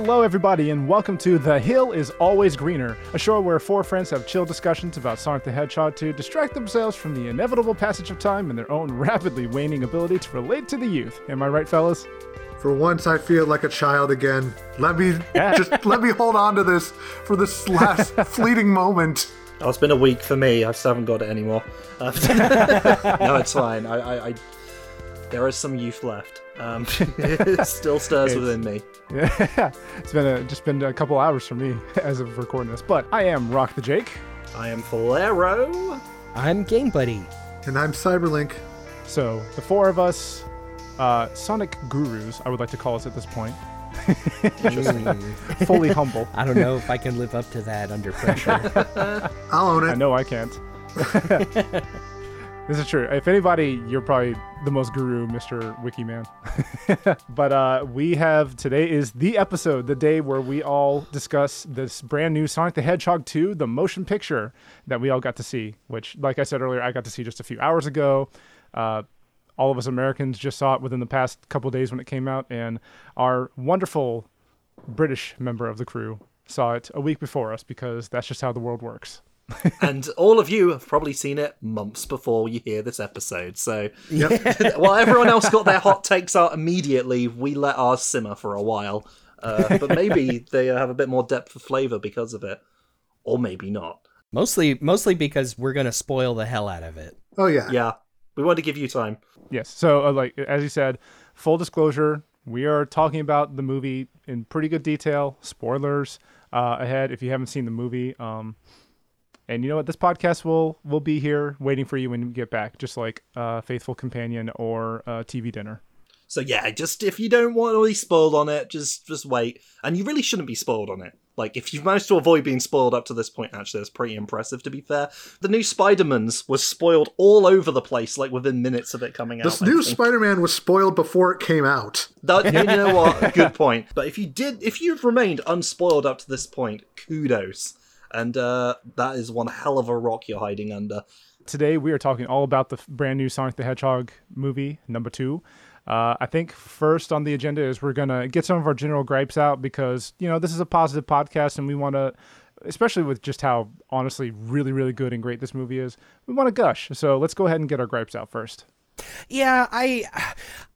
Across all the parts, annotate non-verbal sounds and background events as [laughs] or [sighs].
Hello, everybody, and welcome to The Hill is Always Greener, a show where four friends have chill discussions about Sonic the Hedgehog to distract themselves from the inevitable passage of time and their own rapidly waning ability to relate to the youth. Am I right, fellas? For once, I feel like a child again. Let me [laughs] just let me hold on to this for this last [laughs] fleeting moment. Oh, it's been a week for me. I still haven't got it anymore. Uh, [laughs] no, it's fine. I, I, I, there is some youth left. Um, [laughs] it still stirs It's- within me. Yeah, [laughs] it's been a, just been a couple hours for me [laughs] as of recording this, but I am Rock the Jake. I am Falero. I'm Game Buddy. And I'm Cyberlink. So the four of us, uh, Sonic gurus, I would like to call us at this point, fully humble. I don't know if I can live up to that under pressure. I'll own it. I know I can't. This is true. If anybody, you're probably the most guru, Mr. Wiki Man. [laughs] but uh, we have today is the episode, the day where we all discuss this brand new Sonic the Hedgehog 2, the motion picture that we all got to see. Which, like I said earlier, I got to see just a few hours ago. Uh, all of us Americans just saw it within the past couple days when it came out, and our wonderful British member of the crew saw it a week before us because that's just how the world works. [laughs] and all of you have probably seen it months before you hear this episode. So, [laughs] while everyone else got their hot takes out immediately, we let ours simmer for a while. Uh, but maybe [laughs] they have a bit more depth of flavor because of it, or maybe not. mostly, mostly because we're gonna spoil the hell out of it. Oh yeah. Yeah, we want to give you time. Yes. So, uh, like as you said, full disclosure, we are talking about the movie in pretty good detail. Spoilers uh, ahead if you haven't seen the movie. Um, and you know what? This podcast will will be here waiting for you when you get back, just like uh, Faithful Companion or uh, TV Dinner. So yeah, just if you don't want to be spoiled on it, just just wait. And you really shouldn't be spoiled on it. Like if you've managed to avoid being spoiled up to this point, actually, that's pretty impressive. To be fair, the new Spider-Man's was spoiled all over the place, like within minutes of it coming out. This I new think. Spider-Man was spoiled before it came out. That, you know what? [laughs] Good point. But if you did, if you've remained unspoiled up to this point, kudos. And uh, that is one hell of a rock you're hiding under. Today we are talking all about the brand new Sonic the Hedgehog movie number two. Uh, I think first on the agenda is we're gonna get some of our general gripes out because you know this is a positive podcast and we want to, especially with just how honestly really really good and great this movie is, we want to gush. So let's go ahead and get our gripes out first. Yeah, I,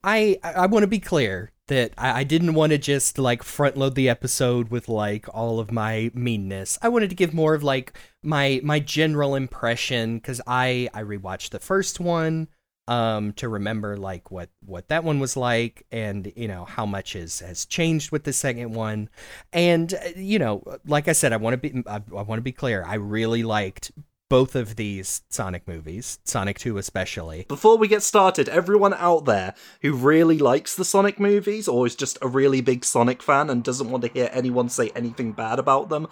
I, I want to be clear that I, I didn't want to just like front load the episode with like all of my meanness. I wanted to give more of like my my general impression because I I rewatched the first one um to remember like what what that one was like and you know how much has has changed with the second one and uh, you know like i said i want to be i, I want to be clear i really liked both of these sonic movies sonic 2 especially Before we get started, everyone out there who really likes the Sonic movies or is just a really big Sonic fan and doesn't want to hear anyone say anything bad about them,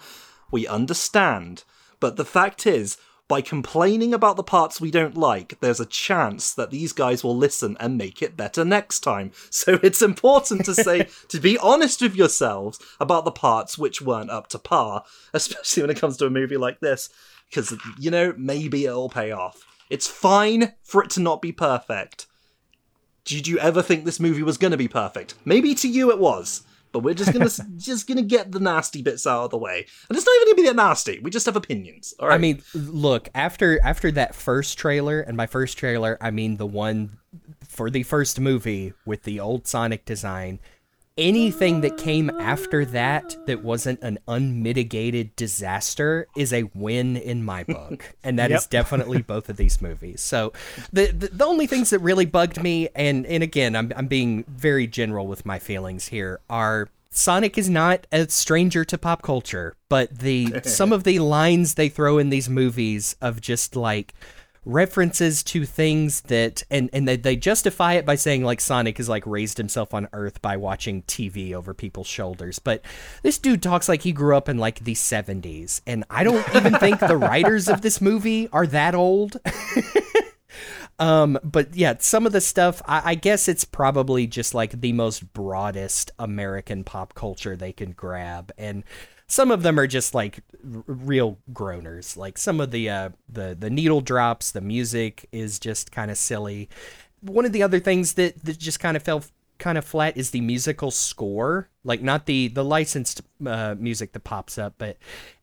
we understand. But the fact is, by complaining about the parts we don't like, there's a chance that these guys will listen and make it better next time. [laughs] So it's important to say, [laughs] to be honest with yourselves about the parts which weren't up to par, [laughs] especially when it comes to a movie like this, because, you know, maybe it'll pay off. It's fine for it to not be perfect. Did you ever think this movie was going to be perfect? Maybe to you it was, but we're just gonna [laughs] just gonna get the nasty bits out of the way, and it's not even gonna be that nasty. We just have opinions. All right. I mean, look after after that first trailer, and by first trailer I mean the one for the first movie with the old Sonic design. Anything that came after that that wasn't an unmitigated disaster is a win in my [laughs] book, and that is Yep. definitely [laughs] both of these movies. So the, the the only things that really bugged me, and and again, I'm I'm being very general with my feelings here, are Sonic is not a stranger to pop culture, but the [laughs] some of the lines they throw in these movies of just like references to things that and and they, they justify it by saying like Sonic is like raised himself on earth by watching TV over people's shoulders. But this dude talks like he grew up in like the 70s and I don't even think the [laughs] writers of this movie are that old. [laughs] Um, but yeah, some of the stuff, I, I guess it's probably just like the most broadest American pop culture they can grab, and some of them are just like r- real groaners. Like some of the uh, the the needle drops, the music is just kind of silly. One of the other things that that just kind of fell kind of flat is the musical score, like not the the licensed uh, music that pops up, but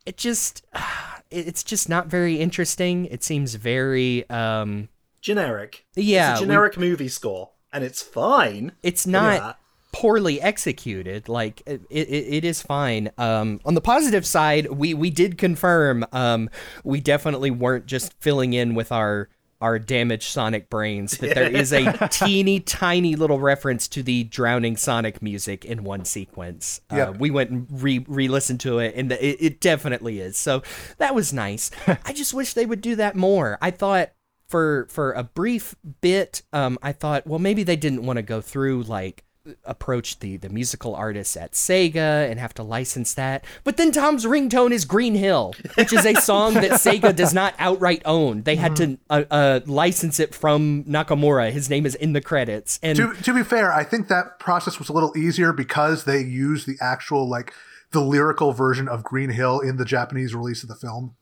it just [sighs] it's just not very interesting. It seems very um generic. Yeah, it's a generic we, movie score, and it's fine. It's not poorly executed. Like it, it, it is fine. Um, on the positive side, we we did confirm um, we definitely weren't just filling in with our our damaged Sonic brains that there is a [laughs] teeny tiny little reference to the drowning Sonic music in one sequence. Yep. Uh, we went and re re listened to it, and it, it definitely is. So that was nice. [laughs] I just wish they would do that more. I thought for for a brief bit, um, I thought, well, maybe they didn't want to go through like approach the the musical artists at Sega and have to license that. But then Tom's ringtone is Green Hill, which is a [laughs] song that Sega does not outright own. They had to uh, uh, license it from Nakamura. His name is in the credits. And to, to be fair, I think that process was a little easier because they used the actual like the lyrical version of Green Hill in the Japanese release of the film.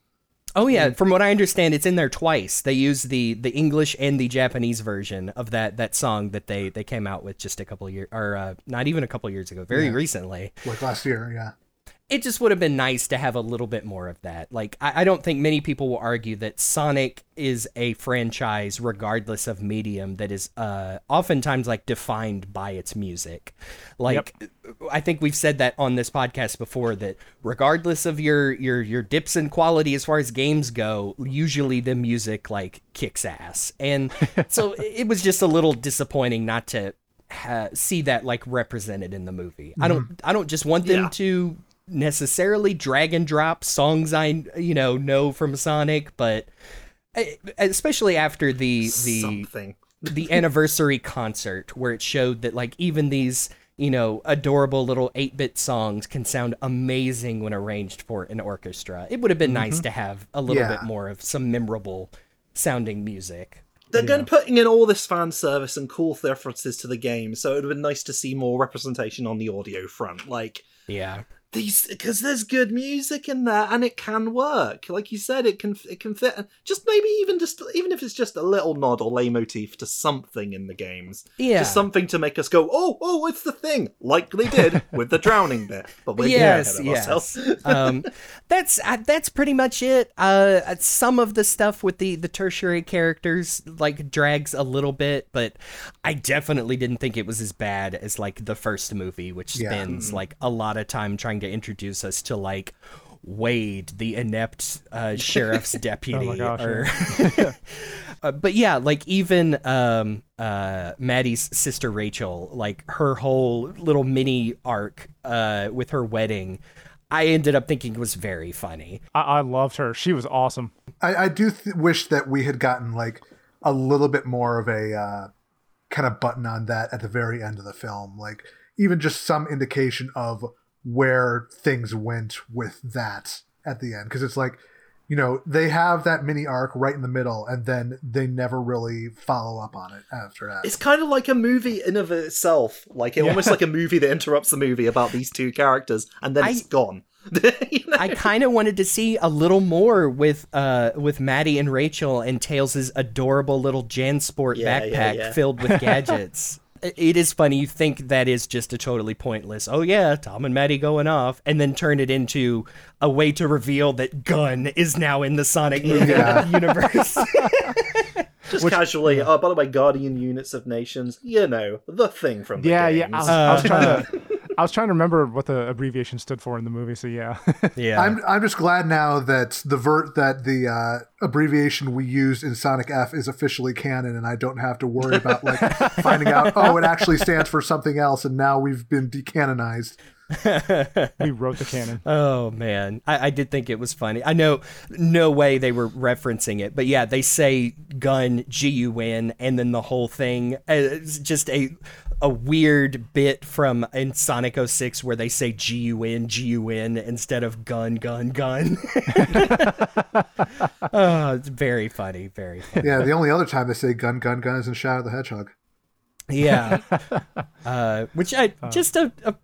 Oh yeah, from what I understand, it's in there twice. They use the the English and the Japanese version of that that song that they they came out with just a couple years, or uh, not even a couple years ago, very yeah. recently, like last year. Yeah it just would have been nice to have a little bit more of that. Like, I, I, don't think many people will argue that Sonic is a franchise, regardless of medium, that is uh, oftentimes like defined by its music. Like, yep. I think we've said that on this podcast before that regardless of your your your dips in quality as far as games go, usually the music like kicks ass, and [laughs] so it was just a little disappointing not to ha- see that like represented in the movie. Mm-hmm. I don't I don't just want them yeah. to necessarily drag and drop songs I you know know from Sonic, but eh, especially after the the Something. the anniversary concert where it showed that like even these you know adorable little 8-bit songs can sound amazing when arranged for an orchestra. It would have been mm-hmm. nice to have a little yeah. bit more of some memorable sounding music. They're yeah. going putting in all this fan service and cool references to the game, so it would have been nice to see more representation on the audio front. Like, yeah, these because there's good music in there and it can work. Like you said it can it can fit just maybe even just even if it's just a little nod or leitmotif to something in the games. Yeah. Just something to make us go oh oh it's the thing like they did [laughs] with the drowning bit but we're yes yes. Um, [laughs] that's uh, that's pretty much it. Uh, some of the stuff with the the tertiary characters like drags a little bit but i definitely didn't think it was as bad as like the first movie which spends mm-hmm. like a lot of time trying to introduce us to like Wade, the inept uh, [laughs] sheriff's deputy. oh gosh, or, [laughs] [laughs] uh, but yeah, like even um, uh, Maddie's sister Rachel, like her whole little mini arc uh, with her wedding, I ended up thinking was very funny. I, I loved her. She was awesome. I, I do th- wish that we had gotten like a little bit more of a uh, kind of button on that at the very end of the film. Like even just some indication of where things went with that at the end because it's like you know they have that mini arc right in the middle and then they never really follow up on it after that it's kind of like a movie in of itself like it, yeah. almost like a movie that interrupts the movie about these two characters and then I, it's gone [laughs] you know? I kind of wanted to see a little more with uh with Maddie and Rachel and Tails' adorable little Jansport yeah, backpack yeah, yeah. filled with [laughs] gadgets it is funny. You think that is just a totally pointless. Oh yeah, Tom and Maddie going off, and then turn it into a way to reveal that Gun is now in the Sonic movie yeah. [laughs] universe. [laughs] just Which, casually. Oh, by the way, Guardian Units of Nations. You know the thing from the yeah, games. yeah. I was, uh, I was trying to. [laughs] I was trying to remember what the abbreviation stood for in the movie, so yeah. [laughs] yeah. I'm I'm just glad now that the vert that the uh, abbreviation we used in Sonic F is officially canon, and I don't have to worry about like [laughs] finding out. Oh, it actually stands for something else, and now we've been decanonized. We wrote the canon. [laughs] Oh man, I, I, did think it was funny. I know, no way they were referencing it, but yeah, they say gun G U N, and then the whole thing is just a a weird bit from in Sonic 06 where they say G U N G U N instead of gun gun gun. [laughs] [laughs] oh, it's very funny, very funny. Yeah, the only other time they say gun gun gun is in Shadow the Hedgehog. Yeah, uh, which I uh. just a, a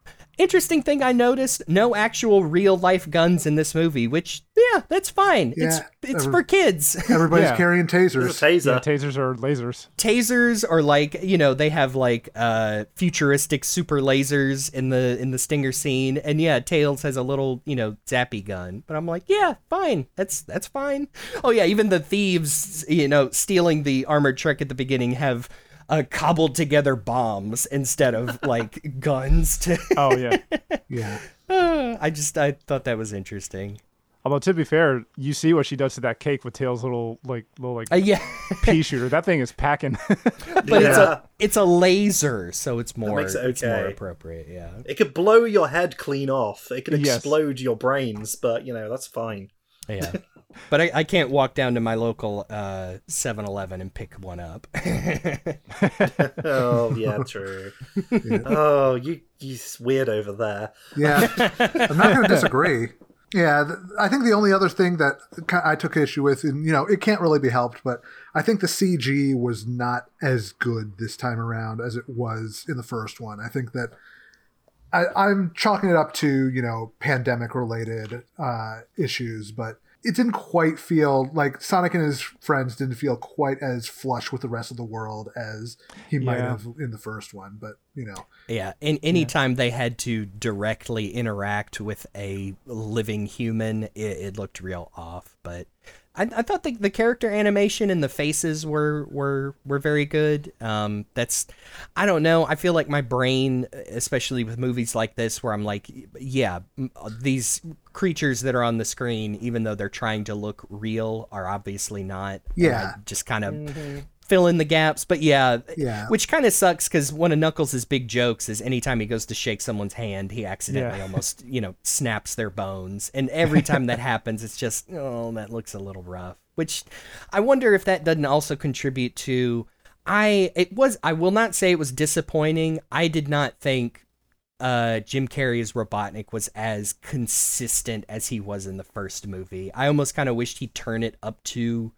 interesting thing I noticed: no actual real life guns in this movie. Which, yeah, that's fine. it's Yeah, it's every- for kids. Everybody's Yeah. carrying There's a tasers. Yeah, taser. tasers are lasers. tasers or like you know they have like uh futuristic super lasers in the in the stinger scene and yeah tails has a little you know zappy gun but i'm like yeah fine that's that's fine oh yeah even the thieves you know stealing the armored truck at the beginning have uh, cobbled together bombs instead of [laughs] like guns to Oh yeah. [laughs] Yeah. i just i thought that was interesting Although to be fair, you see what she does to that cake with Tails' little like little like uh, yeah pea shooter. That thing is packing. [laughs] but it's a it's a laser so it's more makes it it's more okay. appropriate yeah It could blow your head clean off. It could Yes. explode your brains, but you know that's fine. Yeah. But I, I can't walk down to my local uh, 7-Eleven and pick one up. [laughs] Oh yeah, true. Oh, you you weird over there. Yeah, [laughs] I'm not going to disagree. Yeah, th- I think the only other thing that I took issue with, and you know, it can't really be helped, but I think the CG was not as good this time around as it was in the first one. I think that I, I'm chalking it up to you know pandemic related uh, issues, but it didn't quite feel like Sonic and his friends didn't feel quite as flush with the rest of the world as he might Yeah. have in the first one. But you know, yeah, and anytime they had to directly interact with a living human, it, it looked real off. But I, I thought the, the character animation and the faces were were were very good. Um, that's I don't know. I feel like my brain, especially with movies like this, where I'm like, yeah, uh, these creatures that are on the screen, even though they're trying to look real, are obviously not. Yeah. I just kind of mm-hmm. Fill in the gaps. But yeah, Yeah. which kind of sucks because one of Knuckles' big jokes is anytime he goes to shake someone's hand, he accidentally Yeah. almost, [laughs] you know, snaps their bones. And every time that happens, it's just, oh, that looks a little rough. Which I wonder if that doesn't also contribute to. I it was I will not say it was disappointing. I did not think uh, Jim Carrey's Robotnik was as consistent as he was in the first movie. I almost kind of wished he'd turn it up to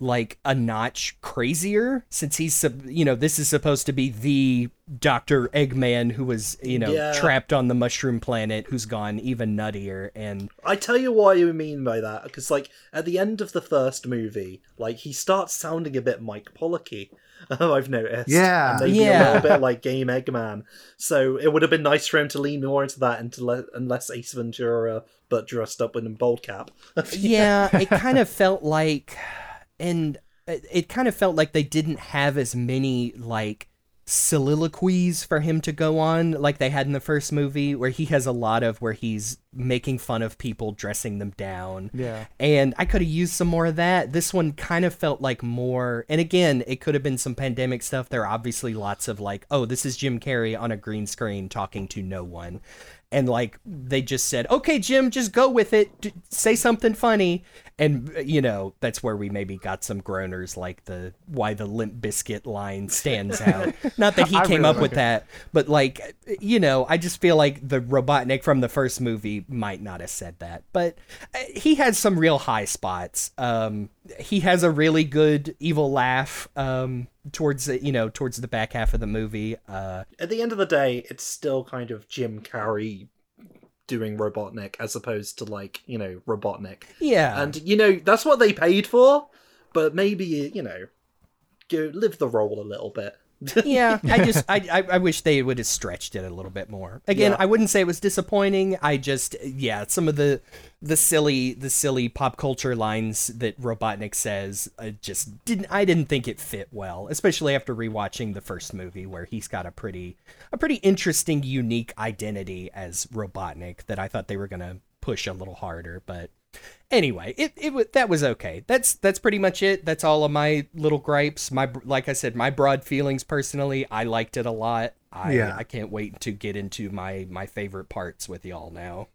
like a notch crazier since he's you know this is supposed to be the Dr. Eggman who was you know Yeah. trapped on the mushroom planet who's gone even nuttier and I tell you what I mean by that, because like at the end of the first movie, like he starts sounding a bit Mike Pollocky. [laughs] Oh, I've noticed, Yeah. and maybe Yeah. a little bit like Game Eggman. So it would have been nice for him to lean more into that, and to le- and less Ace Ventura, but dressed up in a bold cap. [laughs] yeah, it kind of felt like, and it, it kind of felt like they didn't have as many like soliloquies for him to go on like they had in the first movie, where he has a lot of where he's making fun of people, dressing them down. Yeah. And I could have used some more of that. This one kind of felt like more, and again, it could have been some pandemic stuff. There are obviously lots of like, oh, this is Jim Carrey on a green screen talking to no one. And like, they just said, okay, Jim, just go with it. D- say something funny. And, you know, that's where we maybe got some groaners like the why the Limp Bizkit line stands out. [laughs] Not that he I came really up like with it. that, but like, you know, I just feel like the Robotnik from the first movie might not have said that. But uh, he has some real high spots. Um, he has a really good evil laugh um, towards the, you know towards the back half of the movie. Uh, at the end of the day, it's still kind of Jim Carrey doing Robotnik as opposed to like you know Robotnik. yeah, And you know that's what they paid for, but maybe you know, go live the role a little bit. Yeah. [laughs] I just I, I I wish they would have stretched it a little bit more. Again, Yeah. I wouldn't say it was disappointing. I just yeah, some of the the silly the silly pop culture lines that Robotnik says uh, just didn't I didn't think it fit well, especially after rewatching the first movie where he's got a pretty a pretty interesting unique identity as Robotnik that I thought they were going to push a little harder, but anyway, it it that was okay. That's that's pretty much it. That's all of my little gripes. My like I said, my broad feelings personally, I liked it a lot. I Yeah. I can't wait to get into my my favorite parts with y'all now.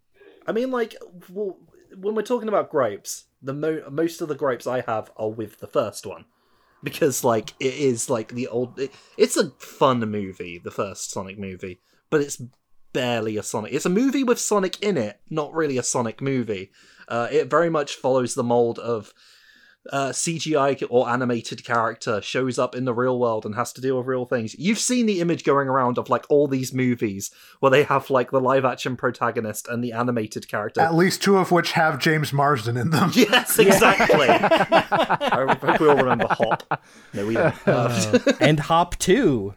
I mean, like well, when we're talking about gripes, the mo- most of the gripes I have are with the first one. Because like it is like the old, it, it's a fun movie, the first Sonic movie, but it's barely a Sonic. It's a movie with Sonic in it, not really a Sonic movie. Uh, it very much follows the mold of uh, CGI or animated character shows up in the real world and has to deal with real things. You've seen the image going around of like all these movies where they have like the live action protagonist and the animated character. At least two of which have James Marsden in them. [laughs] Yes, exactly. [laughs] I hope we all remember Hop. No, we don't. Uh, [laughs] and Hop 2.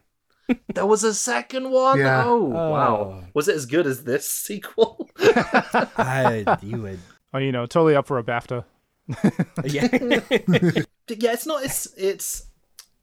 there was a second one. Yeah. Oh, wow. Was it as good as this sequel? I, you would. Oh, you know, totally up for a BAFTA. [laughs] Yeah. [laughs] yeah, it's not. It's it's.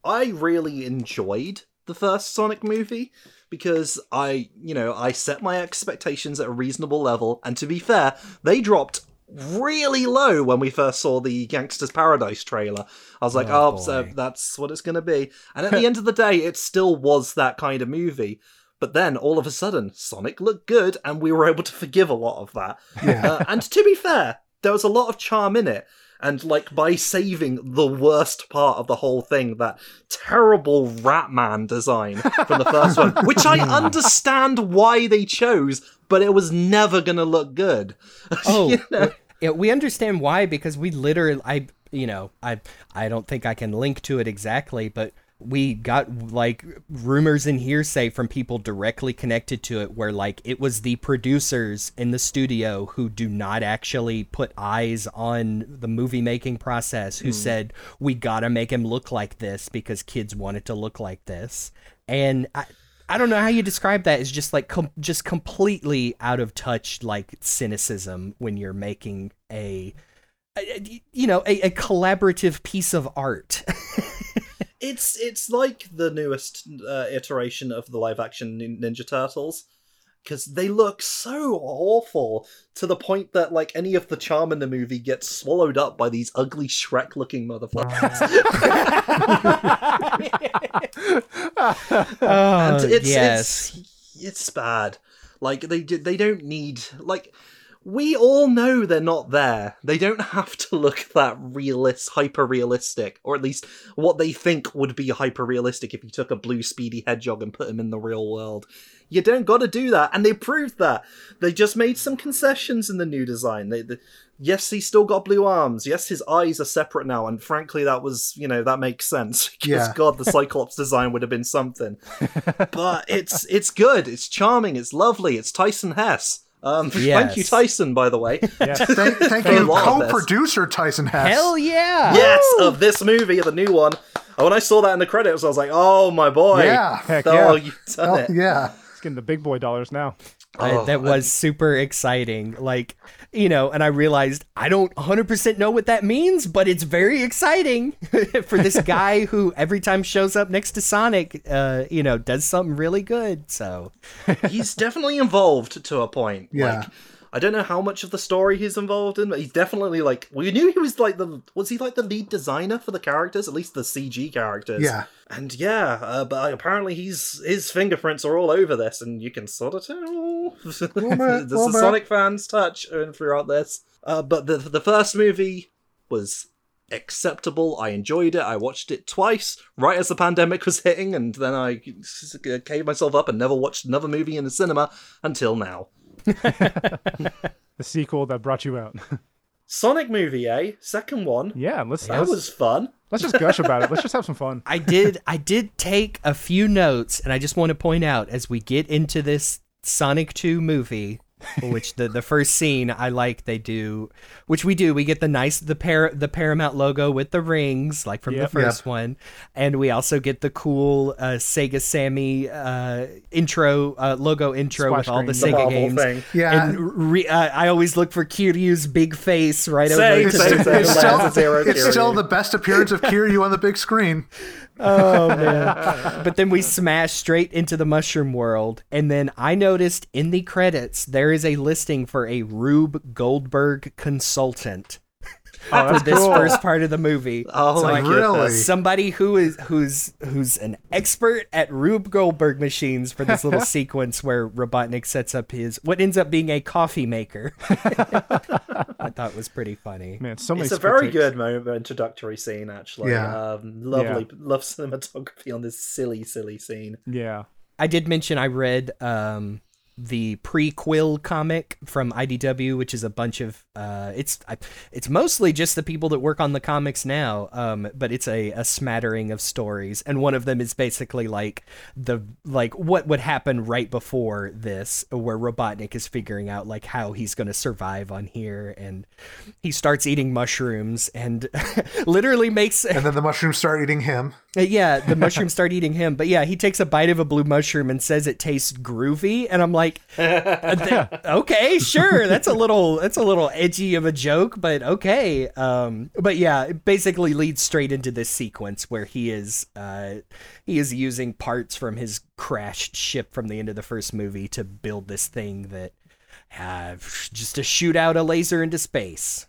I really enjoyed the first Sonic movie because I, you know, I set my expectations at a reasonable level, and to be fair, they dropped really low when we first saw the Gangsta's Paradise trailer. I was like, Oh, oh, so that's what it's going to be. And at the end of the day, it still was that kind of movie. But then all of a sudden, Sonic looked good, and we were able to forgive a lot of that. Uh, and to be fair, there was a lot of charm in it. And like by saving the worst part of the whole thing, that terrible Ratman design from the first one, [laughs] which I understand why they chose, but it was never gonna look good. [laughs] Oh, You know? yeah, we understand why because we literally, I, you know, I, I don't think I can link to it exactly, but we got like rumors and hearsay from people directly connected to it, where like it was the producers in the studio who do not actually put eyes on the movie making process, who hmm. said we gotta make him look like this because kids want it to look like this, and I. I don't know how you describe that. It's just like com- just completely out of touch, like cynicism when you're making a, a- you know, a, a collaborative piece of art. [laughs] It's it's like the newest uh, iteration of the live action Ninja Turtles because they look so awful to the point that like any of the charm in the movie gets swallowed up by these ugly Shrek looking motherfuckers. [laughs] oh, and it's, yes. it's it's bad. Like they do- they don't need like we all know they're not there. They don't have to look that realist, hyper realistic, or at least what they think would be hyper realistic if you took a blue speedy hedgehog and put him in the real world. You don't got to do that, and they proved that. They just made some concessions in the new design. They, the, yes, he's still got blue arms. Yes, his eyes are separate now, and frankly, that was you know that makes sense [laughs] because Yeah. God, the Cyclops design would have been something [laughs] but it's it's good. It's charming. It's lovely. It's Tyson Hesse. Um, [laughs] Thank you, Tyson, by the way. [laughs] Yes. Thank, thank you, lot of this. co-producer Tyson Hesse. Hell yeah! yes, of this movie, the new one. And when I saw that in the credits, I was like, "Oh my boy! Yeah. Heck oh, yeah. you've done Oh, it." yeah. It's getting the big boy dollars now. I- Oh, that was super exciting. Like, you know, and I realized I don't 100% know what that means, but it's very exciting [laughs] for this [laughs] guy who every time shows up next to Sonic, uh, you know, does something really good. So, He's definitely involved to a point. Yeah. Like, I don't know how much of the story he's involved in, but he's definitely like. We knew he was like the. Was he like the lead designer for the characters, at least the CG characters? Yeah. And yeah, uh, but apparently he's his fingerprints are all over this, and you can sort of tell there's bit, a little bit. Sonic fans touch throughout this. Uh, but the the first movie was acceptable. I enjoyed it. I watched it twice right as the pandemic was hitting, and then I gave myself up and never watched another movie in the cinema until now. [laughs] The sequel that brought you out. [laughs] Sonic movie, eh? Second one. yeah, let's That let's, was fun. let's just gush about it. Let's just have some fun. [laughs] I did I did take a few notes and I just want to point out as we get into this Sonic 2 movie which the the first scene I like they do which we do we get the nice the par the Paramount logo with the rings like from Yep. the first one and we also get the cool uh, Sega Sammy uh, intro uh, logo intro Splash with all the screen. The Sega Marvel games thing. Yeah. and re- uh, I always look for Kiryu's big face right Same, over to same, the, same. It's still, it's still the best appearance of Kiryu on the big screen. [laughs] Oh man. but then we smash straight into the mushroom world and then I noticed in the credits there is a listing for a Rube Goldberg consultant Oh, for this cool. first part of the movie. [laughs] Oh So my I- Really? Somebody who is who's who's an expert at Rube Goldberg machines for this little [laughs] sequence where Robotnik sets up his what ends up being a coffee maker. [laughs] I thought was pretty funny. Man, so many. It's a very takes. good moment, introductory scene, actually. Yeah. Um, lovely, love cinematography on this silly, silly scene. Yeah. I did mention I read um the prequel comic from IDW, which is a bunch of uh, it's it's mostly just the people that work on the comics now, um, but it's a, a smattering of stories, and one of them is basically like the like what would happen right before this, where Robotnik is figuring out like how he's going to survive on here, and he starts eating mushrooms and [laughs] literally makes and then the mushrooms start eating him. Yeah, the mushrooms start eating him, but yeah, he takes a bite of a blue mushroom and says it tastes groovy, and I'm like, [laughs] okay, sure, that's a little that's a little edgy of a joke, but okay. Um, but yeah, it basically leads straight into this sequence where he is uh, he is using parts from his crashed ship from the end of the first movie to build this thing that uh, just to shoot out a laser into space.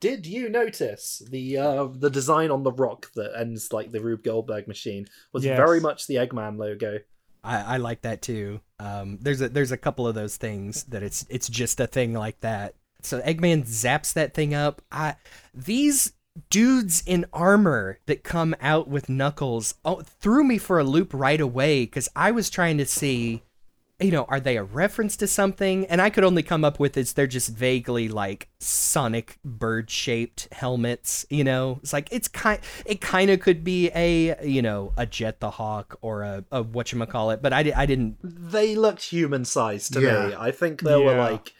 Did you notice the uh, the design on the rock that ends like the Rube Goldberg machine was Yes. very much the Eggman logo? I, I like that too. Um, there's a there's a couple of those things that it's it's just a thing like that. So Eggman zaps that thing up. I these dudes in armor that come out with Knuckles oh, threw me for a loop right away because I was trying to see, you know, are they a reference to something? And I could only come up with is they're just vaguely like Sonic bird shaped helmets. You know, it's like it's kind it kind of could be a you know a Jet the Hawk or a, a what you call it, but I, di- I didn't. They looked human sized to me. I think they were like,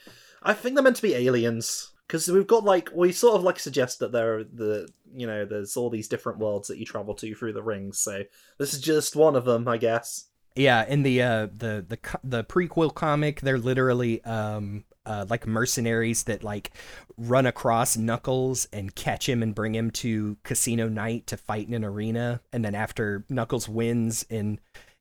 I think they're meant to be aliens because we've got like we sort of like suggest that there are the you know there's all these different worlds that you travel to through the rings. So this is just one of them, I guess. Yeah, in the uh the the the prequel comic, they're literally um uh like mercenaries that like run across Knuckles and catch him and bring him to Casino Night to fight in an arena, and then after Knuckles wins and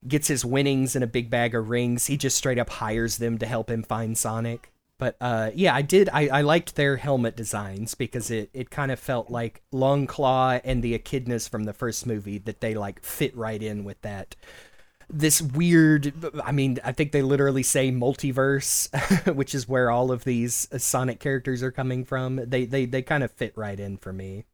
gets his winnings in a big bag of rings, he just straight up hires them to help him find Sonic. But uh, yeah, I did. I, I liked their helmet designs because it, it kind of felt like Longclaw and the Echidnas from the first movie that they like fit right in with that this weird i mean i think they literally say multiverse [laughs] which is where all of these sonic characters are coming from. They they they kind of fit right in for me.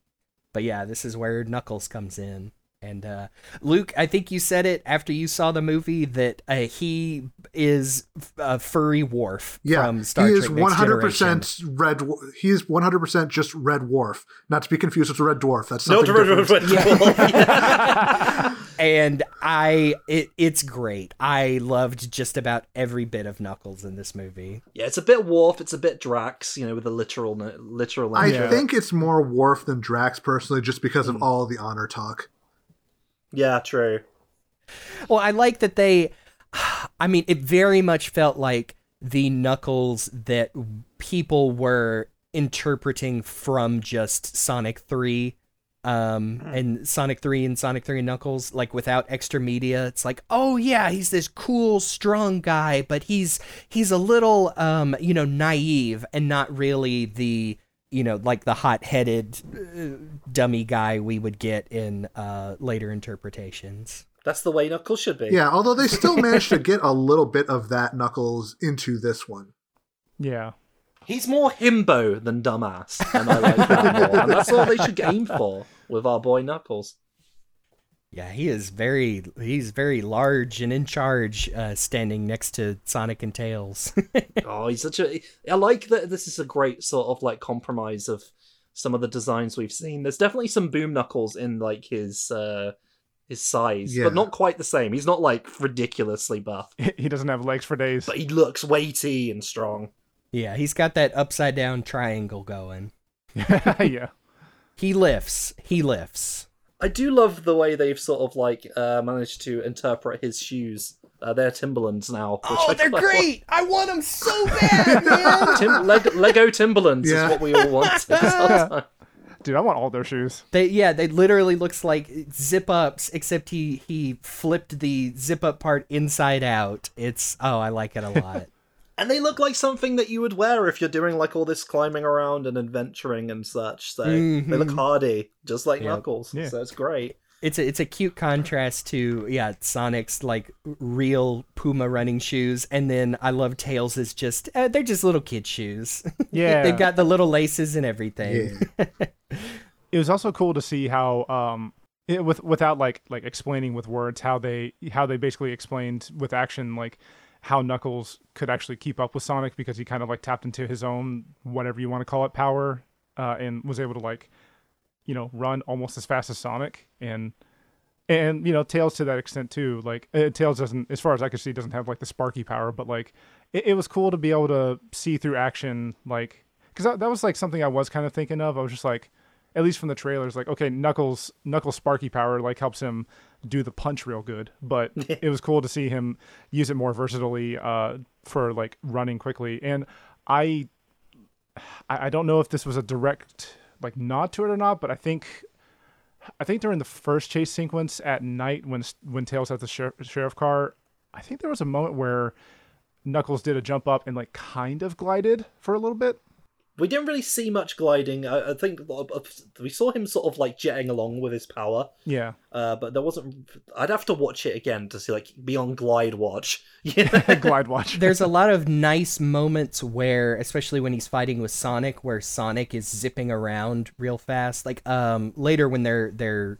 But yeah this is where knuckles comes in and uh, Luke, I think you said it after you saw the movie that uh, he is a furry Worf Yeah, from Star Trek. he Trek is Next one hundred percent red. Dwar- He is one hundred percent just red dwarf, not to be confused with a red dwarf. That's No, something different. [laughs] and I it, it's great. I loved just about every bit of Knuckles in this movie. yeah, it's a bit Worf, it's a bit Drax, you know, with a literal literal. I Yeah. think it's more Worf than Drax personally, just because of all the honor talk. Yeah, true. Well, I like that they [sighs] I mean, it very much felt like the Knuckles that people were interpreting from just Sonic 3 um and Sonic 3 and Sonic 3 and Knuckles like without extra media it's like oh yeah he's this cool strong guy but he's he's a little um you know naive and not really the you know like the hot-headed uh, dummy guy we would get in uh later interpretations That's the way Knuckles should be. Yeah, although they still [laughs] managed to get a little bit of that Knuckles into this one. Yeah. He's more himbo than dumbass, and I like that more. And that's all they should aim for with our boy Knuckles. Yeah, he is very he's very large and in charge, uh, standing next to Sonic and Tails. [laughs] Oh, he's such a. I like that. This is a great sort of like compromise of some of the designs we've seen. There's definitely some Boom Knuckles in like his uh his size, Yeah. but not quite the same. He's not like ridiculously buff, [laughs] He doesn't have legs for days. but he looks weighty and strong. yeah, he's got that upside down triangle going. [laughs] yeah. He lifts. He lifts. I do love the way they've sort of like uh, managed to interpret his shoes. Uh, they're Timberlands now. which Oh, I they're quite great! I want them so bad, [laughs] man. Tim- Leg- Lego Timberlands Yeah. is what we all want. [laughs] sometimes. Dude, I want all their shoes. They yeah, they literally looks like zip ups, except he he flipped the zip up part inside out. It's oh, I like it a lot. And they look like something that you would wear if you're doing like all this climbing around and adventuring and such. So they look hardy, just like Yep. Knuckles. Yeah. So it's great. it's a it's a cute contrast to yeah Sonic's like real Puma running shoes, and then I love Tails is just uh, they're just little kid shoes. [laughs] Yeah. they've got the little laces and everything. Yeah. [laughs] it was also cool to see how um it, with without like like explaining with words how they how they basically explained with action like how Knuckles could actually keep up with Sonic because he kind of like tapped into his own whatever you want to call it power uh, and was able to like you know run almost as fast as Sonic and and you know Tails to that extent too. Like uh, Tails doesn't, as far as I can see, doesn't have like the Sparky power, but like it, it was cool to be able to see through action, like because that, that was like something I was kind of thinking of. I was just like, at least from the trailers, like okay, Knuckles Knuckles Sparky power like helps him do the punch real good, but [laughs] it was cool to see him use it more versatilely uh, for like running quickly. And I I don't know if this was a direct like nod to it or not, but I think I think during the first chase sequence at night when when Tails had the sheriff, sheriff car, I think there was a moment where Knuckles did a jump up and like kind of glided for a little bit. We didn't really see much gliding. I, I think we saw him sort of like jetting along with his power, Yeah, uh, but there wasn't. I'd have to watch it again to see like be on glide watch. [laughs] [laughs] Yeah, glide watch. [laughs] There's a lot of nice moments where, especially when he's fighting with Sonic, where Sonic is zipping around real fast. Like um later when they're they're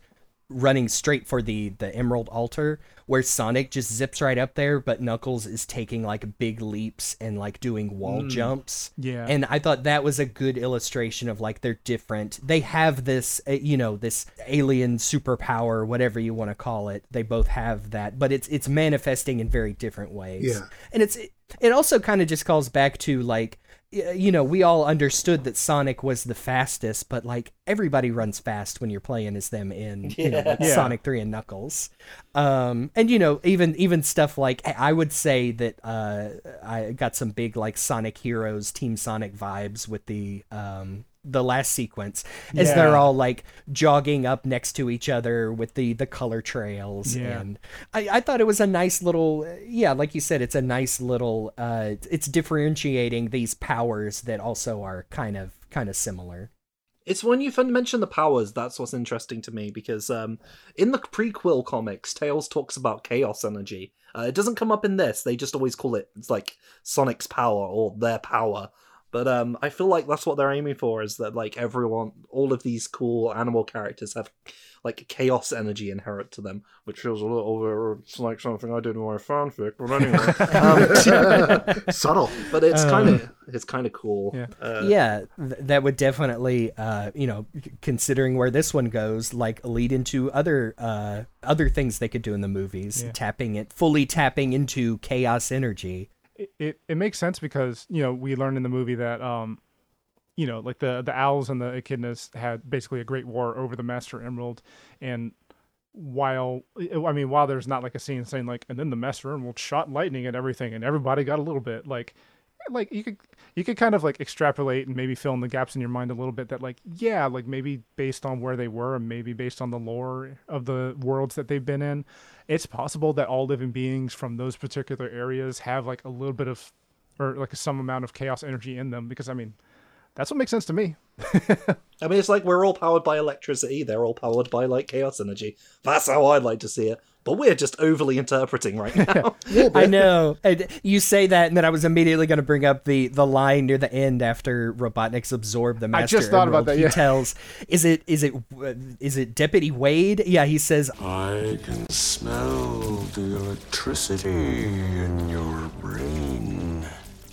running straight for the the Emerald Altar, where Sonic just zips right up there, but Knuckles is taking like big leaps and like doing wall jumps. Yeah. and I thought that was a good illustration of like they're different. They have this, uh, you know, this alien superpower, whatever you want to call it. They both have that, but it's it's manifesting in very different ways. Yeah. and it's it also kind of just calls back to like you know we all understood that Sonic was the fastest, but like everybody runs fast when you're playing as them in [laughs] you know like Yeah. Sonic Three and Knuckles. Um, and you know even even stuff like I would say that uh, I got some big like Sonic Heroes Team Sonic vibes with the um the last sequence as Yeah. they're all like jogging up next to each other with the the color trails Yeah. and I, I thought it was a nice little yeah like you said it's a nice little uh it's differentiating these powers that also are kind of kind of similar It's when you mention the powers that's what's interesting to me because um, in the prequel comics, Tails talks about chaos energy. Uh, it doesn't come up in this; they just always call it it's like Sonic's power or their power. But um, I feel like that's what they're aiming for is that like everyone, all of these cool animal characters have like chaos energy inherent to them, which feels a little bit it's like something I did in my fanfic. But anyway, [laughs] um, [laughs] Subtle. but it's kind of it's kind of cool. Yeah. Uh, yeah th- that would definitely uh you know considering where this one goes like lead into other uh other things they could do in the movies Yeah. tapping it fully tapping into chaos energy it, it, makes sense because you know we learned in the movie that um you know like the the owls and the echidnas had basically a great war over the master emerald. And while i mean while there's not like a scene saying like and then the master emerald shot lightning and everything and everybody got a little bit like like you could you could kind of like extrapolate and maybe fill in the gaps in your mind a little bit that like yeah like maybe based on where they were and maybe based on the lore of the worlds that they've been in it's possible that all living beings from those particular areas have like a little bit of or like some amount of chaos energy in them because i mean that's what makes sense to me [laughs] I mean, it's like we're all powered by electricity. They're all powered by like chaos energy. That's how I'd like to see it. But we're just overly interpreting right [laughs] now. I know. And you say that, and then I was immediately going to bring up the the line near the end after Robotnik's absorbed the master. just thought about Emerald. that, He tells, "Is it is it uh, it Deputy Wade?" Yeah, he says, I can smell the electricity in your brain.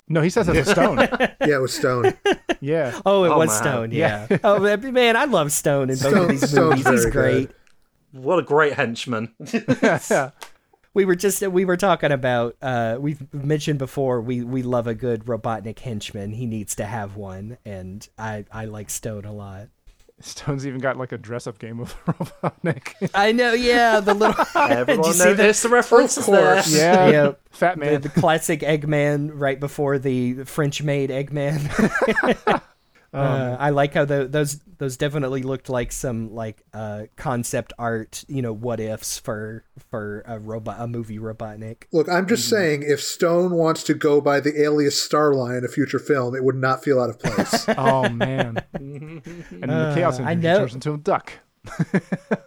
no he says it's a stone [laughs] Yeah, it was Stone. yeah "Oh, it Oh, was man. Stone." Yeah. oh man, I love Stone in both Stone- of these Stone's movies. He's great. good. What a great henchman. [laughs] [laughs] We were just we were talking about uh we've mentioned before we we love a good Robotnik henchman. He needs to have one, and I I like Stone a lot. stone's even got like a dress-up game with [laughs] robotnik I know, yeah, the little Everyone you see that? noticed the references there. course. yeah Yep. fat the, man the classic Eggman right before the French made Eggman. Uh, I like how the, those those definitely looked like some like uh, concept art, you know, what ifs for for a robot a movie Robotnik. Look, I'm just Mm-hmm. saying, if Stone wants to go by the alias Starline in a future film, it would not feel out of place. [laughs] oh man [laughs] and then the chaos Uh, I energy know. turns into a duck [laughs]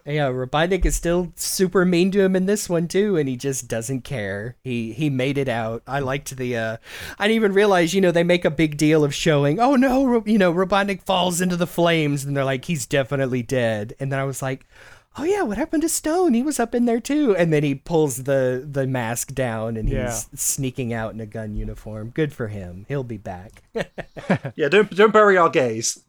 Yeah, Robotnik is still super mean to him in this one too, and he just doesn't care. He he made it out. I liked the. uh I didn't even realize, you know, they make a big deal of showing. Oh no, you know, Robotnik falls into the flames, and they're like, he's definitely dead. And then I was like, oh yeah, what happened to Stone? He was up in there too. And then he pulls the the mask down and Yeah. he's sneaking out in a gun uniform. Good for him. He'll be back. [laughs] Yeah, don't don't bury our gays. [laughs]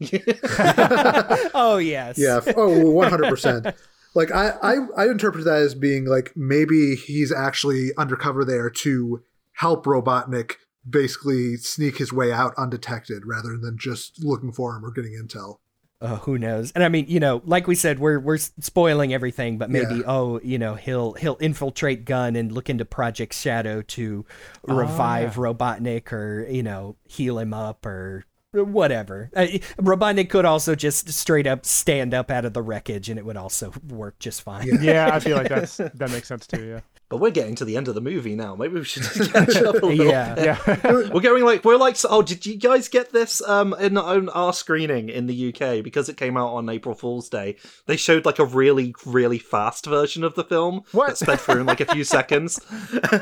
oh yes. Yeah. f- Oh, one hundred percent. Like I, I, I interpret that as being like maybe he's actually undercover there to help Robotnik basically sneak his way out undetected, rather than just looking for him or getting intel. Uh, who knows? And I mean, you know, like we said, we're we're spoiling everything, but maybe Yeah. oh, you know, he'll he'll infiltrate Gun and look into Project Shadow to revive Robotnik or you know heal him up or whatever. Uh, Robotnik could also just straight up stand up out of the wreckage, and it would also work just fine. Yeah, [laughs] I feel like that's that makes sense too. Yeah. But we're getting to the end of the movie now. Maybe we should just catch up a [laughs] little. Yeah. Yeah. [laughs] We're going like we're like oh did you guys get this um in our, our screening in the UK because it came out on April Fool's Day they showed like a really really fast version of the film What? that sped through in like a few [laughs] seconds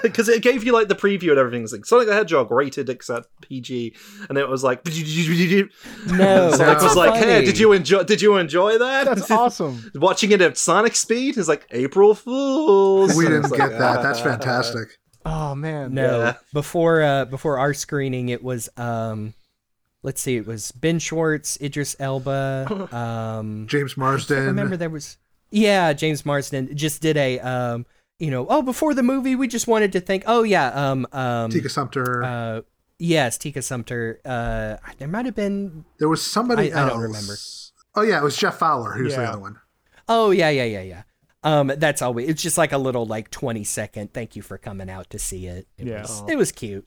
because it gave you like the preview and everything it's like Sonic the Hedgehog rated except PG and it was like No, Sonic that's was like hey did you enjoy did you enjoy that That's awesome. watching it at Sonic speed is like April Fools We didn't get like, that. That's fantastic. [laughs] Oh man. No, Yeah. before uh before our screening, it was um, let's see, it was Ben Schwartz, Idris Elba, [laughs] um, James I Marsden. remember there was yeah, James Marsden just did a um, you know, oh before the movie, we just wanted to think, oh yeah, um, um, Tika Sumpter. uh, yes, Tika Sumpter, uh, there might have been, there was somebody I- I don't remember. Oh yeah, it was Jeff Fowler. Who's the Yeah. other one? oh yeah, yeah, yeah, yeah. Um, that's all we. It's just like a little like twenty second. Thank you for coming out to see it. It Yeah. was, it was cute.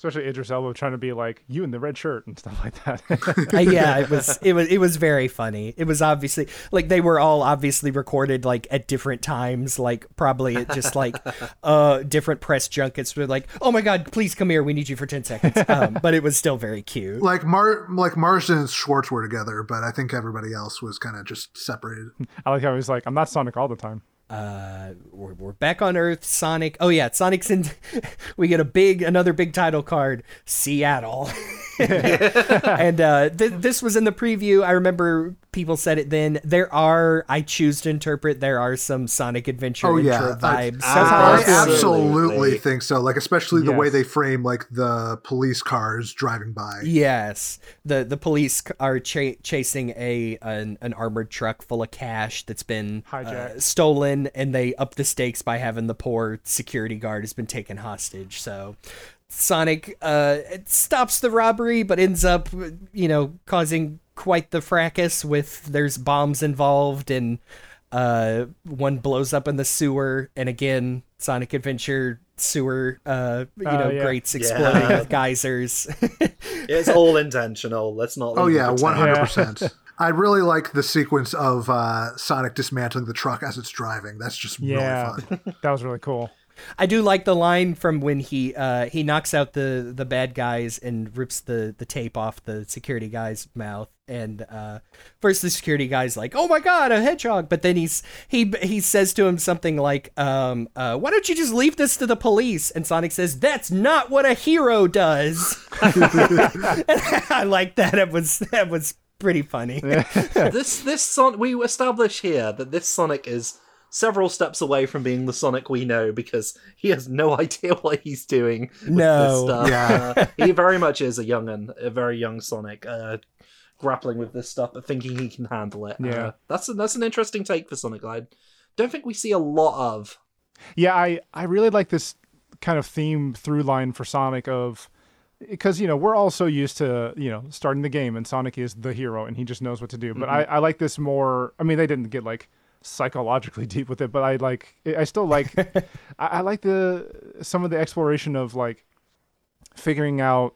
Especially Idris Elba trying to be like you in the red shirt and stuff like that. Uh, [laughs] yeah, it was it was it was very funny. It was obviously like they were all obviously recorded like at different times, like probably at just like [laughs] uh different press junkets were like, "Oh my god, please come here. We need you for 10 seconds." Um, but it was still very cute. Like Mar, like Marsden and Schwartz were together, but I think everybody else was kind of just separated. I like how he's like, I'm not Sonic all the time. Uh we're, we're back on Earth, Sonic. Oh yeah, Sonic's in [laughs] we get a big another big title card, Seattle. [laughs] [laughs] and uh, th- this was in the preview. I remember people said it then. There are, I choose to interpret, there are some Sonic Adventure Oh, yeah. intro vibes. how I I absolutely Absolutely. think so. Like especially the way they frame like the police cars driving by. Yes, the the police are cha- chasing a an, an armored truck full of cash that's been uh, Hijacked. stolen, and they up the stakes by having the poor security guard has been taken hostage. So Sonic uh, stops the robbery, but ends up you know causing quite the fracas with there's bombs involved and. Uh, one blows up in the sewer, and again, Sonic Adventure sewer, uh, you Oh, know, yeah. grates exploding Yeah. with [laughs] geysers. it's all intentional let's not Oh yeah, pretend. hundred percent. I really like the sequence of uh, Sonic dismantling the truck as it's driving. That's just Yeah. really fun. [laughs] That was really cool. I do like the line from when he uh, he knocks out the the bad guys and rips the the tape off the security guy's mouth. And uh, first, the security guy's like, "Oh my god, a hedgehog!" But then he's he he says to him something like, um, uh, "Why don't you just leave this to the police?" And Sonic says, "That's not what a hero does." [laughs] I like that. It was that was pretty funny. [laughs] this this son we establish here that this Sonic is several steps away from being the Sonic we know because he has no [laughs] idea what he's doing. With No. this stuff. Yeah. Uh, he very much is a youngin, a very young Sonic, uh, grappling with this stuff but thinking he can handle it. Yeah. Uh, that's a, that's an interesting take for Sonic. I don't think we see a lot of. Yeah, I I really like this kind of theme through line for Sonic of because you know we're all so used to you know starting the game and Sonic is the hero and he just knows what to do. But I, I like this more. I mean, they didn't get like psychologically [laughs] deep with it, but I like I still like [laughs] I, I like the some of the exploration of like figuring out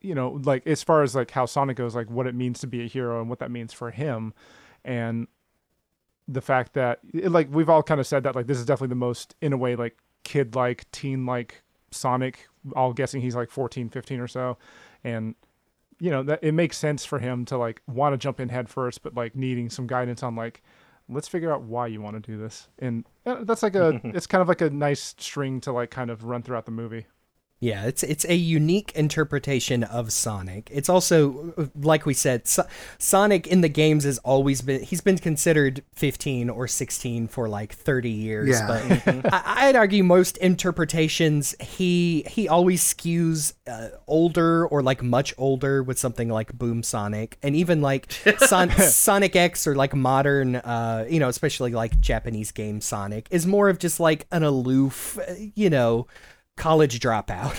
you know like as far as like how Sonic goes, like what it means to be a hero and what that means for him, and the fact that like we've all kind of said that like this is definitely the most in a way like kid like teen like sonic all guessing he's like 14 15 or so. And you know that it makes sense for him to like want to jump in head first but like needing some guidance on like let's figure out why you want to do this. And uh, that's like a [laughs] it's kind of like a nice string to like kind of run throughout the movie Yeah, it's it's a unique interpretation of Sonic. It's also like we said, so- Sonic in the games has always been he's been considered 15 or 16 for like 30 years, Yeah. but I, I'd argue most interpretations he he always skews uh, older or like much older with something like Boom Sonic and even like Son- [laughs] Sonic X or like modern uh you know, especially like Japanese game Sonic is more of just like an aloof, uh, you know, college dropout.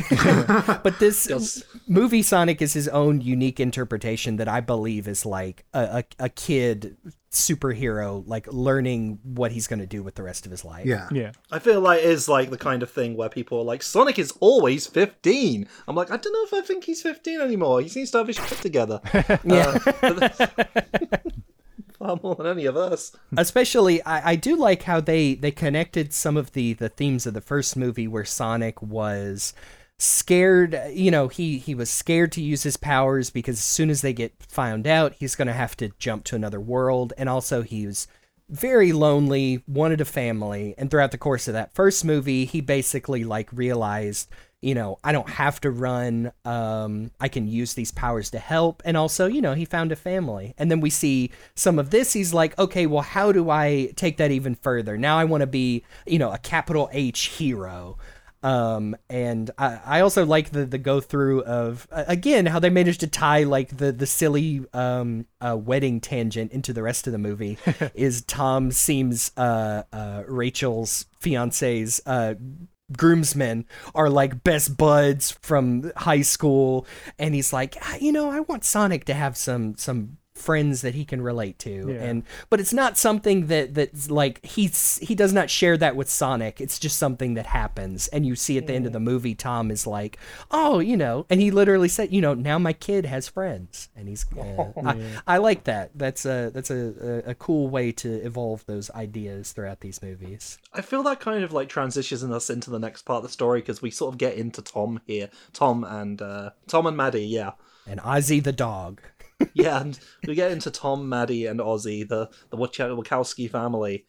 [laughs] but this movie Sonic is his own unique interpretation that I believe is like a, a, a kid superhero, like learning what he's going to do with the rest of his life. Yeah. Yeah. I feel like it is like the kind of thing where people are like, Sonic is always 15. I'm like, I don't know if I think he's 15 anymore. He seems to have his shit together. [laughs] Yeah. Uh, [laughs] Far more than any of us. [laughs] Especially, I, I do like how they they connected some of the the themes of the first movie where Sonic was scared you know he he was scared to use his powers because as soon as they get found out he's going to have to jump to another world and also he was very lonely wanted a family and throughout the course of that first movie he basically like realized you know i don't have to run um i can use these powers to help. And also you know he found a family. And then we see some of this. He's like okay well how do i take that even further? Now i want to be you know a capital h hero. Um and i, I also like the the go through of again how they managed to tie like the the silly um uh, wedding tangent into the rest of the movie [laughs] is tom seems uh uh rachel's fiance's uh groomsmen are like best buds from high school. And he's like "Ah, you know i want sonic to have some some friends that he can relate to. Yeah. and but it's not something that that's like he's he does not share that with sonic. It's just something that happens. And you see at the end of the movie tom is like oh you know and he literally said you know now my kid has friends. And he's [laughs] uh, I, I like that. That's a that's a, a, a cool way to evolve those ideas throughout these movies. I feel that kind of like transitions us into the next part of the story because we sort of get into Tom here. Tom and uh, Tom and Maddie, yeah. and ozzy the dog yeah, and we get into Tom, Maddie, and Ozzy, the the Wach- Wachowski family,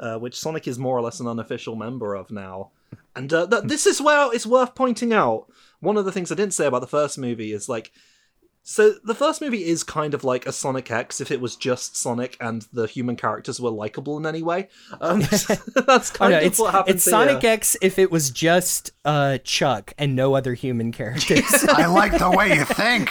uh, which Sonic is more or less an unofficial member of now. And uh, th- this is where it's worth pointing out. One of the things I didn't say about the first movie is like, so the first movie is kind of like a Sonic X if it was just Sonic and the human characters were likable in any way. Um, [laughs] that's [laughs] Oh, kind no, of it's what happens it's Sonic here. X if it was just uh, Chuck and no other human characters. [laughs] I like the way you think.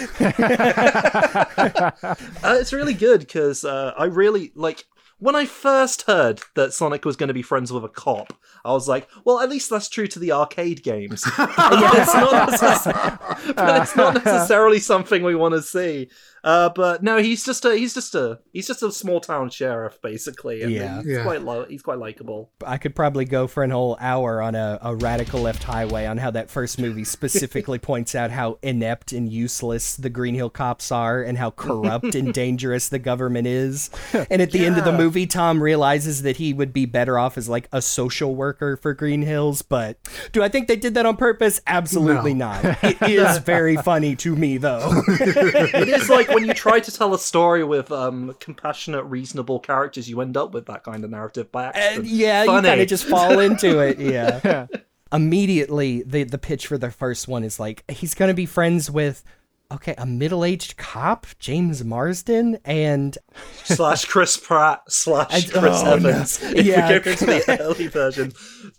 [laughs] Uh, it's really good because uh, I really like when I first heard that Sonic was going to be friends with a cop. I was like, well, at least that's true to the arcade games. [laughs] but, it's [laughs] necess- but it's not necessarily something we want to see. Uh, but no, he's just a he's just a he's just a small town sheriff basically. And Yeah. he's Yeah. quite lo- he's quite likable. I could probably go for an whole hour on a, a radical left highway on how that first movie specifically [laughs] points out how inept and useless the Green Hill cops are and how corrupt and [laughs] dangerous the government is. [laughs] And at the end of the movie, Tom realizes that he would be better off as like a social worker for Green Hills. But do I think they did that on purpose? Absolutely not. It is very funny to me, though. it is like when you try to tell a story with um, compassionate, reasonable characters, you end up with that kind of narrative by accident. And yeah, Funny. you kind of just fall into it. [laughs] Yeah. Immediately, the the pitch for the first one is like he's gonna be friends with, okay, a middle aged cop, James Marsden, and slash Chris Pratt slash Chris oh, no. Evans. If Yeah. we go into the [laughs] early version,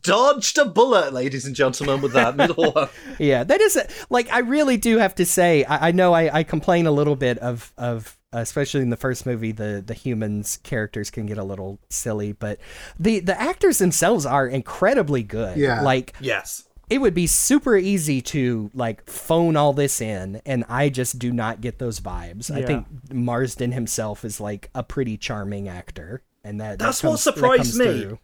dodged a bullet, ladies and gentlemen, with that middle [laughs] one. yeah, that is like I really do have to say. I, I know I, I complain a little bit of of especially in the first movie the the humans characters can get a little silly, but the the actors themselves are incredibly good. Yeah. like Yes. it would be super easy to like phone all this in and i just do not get those vibes i think marsden himself is like a pretty charming actor and that that That's what comes- that surprised comes me. through.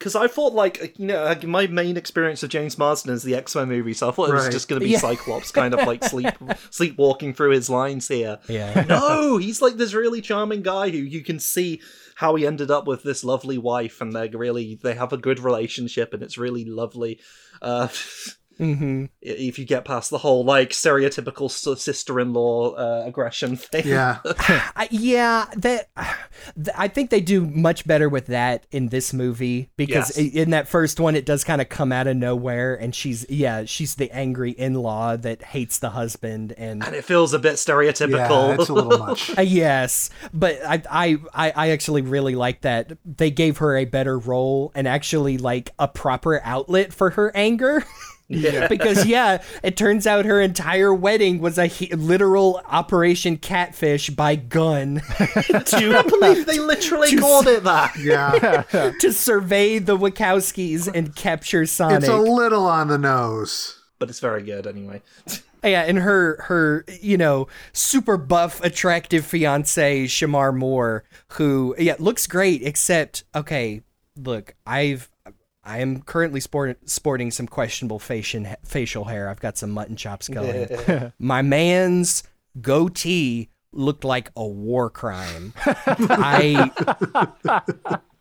Because I thought, like, you know, like, my main experience of James Marsden is the X Men movie, so I thought it was Right. just going to be [laughs] Yeah. Cyclops kind of like sleep [laughs] sleepwalking through his lines here. Yeah. [laughs] No, he's like this really charming guy who you can see how he ended up with this lovely wife, and they're really they have a good relationship, and it's really lovely. Uh, hmm if you get past the whole like stereotypical sister-in-law uh, aggression [laughs] thing. Yeah. [laughs] I, yeah that I think they do much better with that in this movie because Yes. in that first one it does kind of come out of nowhere and she's yeah she's the angry in-law that hates the husband and And it feels a bit Yeah, stereotypical. it's a little much. [laughs] Uh, yes, but I, I I I actually really like that they gave her a better role and actually like a proper outlet for her anger. Yeah. [laughs] because yeah, it turns out her entire wedding was a he- literal Operation Catfish by gun [laughs] [laughs] I believe they literally called it that. Yeah, to survey the Wachowskis and capture Sonic. it's a little on the nose. But it's very good anyway. Yeah, and her her you know super buff attractive fiance Shemar Moore, who yeah looks great except okay, look I've I am currently sport, sporting some questionable facial facial hair. I've got some mutton chops going. [laughs] My man's goatee looked like a war crime. I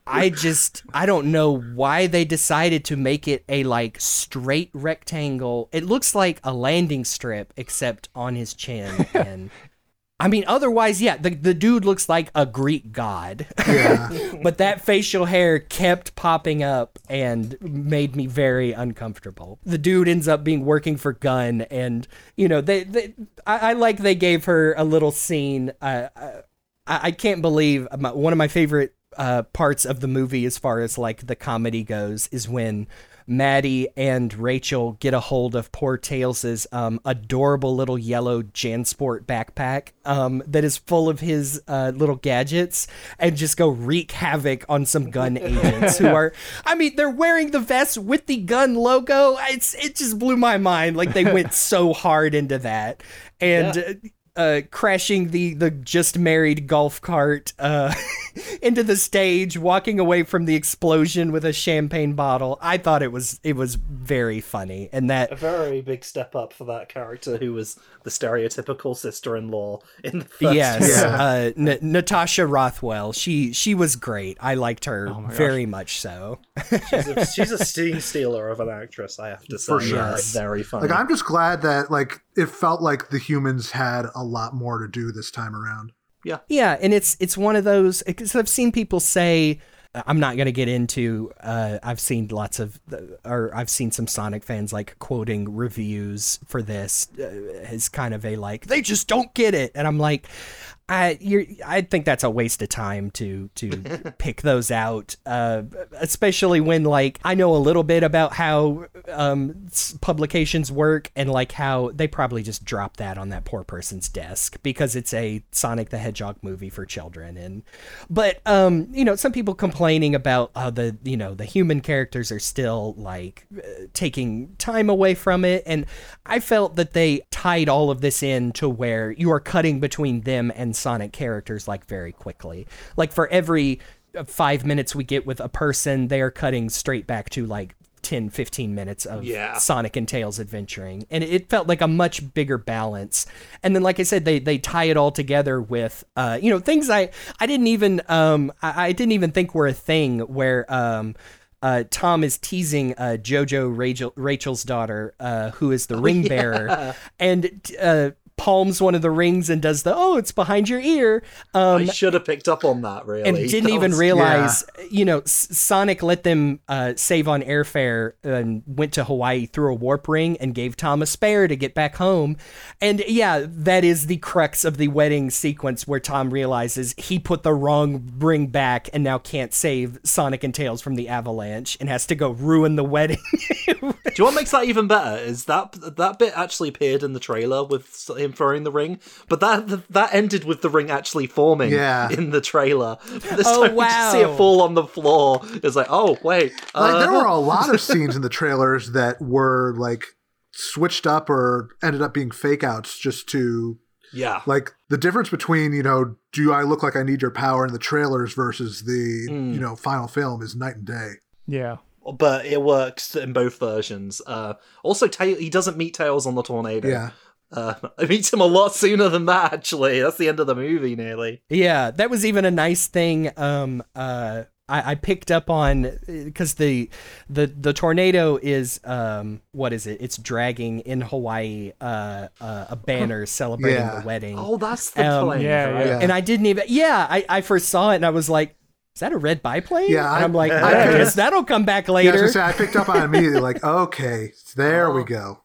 I just I don't know why they decided to make it a like straight rectangle. It looks like a landing strip except on his chin and [laughs] I mean otherwise yeah, the the dude looks like a Greek god. Yeah, [laughs] but that facial hair kept popping up and made me very uncomfortable. The dude ends up being working for Gunn, and you know they, they I, I like they gave her a little scene. Uh, I, I can't believe my, one of my favorite uh, parts of the movie, as far as like the comedy goes, is when. Maddie and Rachel get a hold of poor Tails's um, adorable little yellow JanSport backpack um, that is full of his uh, little gadgets and just go wreak havoc on some gun [laughs] agents who are, I mean, they're wearing the vest with the gun logo. It's it just blew my mind. Like they went so hard into that and. Uh, uh, crashing the the just married golf cart uh, [laughs] into the stage, walking away from the explosion with a champagne bottle. I thought it was it was very funny, and that A very big step up for that character who was the stereotypical sister-in-law in the first yes, Yeah. uh, N- Natasha Rothwell. She she was great. I liked her very much so. She's a, [laughs] she's a scene stealer of an actress, I have to say. For sure. Yeah, Yes. very funny. like I'm just glad that like it felt like the humans had a lot more to do this time around. Yeah, yeah, and it's it's one of those because I've seen people say I'm not going to get into. Uh, I've seen lots of, or I've seen some Sonic fans like quoting reviews for this uh, as kind of a like they just don't get it, and I'm like, I you're I think that's a waste of time to to [laughs] pick those out, uh, especially when like I know a little bit about how um, publications work and like how they probably just drop that on that poor person's desk because it's a Sonic the Hedgehog movie for children, and but um you know some people complaining about how the you know the human characters are still like uh, taking time away from it, and I felt that they tied all of this in to where you are cutting between them and Sonic characters like very quickly. Like for every five minutes we get with a person, they are cutting straight back to like 10, 15 minutes of Yeah. Sonic and Tails adventuring. And it felt like a much bigger balance. And then, like I said, they, they tie it all together with, uh, you know, things I, I didn't even, um, I, I didn't even think were a thing where, um, uh, Tom is teasing uh, Jojo Rachel, Rachel's daughter, uh, who is the ring bearer, and uh, palms one of the rings and does the oh, it's behind your ear. Um, I should have picked up on that, really. and didn't That even was- realize, you know, Sonic let them uh, save on airfare and went to Hawaii through a warp ring and gave Tom a spare to get back home. And yeah, that is the crux of the wedding sequence where Tom realizes he put the wrong ring back and now can't save Sonic and Tails from the avalanche and has to go ruin the wedding. [laughs] Do you know what makes that even better? Is that that bit actually appeared in the trailer with him throwing the ring, but that that ended with the ring actually forming Yeah. in the trailer. [laughs] This Oh, time we just see it fall on the floor. It's like, oh wait, Like uh, there were a lot of [laughs] scenes in the trailers that were like switched up or ended up being fake outs just to yeah, like the difference between you know do I look like I need your power in the trailers versus the Hmm. you know final film is night and day. Yeah. but it works in both versions. Uh, also, Ta- he doesn't meet Tails on the tornado. Yeah, Uh, [laughs] I meet him a lot sooner than that. Actually, that's the end of the movie nearly. Yeah, that was even a nice thing. Um, uh, I, I picked up on because the the the tornado is um what is it? It's dragging in Hawaii uh, uh a banner [laughs] celebrating Yeah. the wedding. Oh, that's the Um, plane. yeah, right? yeah. And I didn't even yeah, I, I first saw it and I was like, is that a red biplane? Yeah, and I- I'm like, I I, guess that'll come back Yeah, I was later. say I picked up on it immediately. Like, [laughs] okay, there we go.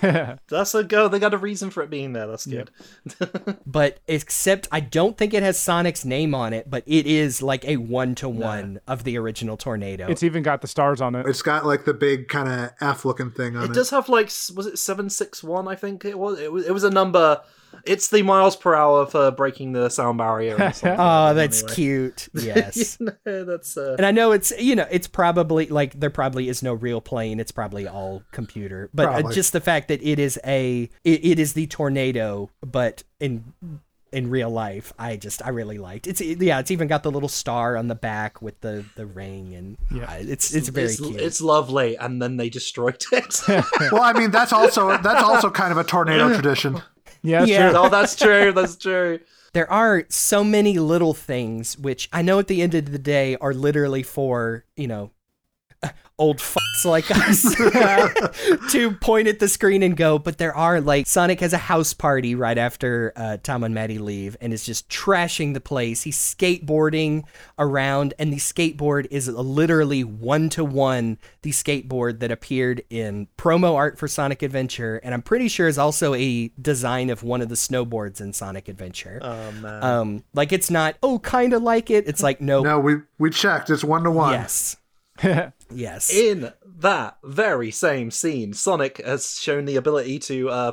[laughs] That's a go. They got a reason for it being there. That's good. [laughs] but except I don't think it has Sonic's name on it, but it is like a one to one of the original tornado. It's even got the stars on it. It's got like the big kind of F looking thing on it. It does have like was it seven six one? I think it was. It was. It was a number. It's the miles per hour for breaking the sound barrier. [laughs] oh, that's anyway. cute. [laughs] Yes. You know, that's uh, And I know it's you know it's probably like there probably is no real plane. It's probably all computer. But uh, just the fact that it is a it, it is the tornado, but in in real life, I just I really liked it's yeah. It's even got the little star on the back with the the ring, and yeah, it's it's very it's, cute. it's lovely, and then they destroyed it. [laughs] well, I mean, that's also that's also kind of a tornado tradition. Yeah, Yeah. true. oh, that's true. That's true. there are so many little things which I know at the end of the day are literally for, you know, old fucks like us [laughs] to point at the screen and go, but there are like Sonic has a house party right after uh, Tom and Maddie leave and is just trashing the place. He's skateboarding around, and the skateboard is literally one to one the skateboard that appeared in promo art for Sonic Adventure, and I'm pretty sure is also a design of one of the snowboards in Sonic Adventure. Oh man. Um, like it's not oh kind of like it. It's like no, No, we we checked. It's one to one. Yes. [laughs] yes. In that very same scene, Sonic has shown the ability to uh,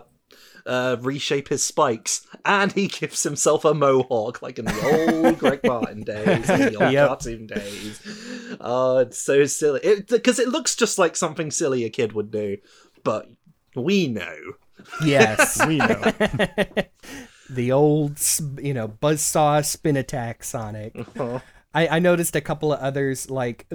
uh, reshape his spikes, and he gives himself a mohawk, like in the old Greg Martin days, in the [laughs] old Yep. cartoon days. Oh, it's so silly. Because it, looks just like something silly a kid would do, but we know. yes. we [laughs] know. the old, you know, buzzsaw spin attack Sonic. I, I noticed a couple of others, like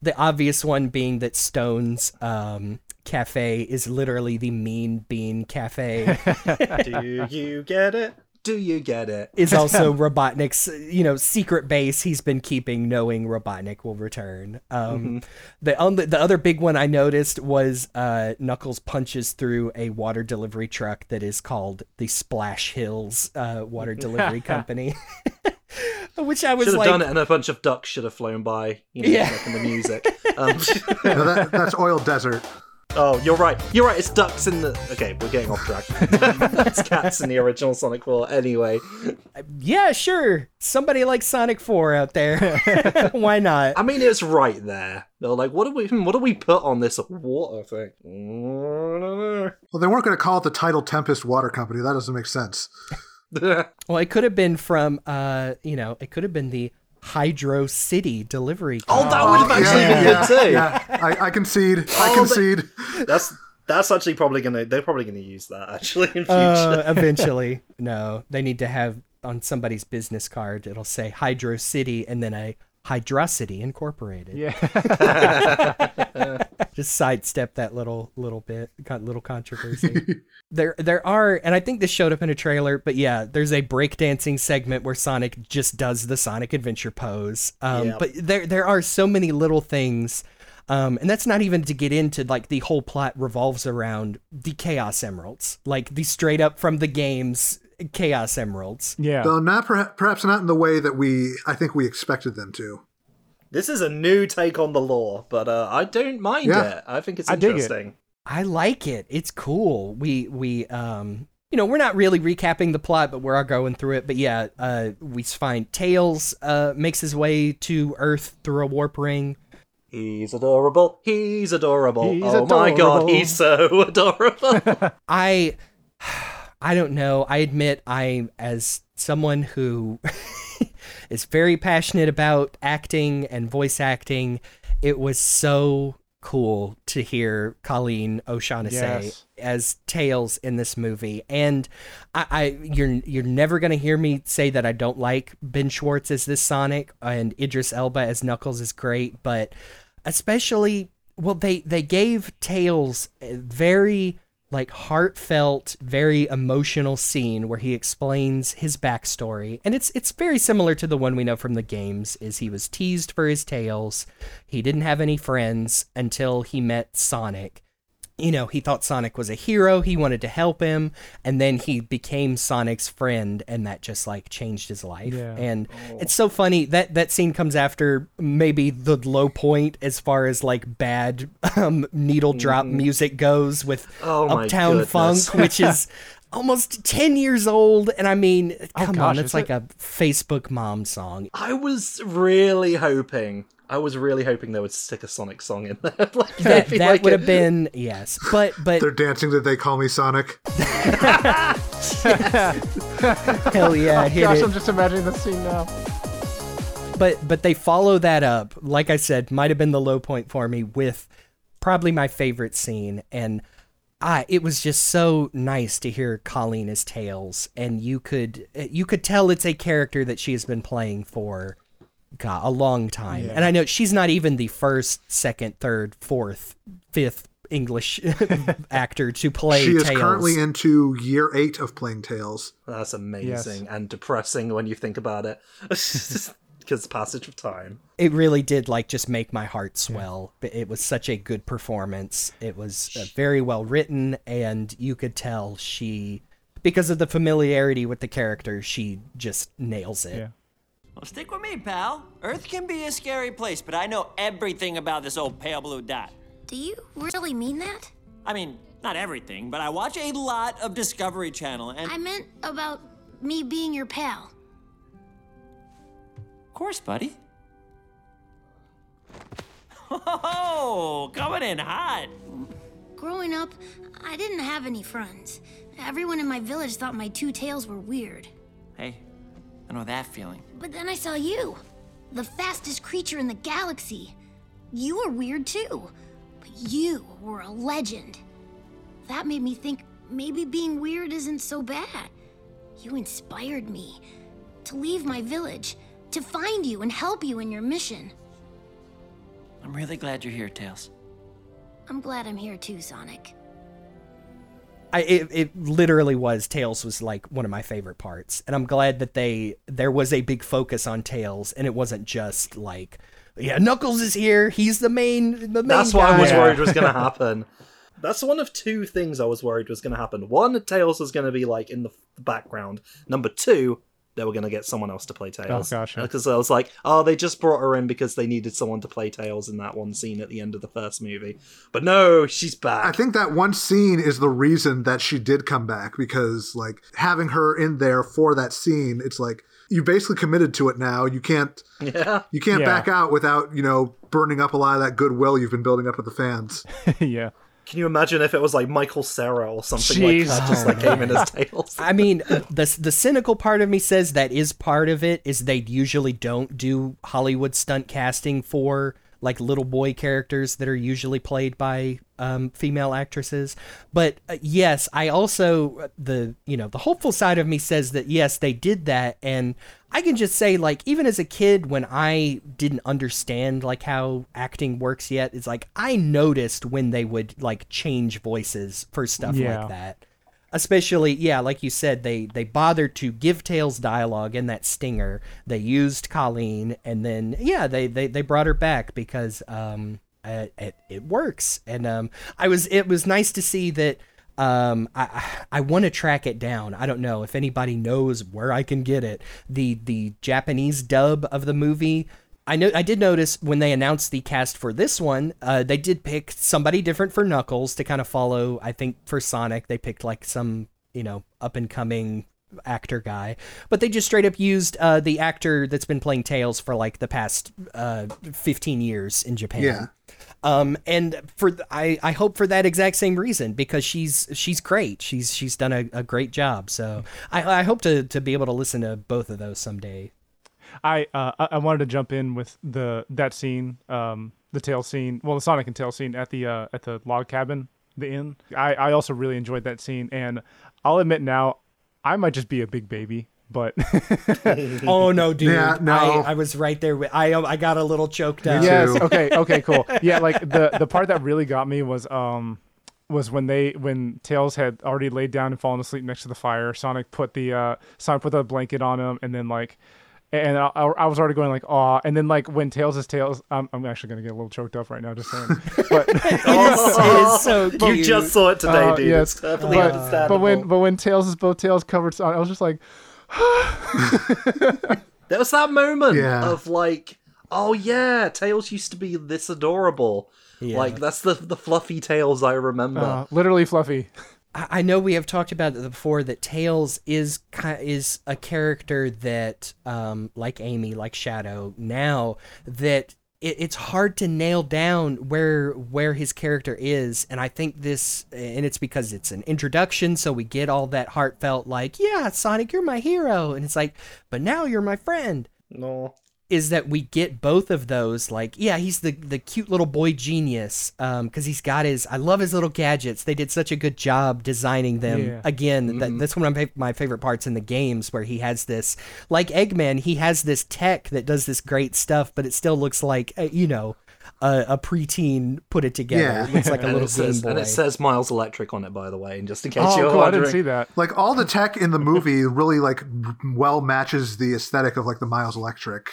the obvious one being that Stone's um, cafe is literally the Mean Bean Cafe. [laughs] Do you get it? Do you get it? is [laughs] also Robotnik's, you know, secret base he's been keeping, knowing Robotnik will return. Um, The only the other big one I noticed was uh, Knuckles punches through a water delivery truck that is called the Splash Hills uh, Water [laughs] Delivery Company, [laughs] which I was Should have like, done it, and a bunch of ducks should have flown by, you know, Yeah. making the music. Um, [laughs] No, that, that's oil desert. Oh, you're right. You're right. It's ducks in the. Okay, we're getting off track. [laughs] it's cats in the original Sonic 4. Anyway, yeah, sure, somebody like Sonic Four out there, why not? I mean, it's right there. They're like, what do we? What do we put on this water thing? Well, they weren't going to call it the Tidal Tempest Water Company. That doesn't make sense. Know. [laughs] Well, it could have been from, uh, you know, it could have been the Hydro City delivery. oh, that would have actually been yeah, good too. yeah. I, I concede. I Oh, concede. [laughs] That's that's actually probably gonna. They're probably gonna use that actually in future. Uh, [laughs] eventually. No, they need to have on somebody's business card, it'll say Hydro City and then a Hydrocity Incorporated. Yeah. [laughs] Just sidestep that little little bit, got little controversy. [laughs] there there are, and I think this showed up in a trailer, but yeah, there's a breakdancing segment where Sonic just does the Sonic Adventure pose. Um, Yeah. But there there are so many little things. Um, and that's not even to get into like the whole plot revolves around the Chaos Emeralds, like the straight up from the games Chaos Emeralds. Yeah. Though not perha- perhaps not in the way that we I think we expected them to. This is a new take on the law, but uh, I don't mind Yeah. it. I think it's I dig it. interesting. I like it. It's cool. We we um you know, we're not really recapping the plot, but we're all going through it. But yeah, uh we find Tails uh makes his way to Earth through a warp ring. He's adorable. He's adorable. He's oh my god, he's so [laughs] adorable. [laughs] I [laughs] I don't know. I admit I as someone who [laughs] is very passionate about acting and voice acting, it was so cool to hear Colleen O'Shaughnessy Yes. as Tails in this movie. And I, I you're you're never gonna hear me say that I don't like Ben Schwartz as this Sonic and Idris Elba as Knuckles is great, but especially well they they gave Tails very like heartfelt, very emotional scene where he explains his backstory, and it's it's very similar to the one we know from the games. Is he was teased for his tails, he didn't have any friends until he met Sonic. You know, he thought Sonic was a hero, he wanted to help him, and then he became Sonic's friend, and that just like changed his life. Yeah. And it's so funny that that scene comes after maybe the low point as far as like bad [laughs] um, needle drop music goes with Oh Uptown. Funk, which is [laughs] almost 10 years old. And I mean, oh, come gosh, on, it's like it? a Facebook mom song. I was really hoping. I was really hoping they would stick a Sonic song in there. [laughs] like, That, that like would a- have been, yes. But, but They're dancing that they call me Sonic. [laughs] hell yeah, hit Gosh, it. I'm just imagining the scene now. but but they follow that up like i said might have been the low point for me with probably my favorite scene and I, it was just so nice to hear Colleen Tails, and you could eh, you could tell it's a character that she has been playing for God, a long time. And I know she's not even the first, second, third, fourth, fifth English [laughs] actor to play She is Tails. currently into year eight of playing Tails. That's amazing and depressing when you think about it. [laughs] Because the passage of time. it really did like just make my heart swell. But It was such a good performance. It was uh, very well written, and you could tell she, because of the familiarity with the character, she just nails it. Yeah. Well, stick with me, pal. Earth can be a scary place, but I know everything about this old pale blue dot. Do you really mean that? I mean, not everything, but I watch a lot of Discovery Channel, and I meant about me being your pal. Of course, buddy. [laughs] Oh, coming in hot. Growing up, I didn't have any friends. Everyone in my village thought my two tails were weird. Hey, I know that feeling. But then I saw you, the fastest creature in the galaxy. You were weird too, but you were a legend. That made me think maybe being weird isn't so bad. You inspired me to leave my village, to find you and help you in your mission. I'm really glad you're here, Tails. I'm glad I'm here too, Sonic. I it, it literally was Tails was like one of my favorite parts, and I'm glad that they there was a big focus on Tails, and it wasn't just like. Yeah, Knuckles is here. He's the main. The main That's what I was worried was going [laughs] to happen. That's one of two things I was worried was going to happen. One, Tails was going to be like in the background. Number two, they were going to get someone else to play oh, Tails. Oh, uh, gosh, yeah. Because I was like, oh, they just brought her in because they needed someone to play Tails in that one scene at the end of the first movie. But no, she's back. I think that one scene is the reason that she did come back because, like, having her in there for that scene, it's like you basically committed to it now. You can't, yeah. you can't Yeah. back out without, you know, burning up a lot of that goodwill you've been building up with the fans. [laughs] yeah. Can you imagine if it was like Michael Cera or something like that, just like came in as [laughs] Tails? I mean, the the cynical part of me says that is part of it. Is they usually don't do Hollywood stunt casting for like little boy characters that are usually played by um, female actresses. But uh, yes, I also uh, the you know the hopeful side of me says that yes they did that, and I can just say like even as a kid when I didn't understand like how acting works yet, it's like I noticed when they would like change voices for stuff Yeah. like that especially yeah like you said they they bothered to give tails dialogue in that stinger they used colleen and then yeah they they, they brought her back because um it, it works and um i was it was nice to see that um i i want to track it down i don't know if anybody knows where i can get it the the japanese dub of the movie I know I did notice when they announced the cast for this one, uh, they did pick somebody different for Knuckles to kind of follow. I think for Sonic, they picked like some you know up and coming actor guy, but they just straight up used uh, the actor that's been playing Tails for like the past uh, fifteen years in Japan. Yeah. Um, and for I, I hope for that exact same reason because she's she's great. She's she's done a, a great job. So I, I hope to to be able to listen to both of those someday. I uh, I- wanted to jump in with the that scene, um, the tail scene, well, the Sonic and tail scene at the uh, at the log cabin, the inn. I I also really enjoyed that scene, and I'll admit now, I might just be a big baby, but [laughs] Oh no, dude! Yeah, no. I, I was right there. With, I I got a little choked up. Yes, okay, okay, cool. Yeah, like the the part that really got me was um was when they when Tails had already laid down and fallen asleep next to the fire. Sonic put the uh, Sonic put the blanket on him, and then like. And I, I was already going like, aw. And then like when Tails is Tails, I'm, I'm actually gonna get a little choked up right now just saying. But [laughs] it's [laughs] so cute. You just saw it today, Uh, dude. yes, It's perfectly but, understandable. but when but when Tails is both Tails covered, Sonic, I was just like, [laughs] There was that moment Yeah. of like, oh yeah, Tails used to be this adorable. Yeah. Like that's the the fluffy Tails I remember. uh, literally fluffy. I I know we have talked about it before that Tails is is a character that, um, like Amy, like Shadow, now that it, it's hard to nail down where where his character is, and I think this, and it's because it's an introduction, so we get all that heartfelt, like, yeah, Sonic, you're my hero, and it's like, but now you're my friend. No. Is that we get both of those like yeah he's the the cute little boy genius um because he's got his i love his little gadgets they did such a good job designing them Yeah. again that, that's one of my, my favorite parts in the games where he has this like eggman he has this tech that does this great stuff but it still looks like uh, you know a, a preteen put it together Yeah. it looks like a [laughs] And little it, says, boy and it says Miles Electric on it, by the way, and just in case Oh, you're cool! I wondering. didn't see that. Like all the tech in the movie really like well matches the aesthetic of like the Miles Electric.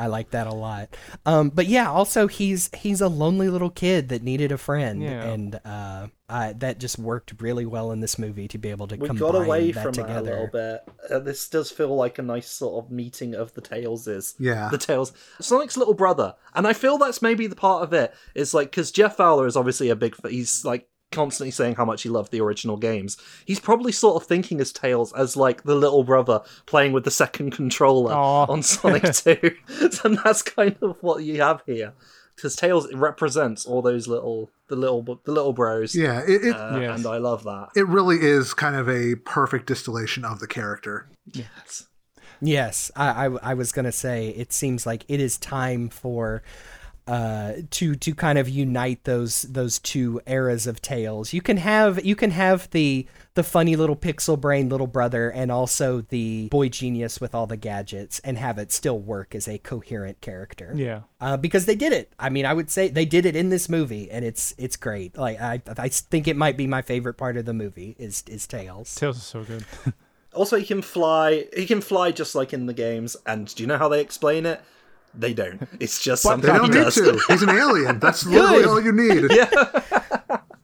I like that a lot. Um, but yeah, also he's he's a lonely little kid that needed a friend, Yeah. and uh, I, that just worked really well in this movie to be able to We combine got away that from together. it a little bit. Uh, this does feel like a nice sort of meeting of the Tailses. Yeah. The Tails. Sonic's little brother. And I feel that's maybe the part of it is like, because Jeff Fowler is obviously a big, he's like constantly saying how much he loved the original games. He's probably sort of thinking as Tails as like the little brother playing with the second controller Aw. on Sonic [laughs] 2. [laughs] and that's kind of what you have here. Because Tails represents all those little, the little, the little bros. Yeah, it it, Uh, Yes. And I love that. it really is kind of a perfect distillation of the character. Yes. Yes, I, I I was gonna say it seems like it is time for uh to to kind of unite those those two eras of Tails. You can have you can have the the funny little pixel brain little brother and also the boy genius with all the gadgets and have it still work as a coherent character. Yeah. Uh, because they did it. I mean, I would say they did it in this movie, and it's it's great. Like I I think it might be my favorite part of the movie is is Tails. Tails is so good. [laughs] Also, he can fly. He can fly just like in the games. And do you know how they explain it? They don't. It's just They something he don't need does. to. He's an alien. [laughs] That's literally all you need.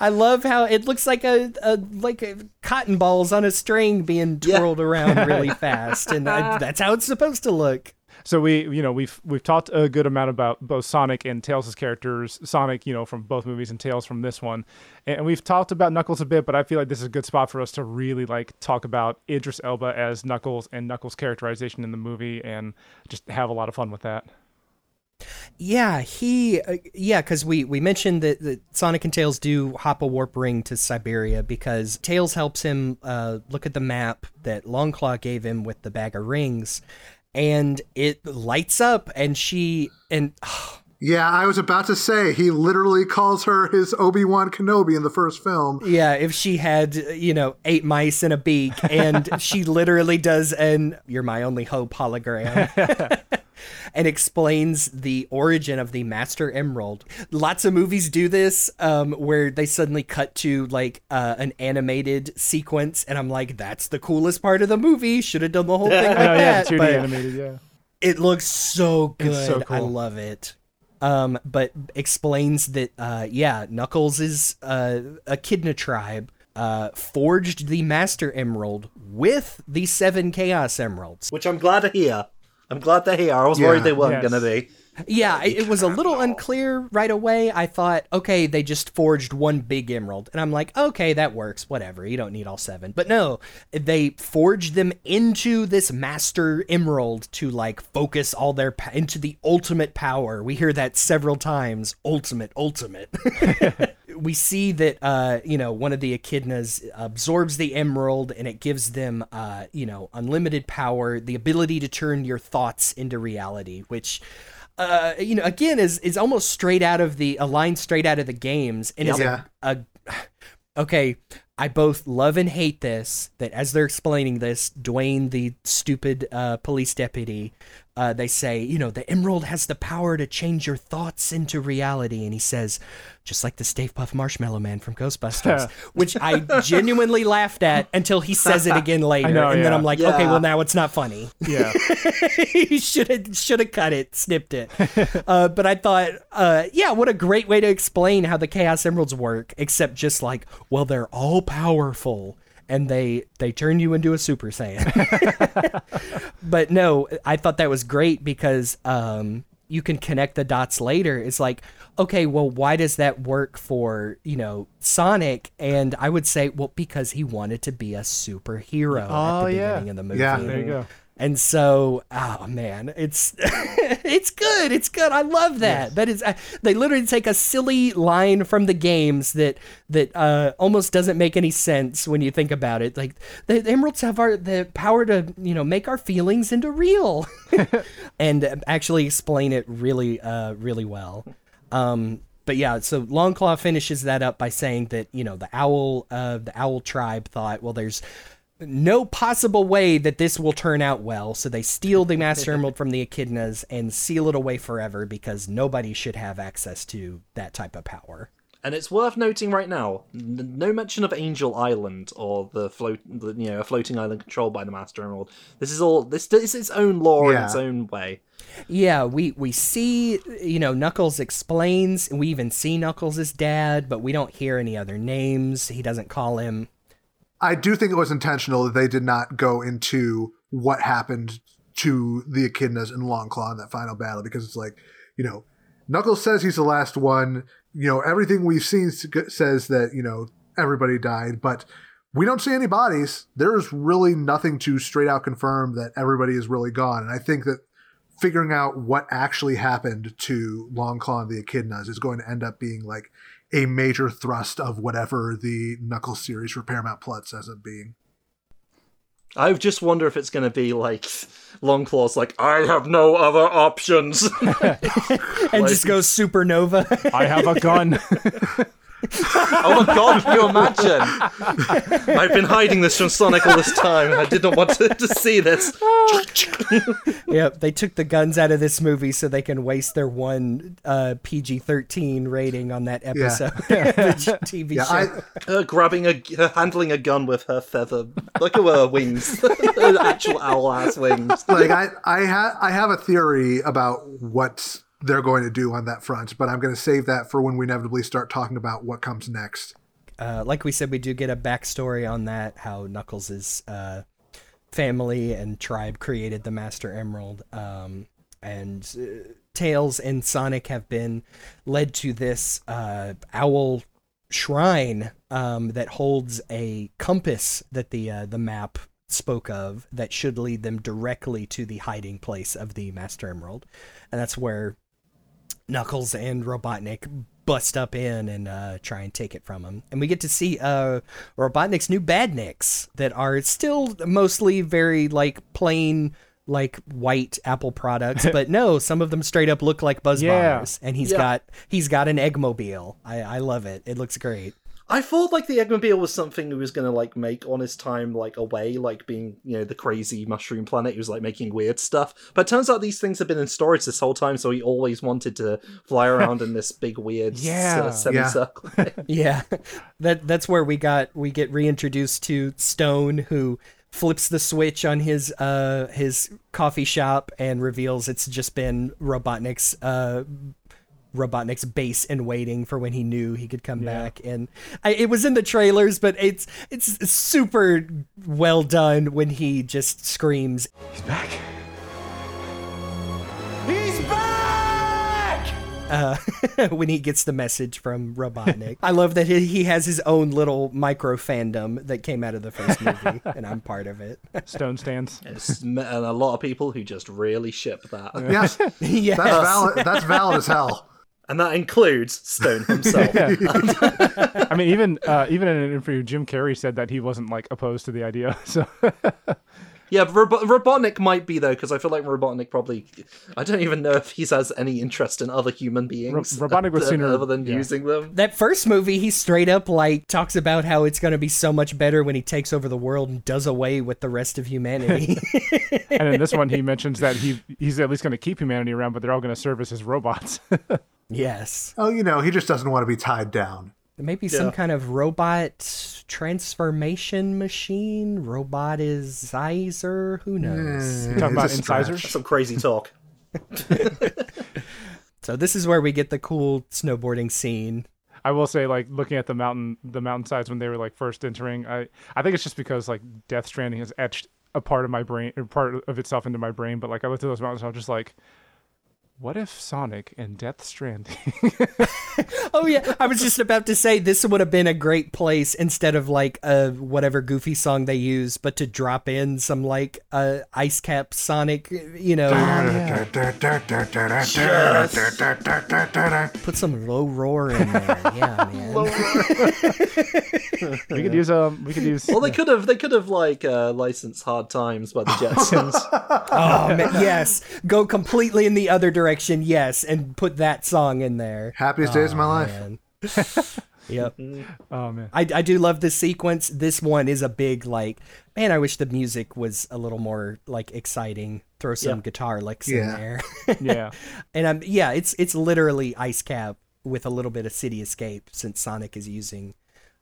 I love how it looks like a, a like a cotton balls on a string being Yeah. twirled around really [laughs] fast, and I, that's how it's supposed to look. So we, you know, we've we've talked a good amount about both Sonic and Tails' characters. Sonic, you know, from both movies, and Tails from this one, and we've talked about Knuckles a bit. But I feel like this is a good spot for us to really like talk about Idris Elba as Knuckles and Knuckles' characterization in the movie, and just have a lot of fun with that. Yeah, he, uh, yeah, because we we mentioned that, that Sonic and Tails do hop a warp ring to Siberia because Tails helps him uh, look at the map that Longclaw gave him with the bag of rings, and it lights up, and she and [sighs] Yeah, I was about to say he literally calls her his Obi Wan Kenobi in the first film. Yeah, if she had, you know, eight mice and a beak, and [laughs] she literally does an "You're my only hope" hologram. [laughs] And explains the origin of the Master Emerald. Lots of movies do this, um, where they suddenly cut to like uh, an animated sequence, and I'm like, "That's the coolest part of the movie. Should have done the whole thing like [laughs] Oh yeah, that." 2D but- animated, yeah. it looks so good. It's so I cool. love it. Um, but explains that uh, yeah, Knuckles is uh, a Echidna tribe. Uh, forged the Master Emerald with the seven Chaos Emeralds. Which I'm glad to hear. I'm glad to hear. I was worried they weren't Yes. going to be. Yeah, it, it was a little unclear right away. I thought, okay, they just forged one big emerald. And I'm like, okay, that works. Whatever. You don't need all seven. But no, they forged them into this master emerald to like focus all their pa- into the ultimate power. We hear that several times. Ultimate, ultimate. [laughs] we see that uh you know one of the echidnas absorbs the emerald and it gives them uh you know unlimited power the ability to turn your thoughts into reality which uh you know again is is almost straight out of the a line straight out of the games and is a, a okay I both love and hate this that as they're explaining this Dwayne the stupid uh police deputy uh, they say, you know, the emerald has the power to change your thoughts into reality. And he says, just like the Stay Puft Marshmallow Man from Ghostbusters, [laughs] which I genuinely laughed at until he says it again [laughs] later. know, and then. I'm like, okay, well, now it's not funny. Yeah. [laughs] he should have should have cut it, snipped it. Uh, but I thought, uh, yeah, what a great way to explain how the Chaos Emeralds work. Except just like, well, they're all powerful, and they they turn you into a Super Saiyan. [laughs] but no, I thought that was great because um, you can connect the dots later. It's like, okay, well, why does that work for you know Sonic? And I would say, well, because he wanted to be a superhero at Oh, the yeah. beginning of the movie. Yeah. There you go. And so, oh man, it's [laughs] it's good. It's good. I love that. That is, uh, they literally take a silly line from the games that that uh, almost doesn't make any sense when you think about it. Like the, the emeralds have our the power to you know make our feelings into real, [laughs] and actually explain it really uh, really well. Um, but yeah, so Longclaw finishes that up by saying that you know the owl uh, the owl tribe thought, well, there's no possible way that this will turn out well. So they steal the [laughs] Master Emerald from the Echidnas and seal it away forever because nobody should have access to that type of power. And it's worth noting right now, n- no mention of Angel Island or the float, the, you know, a floating island controlled by the Master Emerald. This is all this is its own lore in its own way. Yeah, we we see you know Knuckles explains. We even see Knuckles' dad, but we don't hear any other names. He doesn't call him. I do think it was intentional that they did not go into what happened to the Echidnas and Longclaw in that final battle because it's like, you know, Knuckles says he's the last one. You know, everything we've seen says that, you know, everybody died, but we don't see any bodies. There is really nothing to straight out confirm that everybody is really gone. And I think that figuring out what actually happened to Longclaw and the Echidnas is going to end up being like a major thrust of whatever the Knuckles series for Paramount Plus ends up being. I just wonder if it's going to be like Longclaw's like, I have no other options. [laughs] And just goes supernova. I have a gun. [laughs] [laughs] oh my god, can you imagine? I've been hiding this from Sonic all this time. I did not want to, to see this. [laughs] yep, they took the guns out of this movie so they can waste their one uh, PG thirteen rating on that episode of [laughs] the TV Yeah, show. I, Her grabbing a, her handling a gun with her feather, look at her wings, her actual owl ass wings. like I I ha- I have a theory about what they're going to do on that front, but I'm going to save that for when we inevitably start talking about what comes next. uh, like we said, we do get a backstory on that. How Knuckles' uh, family and tribe created the Master Emerald, um, and uh, Tails and Sonic have been led to this uh, owl shrine um, that holds a compass that the uh, the map spoke of that should lead them directly to the hiding place of the Master Emerald, and that's where Knuckles and Robotnik bust up in and uh, try and take it from him. And we get to see uh, Robotnik's new badniks that are still mostly very like plain like white Apple products, [laughs] but no, some of them straight up look like Buzz Yeah. bombers. And he's Yeah. got he's got an Eggmobile. I, I love it. It looks great. I thought like the Eggmobile was something he was gonna like make on his time like away, like being you know the crazy mushroom planet. He was like making weird stuff, but it turns out these things have been in storage this whole time. So he always wanted to fly around in this big weird [laughs] Yeah. yeah. semicircle. [laughs] Yeah, that that's where we got we get reintroduced to Stone, who flips the switch on his uh his coffee shop and reveals it's just been Robotnik's uh Robotnik's base in waiting for when he knew he could come back and I, it was in the trailers but it's it's super well done when he just screams He's back. He's back! uh, [laughs] when he gets the message from Robotnik. I love that he, he has his own little micro fandom that came out of the first [laughs] movie, and I'm part of it. Stone stands. and a lot of people who just really ship that, Yes, [laughs] yes. that's valid. That's valid as hell. And that includes Stone [laughs] himself. [laughs] I mean, even uh, even in an interview, Jim Carrey said that he wasn't like opposed to the idea. [laughs] So Yeah, but Robo- Robotnik might be though, because I feel like Robotnik probably. I don't even know if he has any interest in other human beings. Ro- Robotnik was uh, sooner- other than yeah. using them. That first movie, he straight up like talks about how it's going to be so much better when he takes over the world and does away with the rest of humanity. And in this one, he mentions that he he's at least going to keep humanity around, but they're all going to serve as his robots. Yes. Oh, you know, he just doesn't want to be tied down. Maybe some kind of robot transformation machine, robot robotizer, who hmm. knows? You talking about It's a incisors? Some crazy talk. [laughs] So this is where we get the cool snowboarding scene. I will say, like looking at the mountain, the mountainsides when they were like first entering, I I think it's just because like Death Stranding has etched a part of my brain, or part of itself into my brain. But like I looked at those mountains, I was just like, what if Sonic and Death Stranding? [laughs] Oh yeah, I was just about to say this would have been a great place instead of like uh whatever goofy song they use, but to drop in some like uh ice cap Sonic, you know, put some Low Roar in there. [laughs] Yeah, man. we could use um, we could use. Well, they could have. They could have like uh, licensed "Hard Times" by the Jetsons. [laughs] Oh man, yes, go completely in the other direction. Yes, and put that song in there. Happiest days of my life. Man. [laughs] yep. oh man, I, I do love this sequence. This one is a big like, man. I wish the music was a little more like exciting. Throw some Yeah. guitar licks in Yeah. there, [laughs] yeah. [laughs] and um, yeah, it's it's literally Ice Cap with a little bit of City Escape since Sonic is using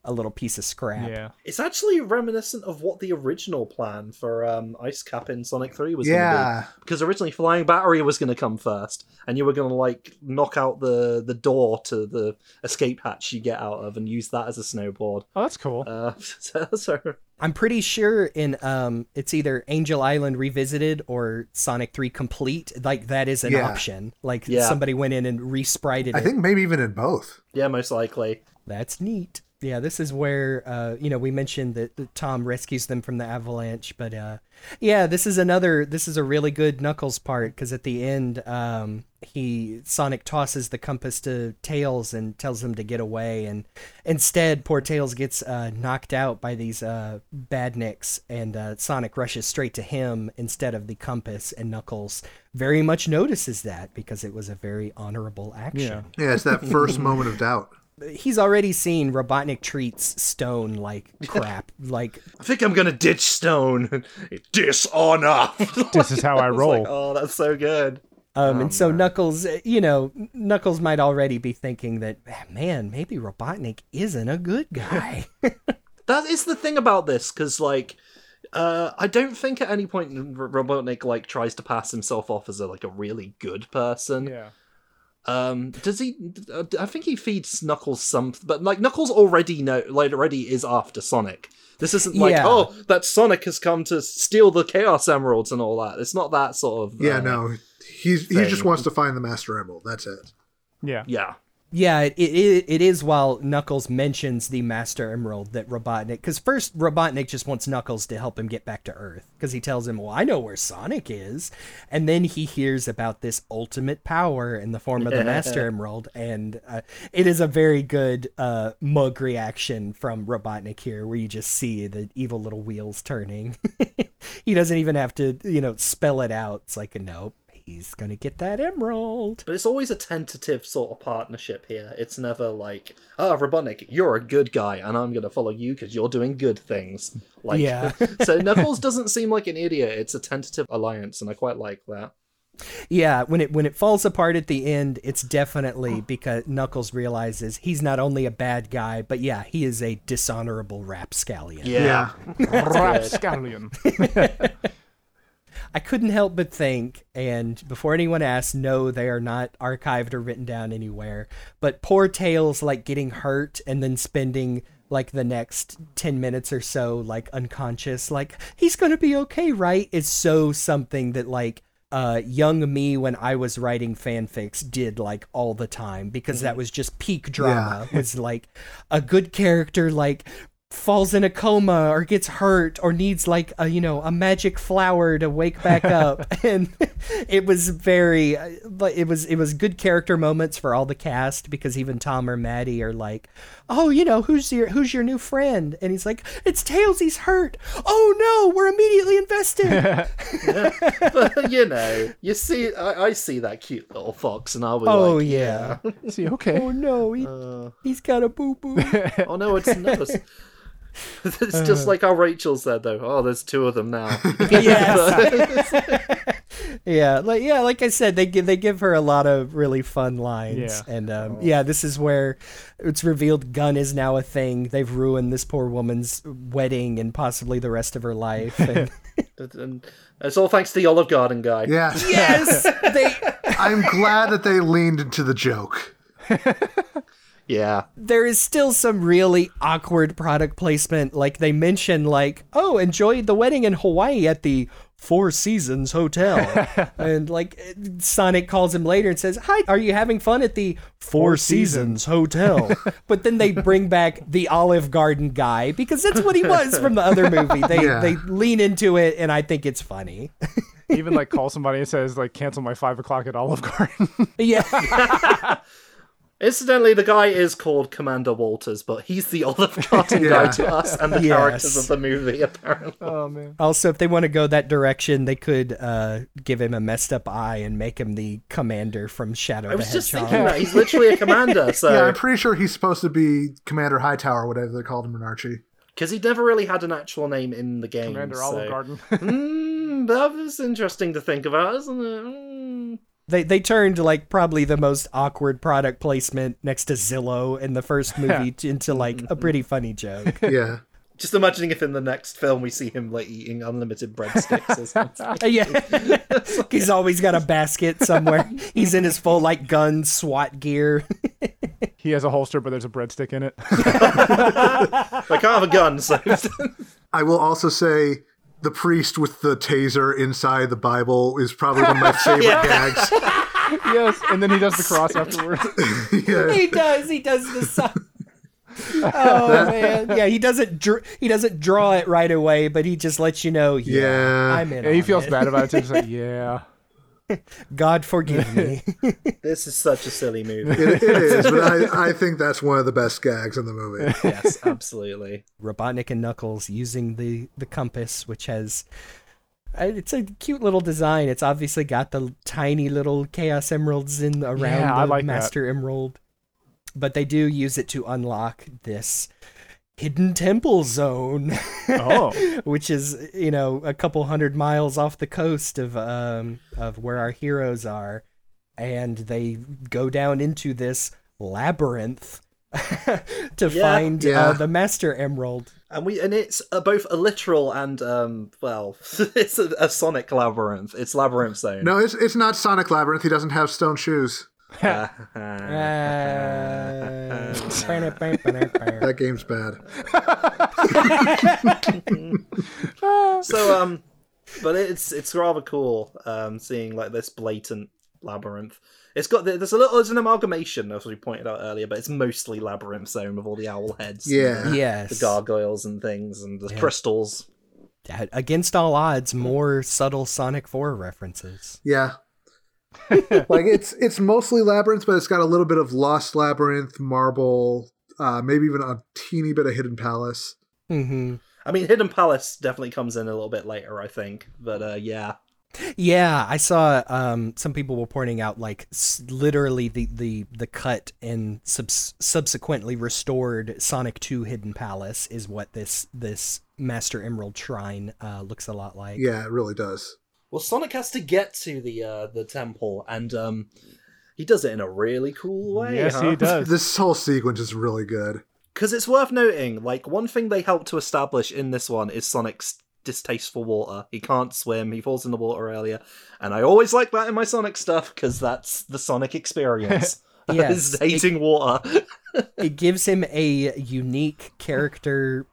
a little piece of scrap. Yeah. it's actually reminiscent of what the original plan for um, Ice Cap in Sonic Three was. Gonna Yeah. be. because originally Flying Battery was going to come first, and you were going to like knock out the the door to the escape hatch you get out of, and use that as a snowboard. Oh, that's cool. Uh, [laughs] so, so I'm pretty sure in um it's either Angel Island Revisited or Sonic 3 Complete. Like that is an Yeah. option. Like Yeah. somebody went in and resprited I it. think maybe even in both. yeah, most likely. That's neat. Yeah, this is where uh, you know we mentioned that, that Tom rescues them from the avalanche, but uh, yeah, this is another. This is a really good Knuckles part because at the end, um, he Sonic tosses the compass to Tails and tells him to get away, and instead, poor Tails gets uh, knocked out by these uh, badniks, and uh, Sonic rushes straight to him instead of the compass, and Knuckles very much notices that because it was a very honorable action Yeah. Yeah, it's that first [laughs] moment of doubt. He's already seen Robotnik treats Stone like [laughs] crap. like I think I'm gonna ditch Stone. [laughs] Dishonor. [laughs] This is how I was roll. like, oh, that's so good. um and so Knuckles, uh, you know, Knuckles might already be thinking that man, maybe Robotnik isn't a good guy. That is the thing about this, because like, uh, I don't think at any point Robotnik like tries to pass himself off as a like a really good person. yeah. Um, does he? uh, I think he feeds Knuckles something, but like Knuckles already know, like already is after Sonic. This isn't like, Yeah. oh, that Sonic has come to steal the Chaos Emeralds and all that. It's not that sort of. Yeah, uh, no. He's he thing. just wants to find the Master Emerald. That's it. Yeah. Yeah. Yeah, it, it it is while Knuckles mentions the Master Emerald that Robotnik cuz first Robotnik just wants Knuckles to help him get back to Earth cuz he tells him, "Well, I know where Sonic is." And then he hears about this ultimate power in the form of the Master [laughs] Emerald and uh, it is a very good uh, mug reaction from Robotnik here where you just see the evil little wheels turning. [laughs] he doesn't even have to, you know, spell it out. It's like, a "Nope, he's going to get that emerald." But it's always a tentative sort of partnership here. It's never like, ah, Robotnik, you're a good guy, and I'm going to follow you because you're doing good things. Like, Yeah. [laughs] so Knuckles doesn't seem like an idiot. It's a tentative alliance, and I quite like that. Yeah, when it when it falls apart at the end, it's definitely because Knuckles realizes he's not only a bad guy, but yeah, he is a dishonorable rapscallion. Yeah. [laughs] Rapscallion. [laughs] I couldn't help but think, and before anyone asks, no, they are not archived or written down anywhere. But poor Tails like getting hurt and then spending like the next 10 minutes or so like unconscious like he's gonna be okay right is so something that like uh young me when i was writing fanfics did like all the time because that was just peak drama was like a good character like falls in a coma or gets hurt or needs like a you know a magic flower to wake back up. [laughs] [laughs] And it was very uh, but it was it was good character moments for all the cast because even Tom or Maddie are like oh you know who's your who's your new friend? And he's like it's Tails. He's hurt. Oh no we're immediately invested. [laughs] But you know, you see, I, I see that cute little fox, and I'll be oh like, yeah. See, okay. oh no he, he's got a boo boo oh no, it's nose. It's just like how Rachel said, though. Oh, there's two of them now. [laughs] [laughs] yes. [laughs] yeah, like yeah, like I said, they give they give her a lot of really fun lines, Yeah. and um, yeah, this is where it's revealed gun is now a thing. They've ruined this poor woman's wedding and possibly the rest of her life. And and it's all thanks to the Olive Garden guy. Yeah. yes, they I'm glad that they leaned into the joke. Yeah. there is still some really awkward product placement. Like they mention, like, oh, enjoyed the wedding in Hawaii at the Four Seasons Hotel, [laughs] and like Sonic calls him later and says, "Hi, are you having fun at the Four, Four Seasons Hotel?" [laughs] but then they bring back the Olive Garden guy because that's what he was from the other movie. They Yeah. they lean into it, and I think it's funny. Even like call somebody and says like cancel my five o'clock at Olive Garden. yeah, [laughs] Incidentally, the guy is called Commander Walters, but he's the Olive [laughs] Garden guy to us and the Yes. characters of the movie, apparently. oh man. Also, if they want to go that direction, they could uh, give him a messed up eye and make him the commander from Shadow I the was just Hedgehog. thinking that. He's literally a commander, [laughs] so. Yeah, I'm pretty sure he's supposed to be Commander Hightower, whatever they called him in Archie. Because he never really had an actual name in the game. Commander so. Olive Garden. [laughs] Mm, that was interesting to think about, isn't it? Mm. They they turned like probably the most awkward product placement next to Zillow in the first movie t- into like a pretty funny joke. [laughs] Yeah. Just imagining if in the next film we see him like eating unlimited breadsticks or something. [laughs] Yeah, he's always got a basket somewhere. He's in his full like gun SWAT gear. [laughs] he has a holster, but there's a breadstick in it. I can't have a gun, so I will also say the priest with the taser inside the Bible is probably one of my [laughs] favorite gags. [laughs] yes, and then he does the cross [laughs] afterwards. Yeah. he does. He does the sun. Oh man, yeah. He doesn't. Dr- he doesn't draw it right away, but he just lets you know. Yeah, Yeah. I'm in. Yeah, he feels it. bad about it too. He's like, yeah. [laughs] God forgive me. [laughs] this is such a silly movie. It, it is, but I, I [laughs] think that's one of the best gags in the movie. yes, absolutely. Robotnik and Knuckles using the the compass, which has uh, it's a cute little design. It's obviously got the tiny little Chaos Emeralds in around Yeah, the like that. Master Emerald, but they do use it to unlock this hidden temple zone, Oh, [laughs] which is you know a couple hundred miles off the coast of um of where our heroes are, and they go down into this labyrinth. [laughs] to Yeah. find Yeah. Uh, the Master Emerald. And we and it's uh, both a literal and um well, [laughs] it's a, a Sonic labyrinth. It's labyrinth zone. No, it's it's not Sonic Labyrinth. He doesn't have stone shoes. Uh, [laughs] That game's bad. [laughs] so um but it's it's rather cool um seeing like this blatant labyrinth it's got there's a little there's an amalgamation as we pointed out earlier but it's mostly labyrinth zone with all the owl heads and Yeah. yes. the gargoyles and things and the Yeah. crystals Against all odds, more subtle Sonic 4 references. Yeah. [laughs] like it's it's mostly labyrinth, but it's got a little bit of Lost Labyrinth, Marble, uh, maybe even a teeny bit of Hidden Palace. hmm i mean hidden palace definitely comes in a little bit later i think but uh yeah Yeah, I saw um, some people were pointing out like s- literally the, the, the cut and subs- subsequently restored Sonic 2 Hidden Palace is what this this Master Emerald Shrine uh, looks a lot like. Yeah, it really does. Well sonic has to get to the uh the temple and um he does it in a really cool way yes, huh? he [laughs] does. This whole sequence is really good. Because it's worth noting, like, one thing they help to establish in this one is Sonic's distaste for water. He can't swim, he falls in the water earlier. And I always like that in my Sonic stuff, because that's the Sonic experience. [laughs] Yes, is hating water. [laughs] [laughs] it gives him a unique character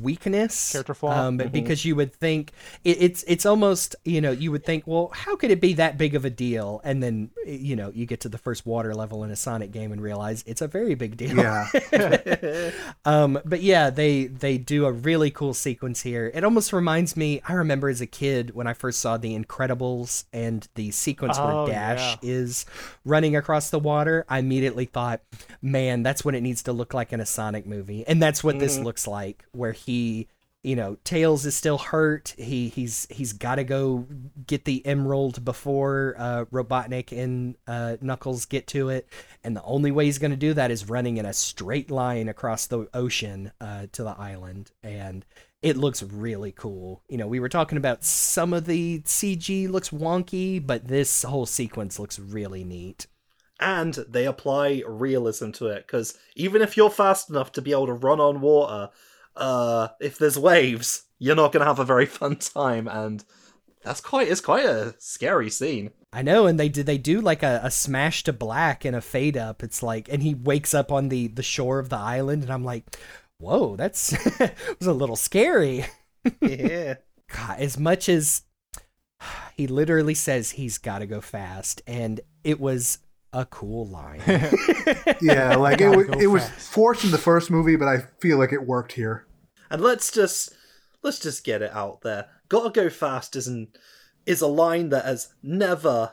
weakness Character flaw? um, because you would think it, it's it's almost you know you would think well how could it be that big of a deal and then you know you get to the first water level in a sonic game and realize it's a very big deal Yeah. [laughs] um, but yeah, they they do a really cool sequence here. It almost reminds me. I remember as a kid when I first saw The Incredibles and the sequence Oh, where Dash yeah. is running across the water. I immediately thought, man, that's what it needs to look like in a Sonic movie, and that's what this looks like, where he. You know, Tails is still hurt. He he's he's got to go get the emerald before uh, Robotnik and uh, Knuckles get to it, and the only way he's going to do that is running in a straight line across the ocean uh, to the island, and it looks really cool. You know, we were talking about some of the CG looks wonky, but this whole sequence looks really neat. And they apply realism to it because even if you're fast enough to be able to run on water uh if there's waves you're not gonna have a very [laughs] fun time and that's quite it's quite a scary scene I know, and they do they do like a, a smash to black and a fade up. It's like, and he wakes up on the the shore of the island, and I'm like, whoa, that's [laughs] was a little scary. [laughs] yeah God, as much as [sighs] he literally says he's got to go fast, and it was a cool line. [laughs] Yeah, [laughs] like it, was it was forced in the first movie, but I feel like it worked here. and let's just let's just get it out there gotta go fast isn't is a line that has never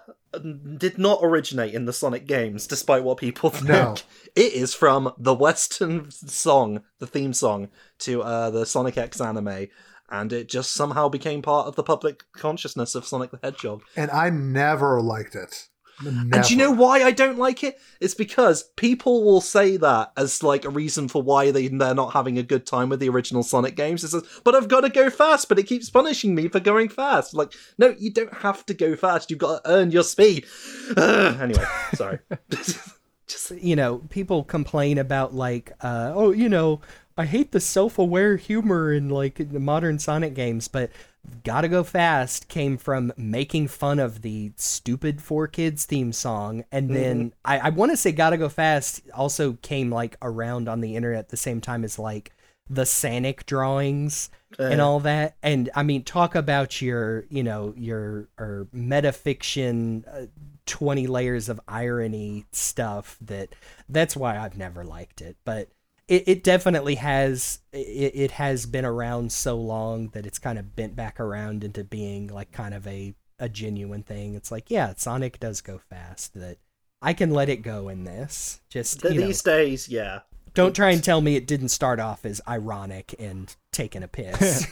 did not originate in the Sonic games, despite what people think. No. It is from the Western song, the theme song to uh, the Sonic X anime, and it just somehow became part of the public consciousness of Sonic the Hedgehog. And I never liked it. Never. And do you know why I don't like it? It's because people will say that as like a reason for why they they're not having a good time with the original Sonic games. It says, "But I've got to go fast, but it keeps punishing me for going fast." Like, no, you don't have to go fast. You've got to earn your speed. Anyway, sorry. [laughs] Just you know, people complain about like, uh, oh, you know, I hate the self-aware humor in like the modern Sonic games, but "Gotta Go Fast" came from making fun of the stupid 4Kids theme song, and then I, I want to say "Gotta Go Fast" also came like around on the internet at the same time as like the Sonic drawings and all that. And I mean, talk about your, you know, your or metafiction, uh, twenty layers of irony stuff. That that's why I've never liked it, but. It, it definitely has it, it has been around so long that it's kind of bent back around into being like kind of a a genuine thing. It's like yeah, Sonic does go fast. That I can let it go in this. Just th- you know, these days, yeah. don't try and tell me it didn't start off as ironic and taking a piss.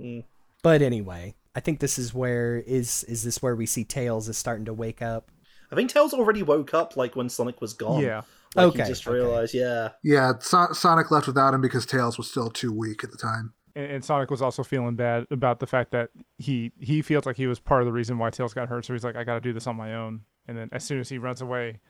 Mm. [laughs] [laughs] but anyway, I think this is where is is this where we see Tails is starting to wake up? I think Tails already woke up like when Sonic was gone. Yeah. Like, Okay, He just okay. realized, yeah. Yeah, so- Sonic left without him because Tails was still too weak at the time. And, and Sonic was also feeling bad about the fact that he he feels like he was part of the reason why Tails got hurt. So he's like, I got to do this on my own. And then as soon as he runs away,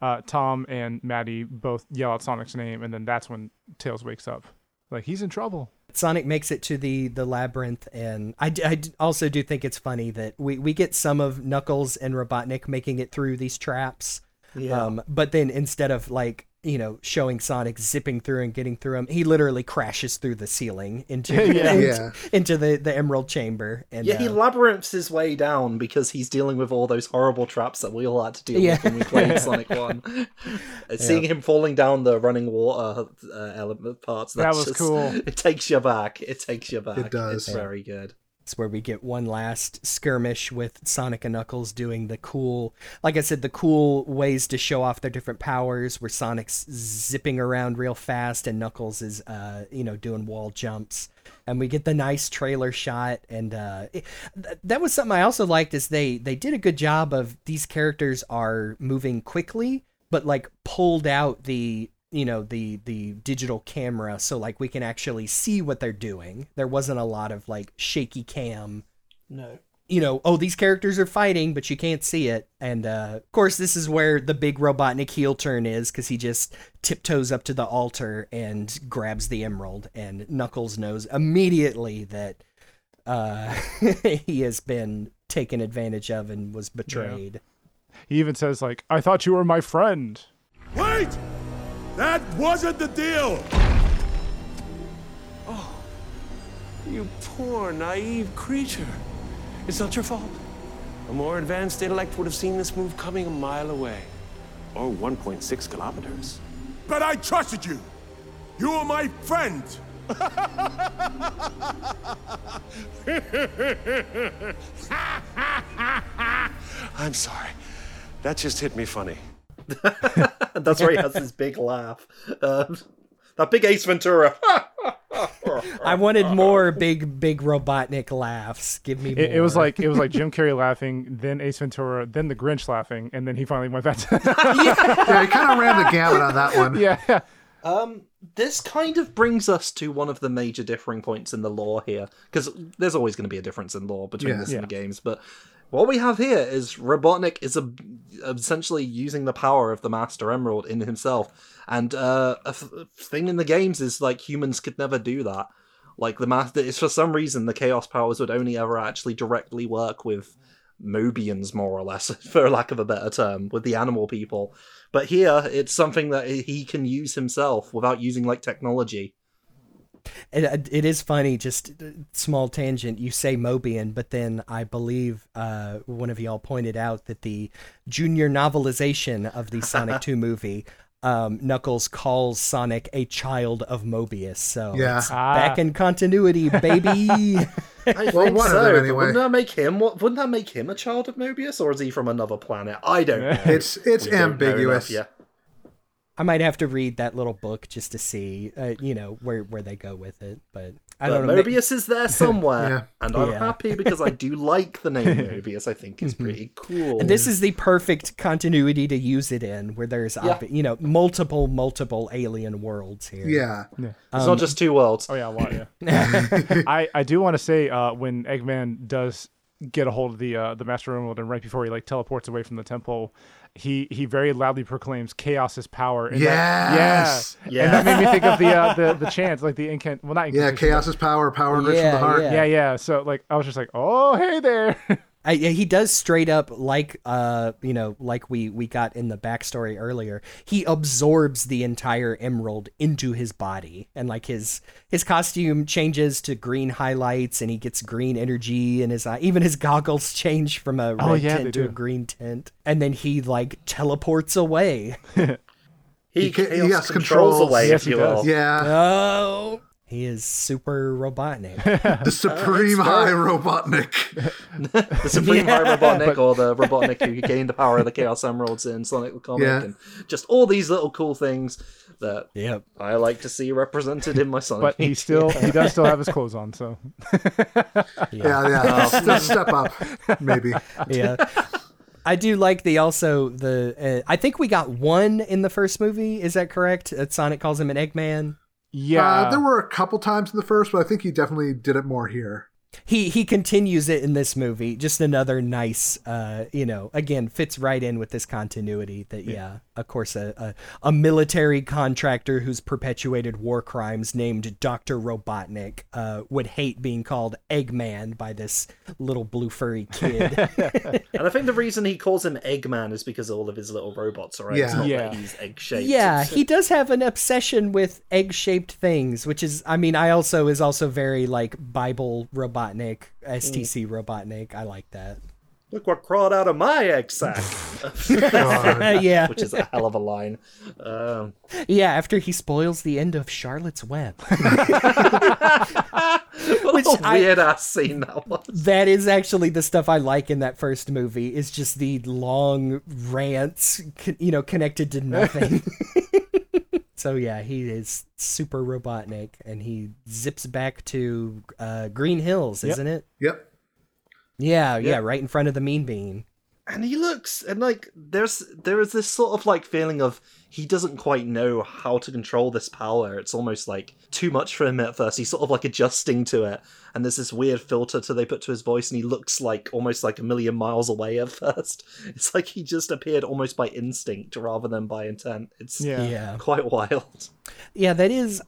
uh, Tom and Maddie both yell out Sonic's name, and then that's when Tails wakes up. Like he's in trouble. Sonic makes it to the the labyrinth, and I, I also do think it's funny that we we get some of Knuckles and Robotnik making it through these traps. Yeah. Um, but then instead of like you know showing Sonic zipping through and getting through him, he literally crashes through the ceiling into [laughs] Yeah. into, Yeah. into the the Emerald Chamber. And Yeah, he uh, labyrinths his way down because he's dealing with all those horrible traps that we all had to deal Yeah. with when we played [laughs] Sonic One. And [laughs] Seeing him falling down the running water uh, element parts, That was just- cool. It takes you back. It takes you back. It does. It's very good. It's where we get one last skirmish with Sonic and Knuckles doing the cool, like I said, the cool ways to show off their different powers. Where Sonic's zipping around real fast and Knuckles is, uh, you know, doing wall jumps. And we get the nice trailer shot, and uh, it- th- that was something I also liked. Is they they did a good job of these characters are moving quickly, but like pulled out the you know the the digital camera so like we can actually see what they're doing there wasn't a lot of like shaky cam No. you know oh these characters are fighting but you can't see it and uh of course this is where the big robotnik heel turn is because he just tiptoes up to the altar and grabs the emerald and knuckles knows immediately that uh [laughs] he has been taken advantage of and was betrayed He even says like, "I thought you were my friend." Wait! That wasn't the deal! Oh, you poor, naive creature. It's not your fault. A more advanced intellect would have seen this move coming a mile away. Or 1.6 kilometers. But I trusted you! You were my friend! [laughs] I'm sorry. That just hit me funny. [laughs] That's where he has his big laugh. Um, that big Ace Ventura. [laughs] I wanted more big, big Robotnik laughs. Give me more. It, it was like it was like Jim Carrey laughing, then Ace Ventura, then the Grinch laughing, and then he finally went back to [laughs] yeah, he kind of ran the gamut on that one. yeah. Um, this kind of brings us to one of the major differing points in the law here, because there's always going to be a difference in law between Yeah. this Yeah. and the games. But what we have here is Robotnik is a, essentially using the power of the Master Emerald in himself, and uh, a thing in the games is like humans could never do that. Like the master, it's for some reason the Chaos powers would only ever actually directly work with Mobians, more or less, [laughs] for lack of a better term, with the animal people. But here, it's something that he can use himself without using like technology. It, it is funny, just uh, small tangent. You say Mobian, but then I believe uh, one of y'all pointed out that the junior novelization of the Sonic [laughs] 2 movie, um, Knuckles calls Sonic a child of Mobius. So Yeah. it's Ah. back in continuity, baby. [laughs] I Well, think one of so. them anyway. Wouldn't that make him? What? Wouldn't that make him a child of Mobius, or is he from another planet? I don't know. It's it's We don't know ambiguous. enough yet. I might have to read that little book just to see, uh, you know, where where they go with it. But I But don't know. Mobius is there somewhere, [laughs] Yeah. and I'm Yeah. happy because I do like the name [laughs] Mobius. I think it's pretty cool. And this is the perfect continuity to use it in, where there's, obvi- you know, multiple, multiple alien worlds here. Yeah. it's um, not just two worlds. Oh yeah, a lot. Yeah. [laughs] I I do want to say uh, when Eggman does get a hold of the uh, the Master Emerald and right before he like teleports away from the temple, he he very loudly proclaims chaos is power. And that- Yes. yeah. And that made me think of the uh, the the chant, like the incant. Well, not Yeah, chaos is power, power enriched from Yeah, the heart. yeah. Yeah, yeah. So like I was just like, oh hey there. [laughs] I, he does straight up like uh you know like we we got in the backstory earlier he absorbs the entire emerald into his body and like his his costume changes to green highlights and he gets green energy in his eye even his goggles [laughs] change from a red Oh, yeah, tint to a green tint and then he like teleports away [laughs] He, He ca- he controls controls. away, Yes, if he you does. will. Yeah. oh he is super robotnik [laughs] [laughs] The supreme high Robotnik. The Supreme High Robotnik, or the Robotnik who gained the power of the Chaos Emeralds in Sonic the Comic, Yeah. and just all these little cool things that yep I like to see represented in my Sonic. but he still he does still have his [laughs] clothes on. So Yeah, yeah. Still step up, maybe. yeah. I do like the also the uh, I think we got one in the first movie. Is that correct? Uh, Sonic calls him an Eggman. Yeah, Uh, there were a couple times in the first, but I think he definitely did it more here. He he continues it in this movie. Just another nice, uh, you know, again fits right in with this continuity. That yeah, of course, a, a a military contractor who's perpetuated war crimes named Doctor Robotnik uh, would hate being called Eggman by this little blue furry kid. [laughs] [laughs] and I think the reason he calls him Eggman is because all of his little robots are eggs, Yeah. not Yeah. that he's egg shaped. Yeah, he does have an obsession with egg-shaped things, which is I mean, I also is also very like Bible Robotnik, STC Robotnik. I like that. Look what crawled out of my egg sack, [laughs] [laughs] yeah. which is a hell of a line. Um, Yeah, after he spoils the end of Charlotte's Web. [laughs] what Which a I- weird ass scene that was. that is actually the stuff I like in that first movie is just the long rants, you know, connected to nothing. So yeah, he is super Robotnik and he zips back to uh, Green Hills, Yep. isn't it? Yep. Yeah, yeah, right in front of the Mean Bean. and he looks and like there's there is this sort of like feeling of he doesn't quite know how to control this power it's almost like too much for him at first he's sort of like adjusting to it and there's this weird filter to they put to his voice and he looks like almost like a million miles away at first [laughs] it's like he just appeared almost by instinct rather than by intent it's Yeah. Yeah. quite wild Yeah, that is.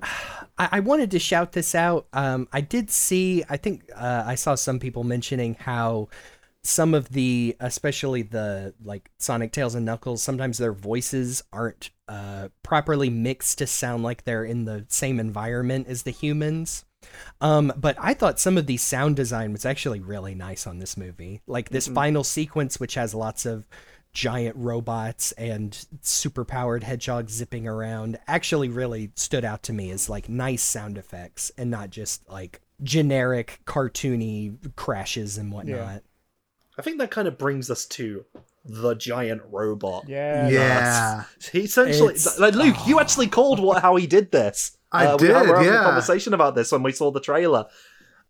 I, I wanted to shout this out. Um, I did see. I think uh, I saw some people mentioning how some of the, especially the like Sonic, Tails, and Knuckles, sometimes their voices aren't uh, properly mixed to sound like they're in the same environment as the humans. Um, but I thought some of the sound design was actually really nice on this movie. Like this final sequence, which has lots of giant robots and super powered hedgehogs zipping around, actually really stood out to me as like nice sound effects and not just like generic cartoony crashes and whatnot. I think that kind of brings us to the giant robot. Yeah. Yeah. He essentially, It's- like Luke, you [sighs] actually called what how he did this. I Uh, we did, we were having yeah. a conversation about this when we saw the trailer.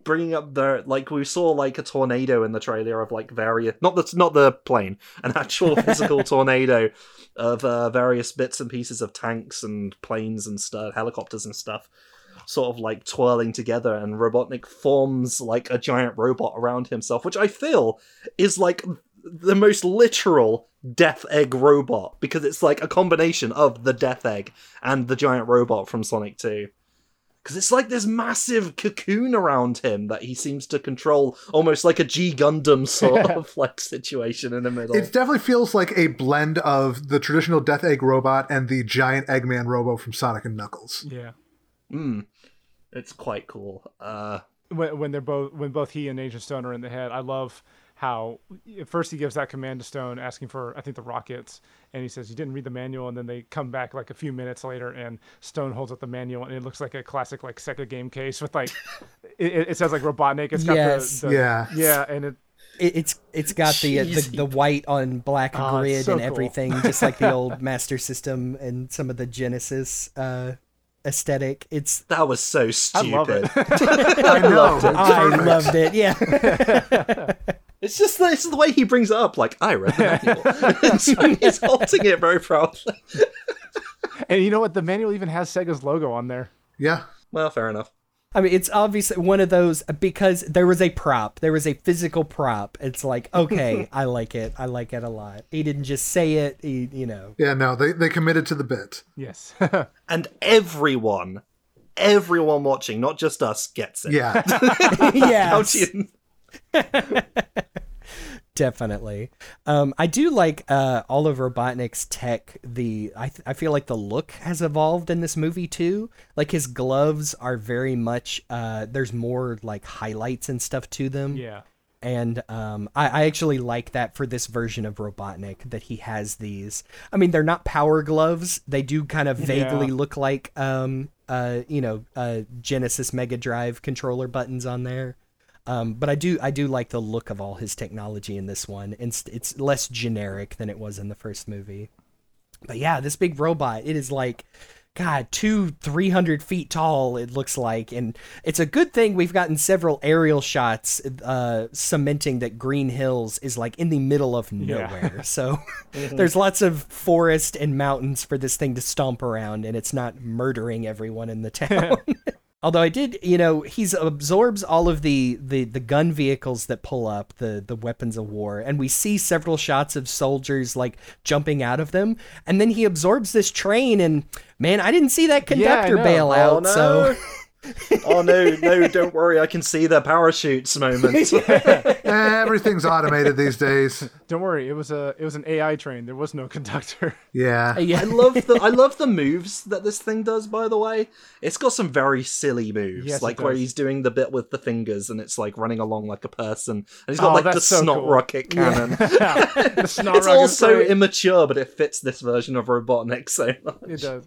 Bringing up the like we saw like a tornado in the trailer of like various not the not the plane an actual [laughs] physical tornado of uh, various bits and pieces of tanks and planes and stuff helicopters and stuff sort of like twirling together and Robotnik forms like a giant robot around himself which I feel is like the most literal Death Egg robot because it's like a combination of the Death Egg and the giant robot from Sonic 2. Because it's like this massive cocoon around him that he seems to control almost like a G Gundam sort of like situation in the middle. It definitely feels like a blend of the traditional Death Egg robot and the giant Eggman robo from Sonic and Knuckles. Yeah. Mm. It's quite cool. Uh, when, when they're both when both he and Agent Stone are in the head. I love how at first he gives that command to Stone asking for I think the rockets and he says you didn't read the manual and then they come back like a few minutes later and Stone holds up the manual and it looks like a classic like Sega game case with like [laughs] it, it says like Robotnik it's got Yes. the, the Yeah. yeah and it It, it's it's got the, uh, the the white on black Oh, grid so and cool. everything, just like the old [laughs] Master System and some of the Genesis uh, aesthetic. It's that was so I stupid. [laughs] love it I know. it's I loved it. Yeah. [laughs] It's just the, it's the way he brings it up. Like I read the manual. [laughs] so he's holding it very proudly. and you know what the manual even has Sega's logo on there Yeah. Well, fair enough. I mean, it's obviously one of those because there was a prop, there was a physical prop. It's like, [laughs] okay, I like it. I like it a lot. He didn't just say it. He, you know. Yeah, no, they, they committed to the bit. yes [laughs] And everyone, everyone watching, not just us, gets it. Yeah. [laughs] yeah. Definitely. Um, I do like uh, all of Robotnik's tech. The I, th- I feel like the look has evolved in this movie too. Like his gloves are very much. Uh, there's more like highlights and stuff to them. yeah And um, I, I actually like that for this version of Robotnik that he has these. I mean, they're not power gloves. They do kind of vaguely Yeah. look like, um, uh, you know, uh, Genesis Mega Drive controller buttons on there. Um, but I do I do like the look of all his technology in this one. It's it's less generic than it was in the first movie. But yeah, this big robot, it is like, God, two, three hundred feet tall. It looks like, and it's a good thing we've gotten several aerial shots, uh, cementing that Green Hills is like in the middle of Yeah. nowhere. [laughs] So there's lots of forest and mountains for this thing to stomp around, and it's not murdering everyone in the [laughs] town. Although I did, you know, he's absorbs all of the, the the gun vehicles that pull up the the weapons of war, and we see several shots of soldiers like jumping out of them, and then he absorbs this train, and man, I didn't see that conductor know. bail out. Oh no! So [laughs] oh no! No! Don't worry. I can see the parachutes moment. [laughs] [laughs] Everything's automated these days. don't worry it was a it was an AI train there was no conductor Yeah. Uh, yeah, I love the I love the moves that this thing does. By the way, it's got some very silly moves, Yes, like where he's doing the bit with the fingers and it's like running along like a person, and he's got Oh, like the that's so snot cool. rocket cannon. [laughs] the snot it's all rocket's so immature, but it fits this version of Robotnik so much. it does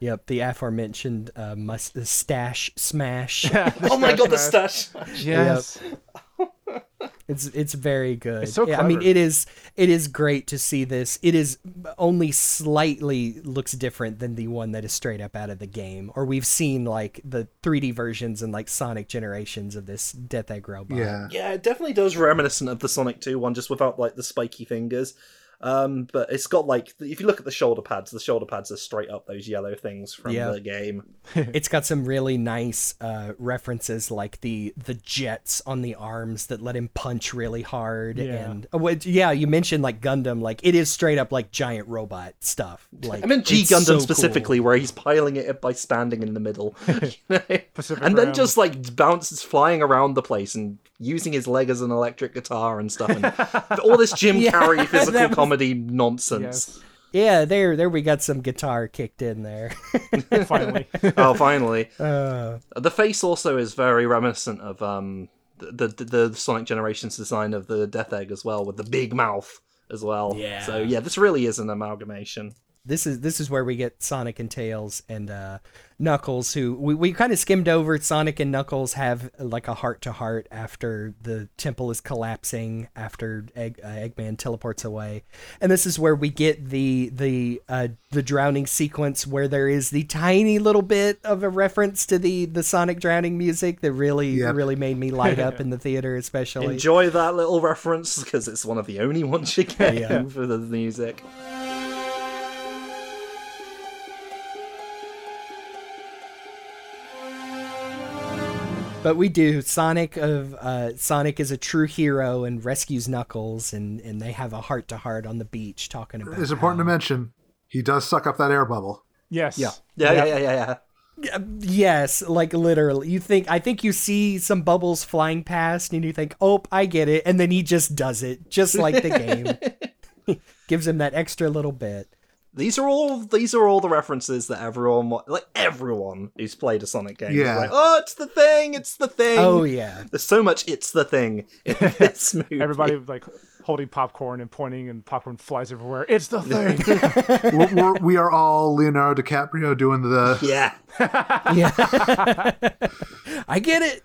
yep, the aforementioned uh, mustache smash. [laughs] Oh my god, the stash! yes It's it's very good. It's so Yeah, I mean, it is it is great to see this. It is only slightly looks different than the one that is straight up out of the game, or we've seen like the 3D versions and like Sonic generations of this Death Egg robot. Yeah. Yeah, it definitely does reminiscent of the Sonic 2 one, just without like the spiky fingers. Um, but it's got like if you look at the shoulder pads, the shoulder pads are straight up those yellow things from Yeah. the game. [laughs] It's got some really nice uh, references, like the the jets on the arms that let him punch really hard, Yeah. and oh, what- yeah, you mentioned like Gundam, like it is straight up like giant robot stuff. Like I meant G Gundam so cool. specifically, where he's piling it up by standing in the middle, [laughs] You know? [laughs] And then just like bounces flying around the place and using his leg as an electric guitar and stuff, and [laughs] all this Jim Yeah, Carrey [laughs] physical was- comedy nonsense. Yes. Yeah, there, there we got some guitar kicked in there. [laughs] Finally. oh, finally. Uh, The face also is very reminiscent of um the, the the Sonic Generations design of the Death Egg as well, with the big mouth as well. Yeah. So yeah, this really is an amalgamation. This is this is where we get Sonic and Tails and uh, Knuckles, who we, we kind of skimmed over. Sonic and Knuckles have like a heart to heart after the temple is collapsing, after Egg, uh, Eggman teleports away, and this is where we get the the uh, the drowning sequence where there is the tiny little bit of a reference to the the Sonic drowning music that really Yep. really made me light up [laughs] in the theater, especially. Enjoy that little reference because it's one of the only ones you get Yeah. [laughs] for the music. But we do. Sonic of uh, Sonic is a true hero and rescues Knuckles, and and they have a heart to heart on the beach talking about. It's important to mention he does suck up that air bubble. Yes. Yeah, yeah, yeah, yeah, yeah. yeah. Yes, like literally. You think I think you see some bubbles flying past, and you think, "Oh, I get it," and then he just does it, just like the game. [laughs] Gives him that extra little bit. These are all these are all the references that everyone like everyone who's played a Sonic game. Yeah. like, oh, it's the thing, it's the thing. Oh yeah. There's so much it's the thing in [laughs] this movie. Everybody like holding popcorn and pointing, and popcorn flies everywhere. It's the thing. [laughs] [laughs] we're, we're, we are all Leonardo DiCaprio doing the. Yeah. Yeah. I get it.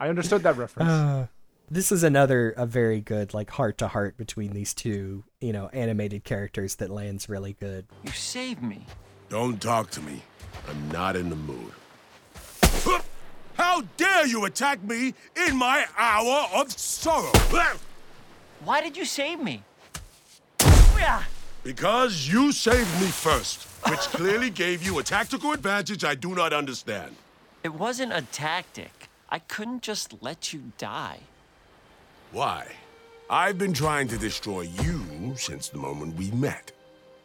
I understood that reference. Uh, This is another a very good like heart to heart between these two, you know, animated characters that lands really good. You saved me. Don't talk to me. I'm not in the mood. [laughs] How dare you attack me in my hour of sorrow? [laughs] Why did you save me? Because you saved me first, which clearly gave you a tactical advantage I do not understand. It wasn't a tactic. I couldn't just let you die. Why? I've been trying to destroy you since the moment we met.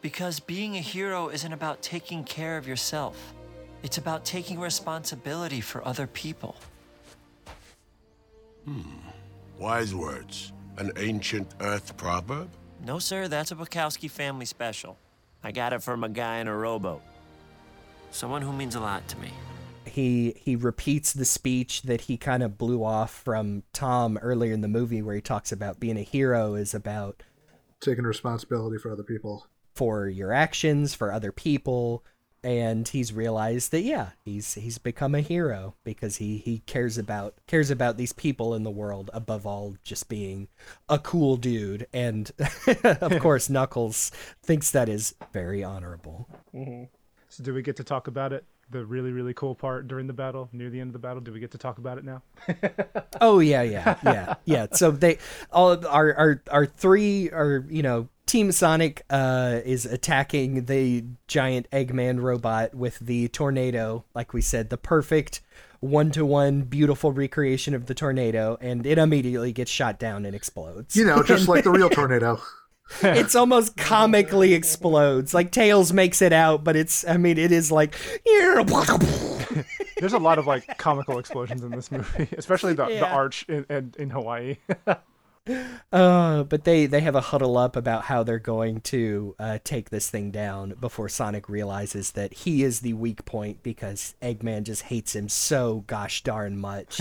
Because being a hero isn't about taking care of yourself. It's about taking responsibility for other people. Hmm. Wise words. An ancient Earth proverb? No, sir, that's a Wachowski family special. I got it from a guy in a rowboat. Someone who means a lot to me. He he repeats the speech that he kind of blew off from Tom earlier in the movie where he talks about being a hero is about Taking responsibility for other people. for your actions for other people and he's realized that yeah he's he's become a hero because he he cares about cares about these people in the world above all just being a cool dude and [laughs] of [laughs] course Knuckles thinks that is very honorable mm-hmm. So do we get to talk about it? The really really cool part during the battle, near the end of the battle. Do we get to talk about it now? [laughs] Oh yeah, yeah, yeah, yeah. So they all our our our three are you know Team Sonic uh, is attacking the giant Eggman robot with the tornado, like we said, the perfect one to one beautiful recreation of the tornado, and it immediately gets shot down and explodes. You know, just like the real [laughs] tornado. [laughs] it's almost comically explodes. Like Tails makes it out, but it's I mean it is like [laughs] There's a lot of like comical explosions in this movie, [laughs] especially the, the arch in, in, in Hawaii. Uh, but they they have a huddle up about how they're going to uh, take this thing down before Sonic realizes that he is the weak point because Eggman just hates him so gosh darn much.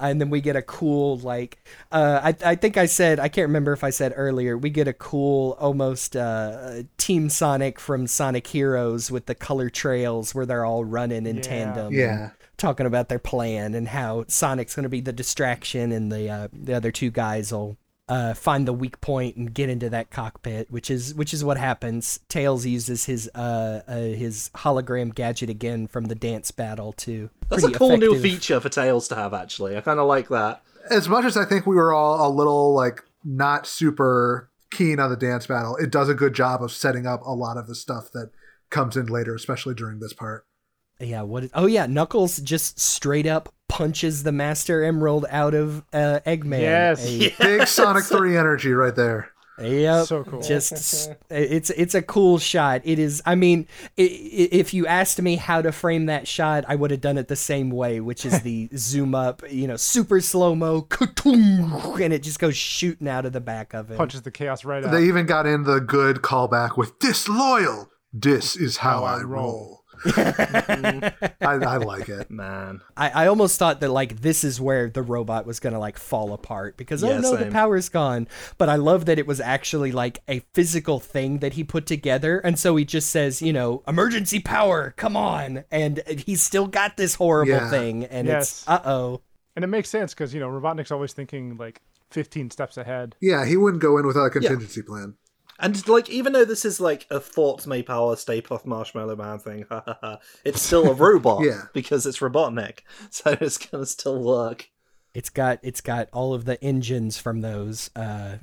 And then we get a cool like uh, I I think I said I can't remember if I said earlier we get a cool almost uh, Team Sonic from Sonic Heroes with the color trails where they're all running in Yeah. tandem. Yeah. Talking about their plan and how Sonic's going to be the distraction and the uh, the other two guys will uh, find the weak point and get into that cockpit, which is which is what happens. Tails uses his uh, uh his hologram gadget again from the dance battle to. That's a pretty cool new feature for Tails to have, actually. I kind of like that. As much as I think we were all a little like not super keen on the dance battle, it does a good job of setting up a lot of the stuff that comes in later, especially during this part. Yeah, what? Is, oh yeah, Knuckles just straight up punches the Master Emerald out of uh, Eggman. Yes. A- [laughs] Big Sonic [laughs] 3 energy right there. Yep. So cool. Just it's it's a cool shot. It is. I mean, i- i- if you asked me how to frame that shot, I would have done it the same way, which is the [laughs] zoom up, you know, super slow mo, and it just goes shooting out of the back of it. Punches the chaos right out. They even got in the good callback with disloyal. This is how, I, roll. [laughs] I, I like it. Man. I, I almost thought that like this is where the robot was gonna like fall apart because oh Yeah, no the power's gone but I love that it was actually like a physical thing that he put together and so he just says you know emergency power come on and he's still got this horrible Yeah. thing and Yes. it's uh oh and it makes sense because you know Robotnik's always thinking like 15 steps ahead. Yeah, he wouldn't go in without a contingency plan. And like, even though this is like a thoughts may power, Stay Puft Marshmallow Man thing, ha ha ha, it's still a [laughs] robot Yeah. because it's Robotnik, [laughs] so it's gonna still work. it's got it's got all of the engines from those uh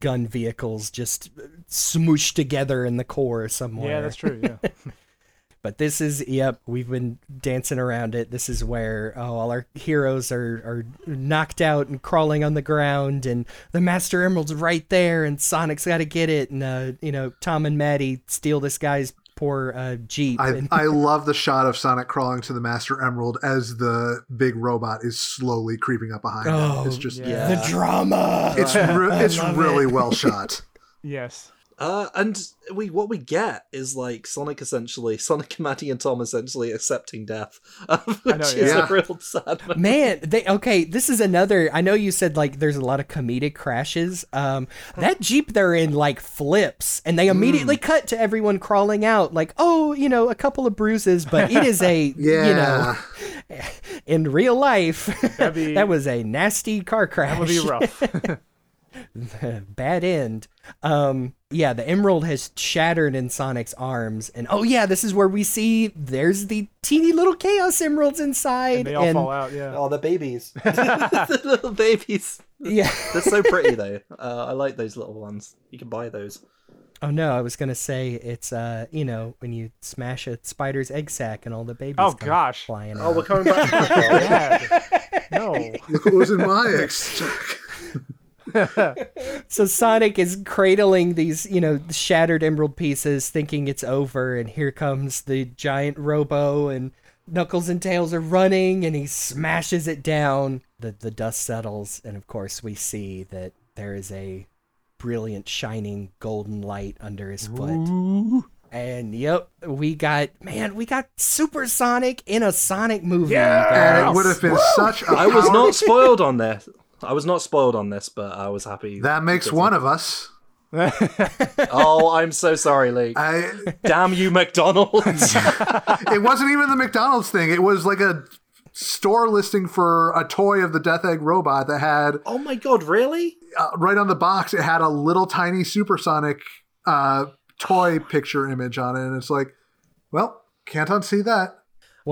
gun vehicles just smooshed together in the core somewhere Yeah, that's true. Yeah. [laughs] But this is yep, we've been dancing around it. This is where oh, all our heroes are are knocked out and crawling on the ground, and the Master Emerald's right there, and Sonic's got to get it, and uh, you know Tom and Maddie steal this guy's poor uh, jeep. I, and, I love the shot of Sonic crawling to the Master Emerald as the big robot is slowly creeping up behind Oh, him. It's just yeah. the drama. it's [laughs] re- it's really well shot. [laughs] yes. Uh, and we what we get is like Sonic essentially, [laughs] Sonic, Maddie, and Tom essentially accepting death, [laughs] which know, is yeah. a real sad. moment. Man, they okay. This is another. I know you said like there's a lot of comedic crashes. Um, that jeep they're in like flips, and they immediately cut to everyone crawling out. Like, oh, you know, a couple of bruises, but it is a Yeah. [laughs] you know, in real life, be- that was a nasty car crash. That would be rough. Bad end. Um, yeah, the emerald has shattered in Sonic's arms, and oh yeah, this is where we see there's the teeny little chaos emeralds inside, they all and fall out. Yeah. Oh, the babies, [laughs] [laughs] the little babies. yeah. They're so pretty though. Uh, I like those little ones. You can buy those. Oh no, I was gonna say it's uh you know when you smash a spider's egg sack and all the babies Oh, gosh. flying Oh, out. we're coming back. to [laughs] the Bad. no. Look what was in my ex. [laughs] So Sonic is cradling these you know shattered emerald pieces, thinking it's over, and here comes the giant Robo and Knuckles and Tails are running, and he smashes it down. The the dust settles, and of course we see that there is a brilliant shining golden light under his foot. And yep, we got man, we got Super Sonic in a Sonic movie. you And it would have been such a I was not [laughs] spoiled on this. I was not spoiled on this, but I was happy. That makes one of us. [laughs] Oh, I'm so sorry, Lee. I Damn you, McDonald's. [laughs] it wasn't even the McDonald's thing. It was like a store listing for a toy of the Death Egg robot that had oh my god, really? uh, right on the box. It had a little tiny supersonic uh, toy picture image on it, and it's like, well, can't unsee that.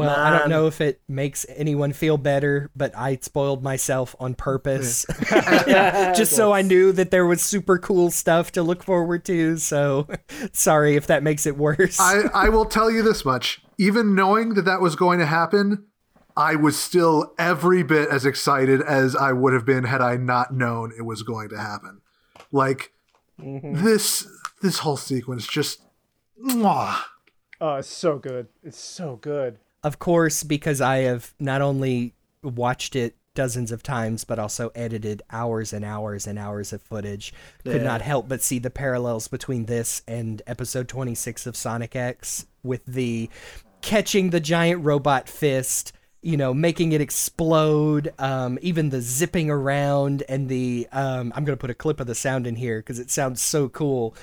Well, I don't know if it makes anyone feel better, but I spoiled myself on purpose. [laughs] Just so I knew that there was super cool stuff to look forward to. So [laughs] sorry if that makes it worse. I, I will tell you this much: even knowing that that was going to happen, I was still every bit as excited as I would have been had I not known it was going to happen. Like mm-hmm. this, this whole sequence just, mwah. Oh, it's so good. It's so good. Of course, because I have not only watched it dozens of times, but also edited hours and hours and hours of footage, could not help but see the parallels between this and episode 26 of Sonic X with the catching the giant robot fist. You know, making it explode, um, even the zipping around and the. Um, I'm going to put a clip of the sound in here because it sounds so cool.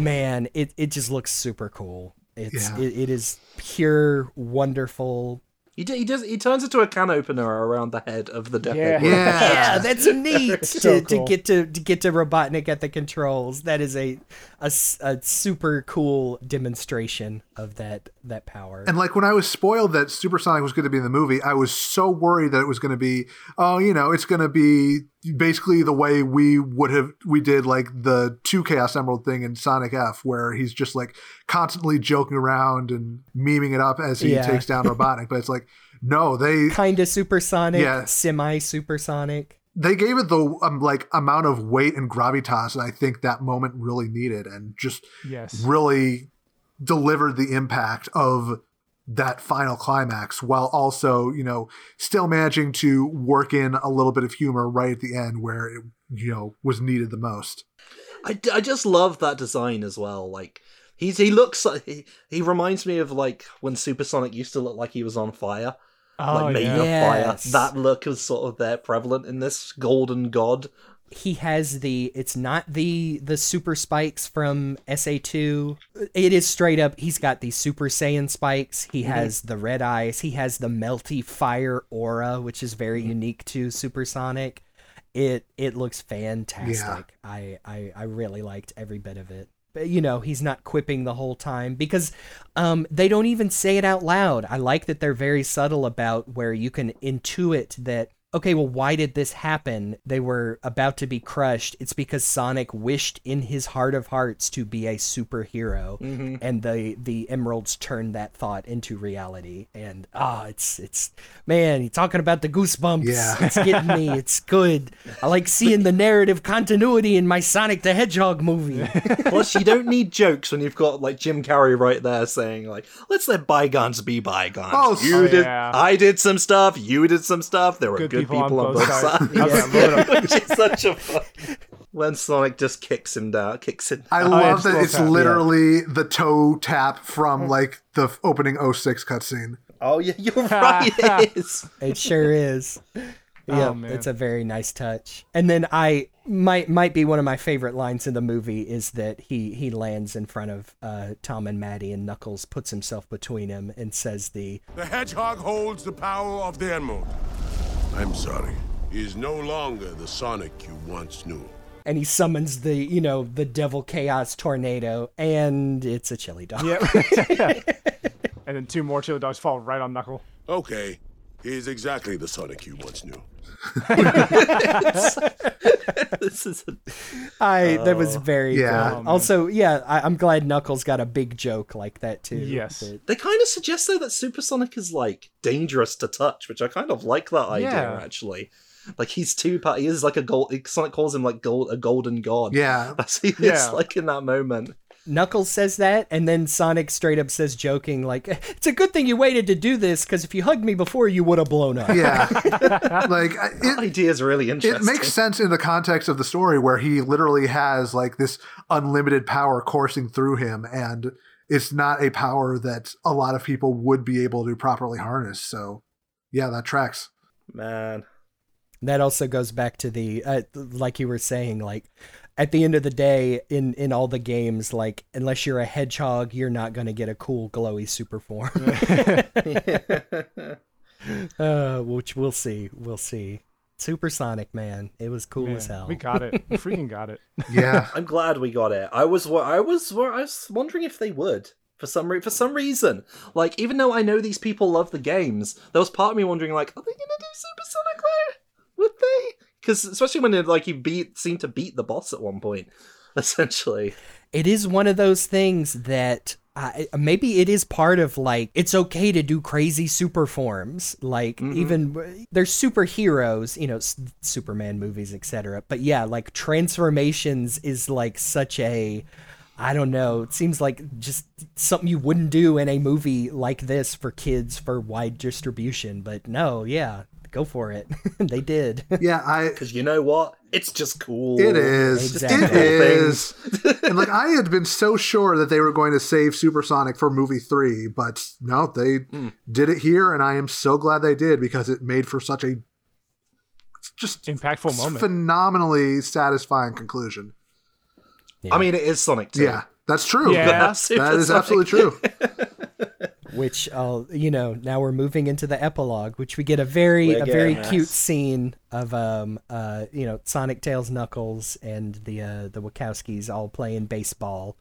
Man it, it just looks super cool it's Yeah. it, it is pure wonderful He, d- he does. He turns into a can opener around the head of the Death Yeah. [laughs] Yeah. yeah that's [laughs] neat So to, to get to to get to robotnik at the controls That is a a super cool demonstration of that that power And like when I was spoiled that Supersonic was going to be in the movie, I was so worried that it was going to be, oh, you know, it's going to be basically the way we would have we did like the two Chaos Emerald thing in Sonic X, where he's just like constantly joking around and memeing it up as he Yeah. takes down Robotnik. But it's like, No, they [laughs] kind of supersonic, Yeah. semi supersonic. they gave it the um, like amount of weight and gravitas that I think that moment really needed, and just Yes. really delivered the impact of that final climax while also you know still managing to work in a little bit of humor right at the end where it you know was needed the most I, I just love that design as well. Like he's he looks like he, he reminds me of like when Supersonic used to look like he was on fire, Oh, like made yeah. of Yes. fire. That look is sort of there prevalent in this golden god. He has the it's not the the super spikes from SA2. It is straight up he's got the super saiyan spikes. He has the red eyes. He has the melty fire aura which is very unique to supersonic. It it looks fantastic. I, I I really liked every bit of it. But you know, he's not quipping the whole time because um they don't even say it out loud. I like that they're very subtle about where you can intuit that okay, well why did this happen? They were about to be crushed. It's because Sonic wished in his heart of hearts to be a superhero and the the emeralds turned that thought into reality. And ah, it's it's man, you're talking about the goosebumps. Yeah. [laughs] It's getting me. It's good. I like seeing the narrative continuity in my Sonic the Hedgehog movie. [laughs] Plus, you don't need jokes when you've got like Jim Carrey right there saying like, "Let's let bygones be bygones." Oh, you oh, did, yeah. I did some stuff. You did some stuff. There were Good good, people people, on on both both sides. sides. Yeah, load [laughs] up. Which is such a fun. When Sonic just kicks him down, kicks him. i yeah, love just that it's tap, yeah. literally the toe tap from like the f- opening 06 cutscene Oh yeah, [laughs] you're [laughs] right. It is. It sure is. Yeah, Oh, it's a very nice touch. And then I might might be one of my favorite lines in the movie is that he he lands in front of uh, Tom and Maddie and Knuckles puts himself between him and says the The hedgehog holds the power of the emerald. I'm sorry. He is no longer the Sonic you once knew. and he summons the you know the devil chaos tornado and it's a chili dog. Yep. [laughs] [laughs] and then two more chili dogs fall right on Knuckle. Okay, he is exactly the Sonic you once knew. [laughs] this is. A, I that was oh. very Yeah. good. Oh, also, yeah, I, I'm glad Knuckles got a big joke like that too. Yes. that- they kind of suggest though that Supersonic is like dangerous to touch, which I kind of like that idea Yeah. actually. Like he's too pa- he is like a gold. Sonic calls him like gold, a golden god. yeah [laughs] That's he Yeah. is like in that moment. Knuckles says that, and then Sonic straight up says, joking, like, "It's a good thing you waited to do this, because if you hugged me before, you would have blown up." yeah [laughs] like I- That it, idea is really interesting. it makes sense in the context of the story where he literally has like this unlimited power coursing through him and it's not a power that a lot of people would be able to properly harness so yeah that tracks Man, That also goes back to the, uh, like you were saying, like, at the end of the day, in in all the games, like, unless you're a hedgehog, you're not gonna get a cool glowy super form. [laughs] [laughs] uh, which we'll see, we'll see. Supersonic, man, it was cool as hell. we got it. We freaking got it. [laughs] yeah I'm glad we got it. I was wo- I was wo- I was wondering if they would. For some re- for some reason, like even though I know these people love the games, there was part of me wondering, like, are they gonna do Supersonic there? Would they? Because especially when it, like you beat seem to beat the boss at one point, [laughs] essentially. it is one of those things that I, maybe it is part of like it's okay to do crazy super forms like mm-hmm. even there's superheroes you know s- superman movies etc but yeah like transformations is like such a i don't know it seems like just something you wouldn't do in a movie like this for kids for wide distribution but no yeah go for it [laughs] they did yeah i [laughs] Because you know what? It's just cool. It is. Exactly. It is. and like I had been so sure that they were going to save Supersonic for movie three, but no, they hmm. did it here, and I am so glad they did because it made for such a just Impactful moment. phenomenally satisfying conclusion. I mean, it is Sonic 2. Yeah, that's true. Yeah. [laughs] That- that is absolutely true. Which uh, you know now we're moving into the epilogue which we get a very We're a very getting cute scene of um uh you know sonic tails knuckles and the uh the wachowskis all playing baseball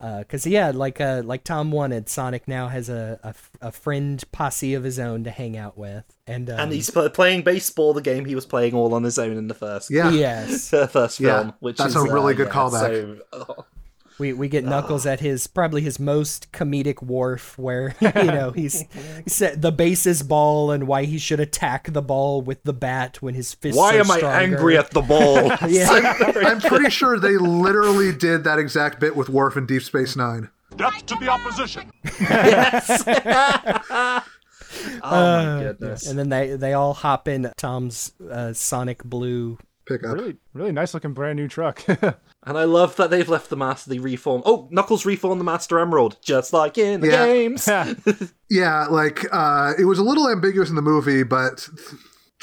uh because yeah like uh like tom wanted sonic now has a a friend posse of his own to hang out with and um, And he's playing baseball, the game he was playing all on his own in the first, Yeah. yes the [laughs] first Yeah, film. Which that's is, a really uh, good yeah, callback. So, [laughs] oh. We we get Knuckles at his probably his most comedic Worf, where [laughs] you know [laughs] he's he said the bases ball and why he should attack the ball with the bat when his fist. Why am I angry at the ball? [laughs] yeah, I'm pretty sure they literally did that exact bit with Worf in Deep Space Nine. Death to the opposition. Yes. oh my goodness. and then they they all hop in Tom's uh, Sonic Blue. pickup. Really, really nice looking brand new truck. And I love that they've left the master, the reform. Oh, Knuckles reformed the Master Emerald, just like in the Yeah. games. Yeah, [laughs] like uh, it was a little ambiguous in the movie, but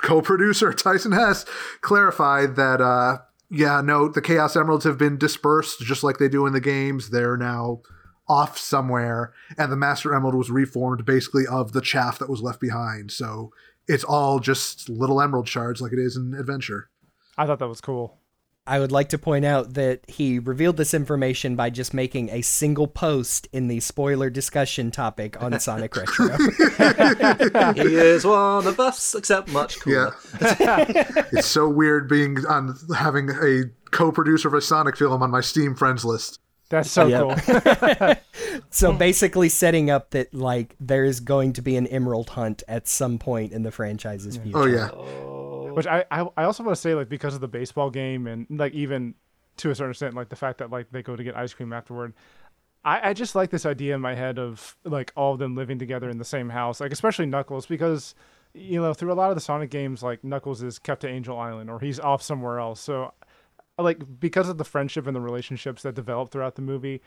co-producer [laughs] Tyson Hesse clarified that uh, yeah, no, the Chaos Emeralds have been dispersed just like they do in the games. They're now off somewhere, and the Master Emerald was reformed basically of the chaff that was left behind. So it's all just little emerald shards like it is in Adventure. I thought that was cool. I would like to point out that he revealed this information by just making a single post in the spoiler discussion topic on [laughs] Sonic Retro. [laughs] he is one of us, except much cooler. Yeah. [laughs] it's so weird being on having a co-producer of a Sonic film on my Steam friends list. That's so Yep. cool. so basically setting up that like there's going to be an emerald hunt at some point in the franchise's future. Oh yeah. Which I, I I also want to say like because of the baseball game and like even to a certain extent like the fact that like they go to get ice cream afterward. I, I just like this idea in my head of like all of them living together in the same house, like especially Knuckles, because you know through a lot of the Sonic games, like Knuckles is kept to Angel Island or he's off somewhere else. So, like because of the friendship and the relationships that develop throughout the movie,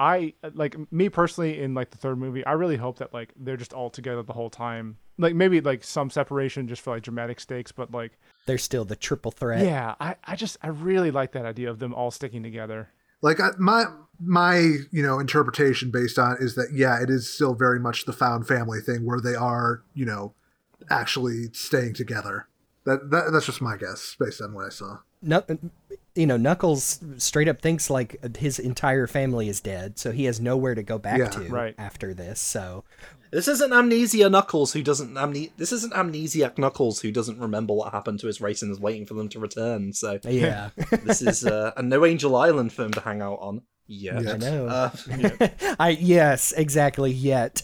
I like me personally in like the third movie. I really hope that like they're just all together the whole time. Like maybe like some separation just for like dramatic stakes, but like They're still the triple threat. yeah, I I just I really like that idea of them all sticking together. like I, my my you know interpretation based on is that yeah it is still very much the found family thing where they are you know actually staying together that, that that's just my guess based on what i saw Knuck- you know, Knuckles straight up thinks like his entire family is dead, so he has nowhere to go back Yeah, to right. after this. So This isn't Amnesia Knuckles who doesn't amne- This isn't Amnesiac Knuckles who doesn't remember what happened to his race and is waiting for them to return. So [laughs] yeah, [laughs] this is uh, a No Angel Island film to hang out on. Yeah, Yeah. I know. Uh, [laughs] I yes, exactly. Yet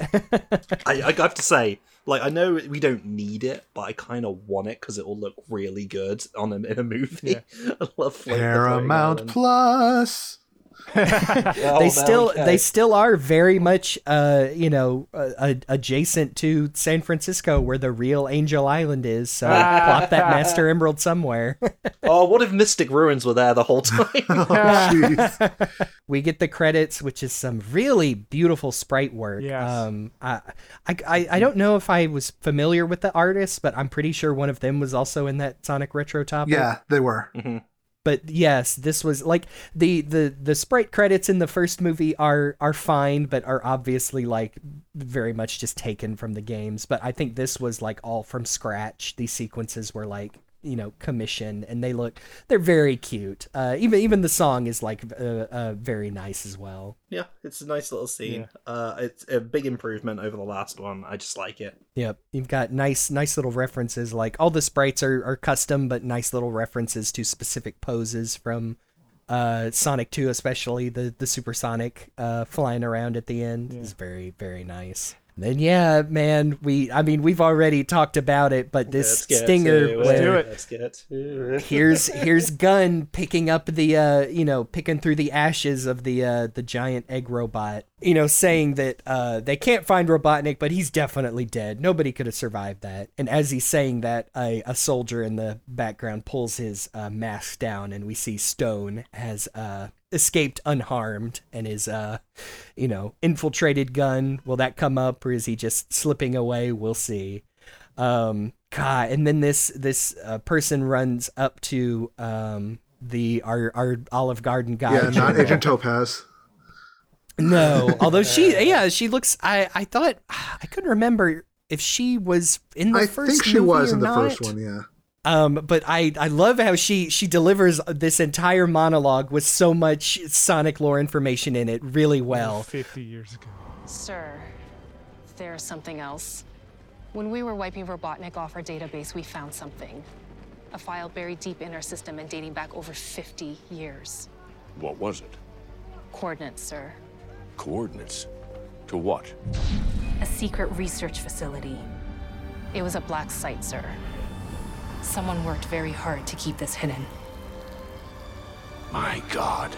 I, I have to say, like, I know we don't need it, but I kind of want it because it will look really good on a, in a movie. [laughs] I love the paramount plus they still we they still are very much uh you know uh, uh, adjacent to San Francisco where the real Angel Island is. So [laughs] plop that Master Emerald somewhere. [laughs] Oh, what if Mystic Ruins were there the whole [laughs] time? oh we get the credits, which is some really beautiful sprite work. Yes. Um, I, I, I, I don't know if I was familiar with the artists, but I'm pretty sure one of them was also in that Sonic Retro topic. yeah they were But yes, this was like the the the sprite credits in the first movie are are fine, but are obviously like very much just taken from the games. But I think this was like all from scratch. These sequences were like you know commission and they look they're very cute uh even even the song is like uh, uh very nice as well yeah, it's a nice little scene. Uh, it's a big improvement over the last one. I just like it. Yep, you've got nice, nice little references. Like all the sprites are, are custom, but nice little references to specific poses from uh, Sonic Two, especially the the supersonic uh, flying around at the end is very, very nice. Then yeah, man, we I mean we've already talked about it, but this Let's get stinger to where. Let's get it. here's [laughs] here's Gun picking up the uh you know picking through the ashes of the uh the giant egg robot you know saying that uh they can't find Robotnik but he's definitely dead nobody could have survived that and as he's saying that a, a soldier in the background pulls his uh, mask down and we see Stone as uh escaped unharmed and is uh you know infiltrated Gun. Will that come up or is he just slipping away? We'll see. Um god and then this this uh, person runs up to um the our our olive garden guy yeah not agent topaz. No [laughs] although she yeah she looks i i thought i couldn't remember if she was in the i first think she was in the not. first one yeah um but i i love how she she delivers this entire monologue with so much sonic lore information in it really well Fifty years ago. Sir, there's something else. When we were wiping Robotnik off our database, we found something. A file buried deep in our system and dating back over 50 years. What was it? Coordinates, sir. Coordinates? To what? A secret research facility. It was a black site, sir. Someone worked very hard to keep this hidden. My god.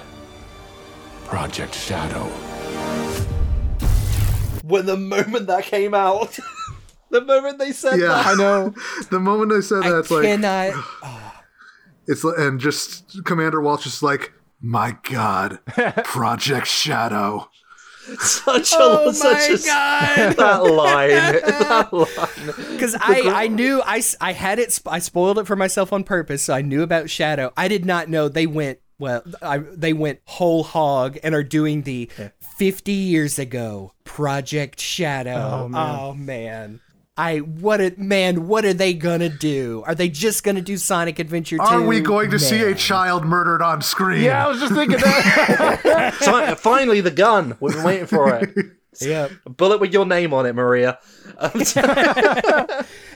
Project Shadow. When the moment that came out, [laughs] the moment they said Yeah. that, I know. [laughs] The moment they said that, I it's like cannot. [sighs] it's and just Commander Walsh is like, my God, [laughs] Project Shadow. Such a Oh [laughs] such my a God. [laughs] that line, [laughs] that line. Because I, I knew I I had it I spoiled it for myself on purpose so I knew about Shadow I did not know they went well I, they went whole hog and are doing the 50 years ago Project Shadow Oh, man. oh man I what a man what are they gonna do are they just gonna do Sonic Adventure 2 Are we going to see a child murdered on screen? Yeah, I was just thinking that. [laughs] Fi- Finally, the gun. We've been waiting for it. [laughs] Yep. A bullet with your name on it, Maria. [laughs]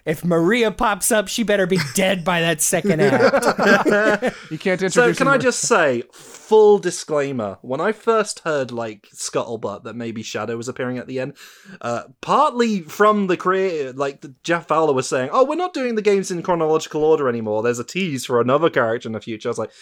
If Maria pops up she better be dead by that second act you can't introduce. So can him- I just say, full disclaimer: when I first heard like scuttlebutt that maybe Shadow was appearing at the end, uh, partly from the creator, like the, Jeff Fowler was saying, "Oh, we're not doing the games in chronological order anymore. There's a tease for another character in the future." I was like,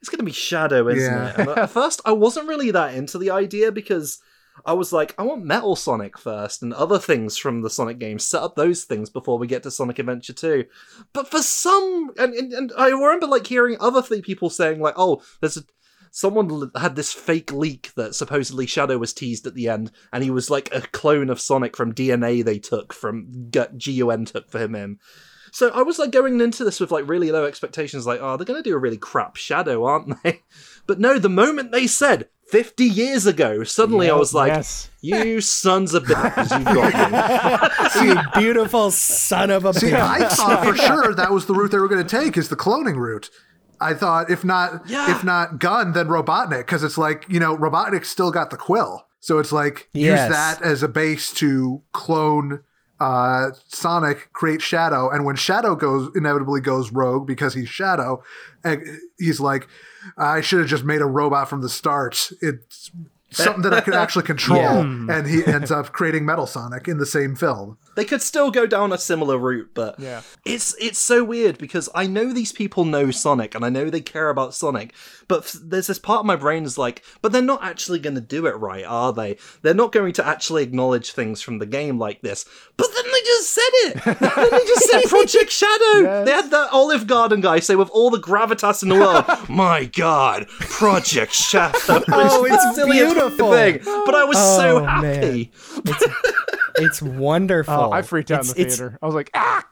"It's going to be Shadow, isn't Yeah. it?" And at [laughs] first, I wasn't really that into the idea because. I was like, I want Metal Sonic first and other things from the Sonic games. Set up those things before we get to Sonic Adventure 2. But for some, and, and, and I remember like hearing other people saying like, oh, there's a, someone had this fake leak that supposedly Shadow was teased at the end, and he was like a clone of Sonic from DNA they took from G- GUN took for him in. So I was like going into this with like really low expectations, like, oh, they're gonna do a really crap Shadow, aren't they? [laughs] But no, the moment they said 50 years ago, suddenly I was like, yes. you [laughs] sons of bitches, you've got me. [laughs] you beautiful son of a See, I thought for sure that was the route they were going to take is the cloning route. I thought if not Yeah. if not Gun, then Robotnik, because it's like you know Robotnik still got the quill, so it's like Yes. use that as a base to clone uh, Sonic, create Shadow, and when Shadow goes inevitably goes rogue because he's Shadow, and he's like, I should have just made a robot from the start. It's something that I could actually [laughs] control, Yeah. and he [laughs] ends up creating Metal Sonic in the same film. They could still go down a similar route, but Yeah. it's it's so weird because I know these people know Sonic and I know they care about Sonic, but f- there's this part of my brain is like, but they're not actually going to do it right, are they? They're not going to actually acknowledge things from the game like this. But then they just said it. [laughs] then they just said Project Shadow. Yes. They had that Olive Garden guy say with all the gravitas in the world, [laughs] "My God, Project Shadow." [laughs] Oh, it's silliest beautiful. thing. But I was so Oh, happy. it's wonderful Oh, I freaked out in the theater. I was like, ah!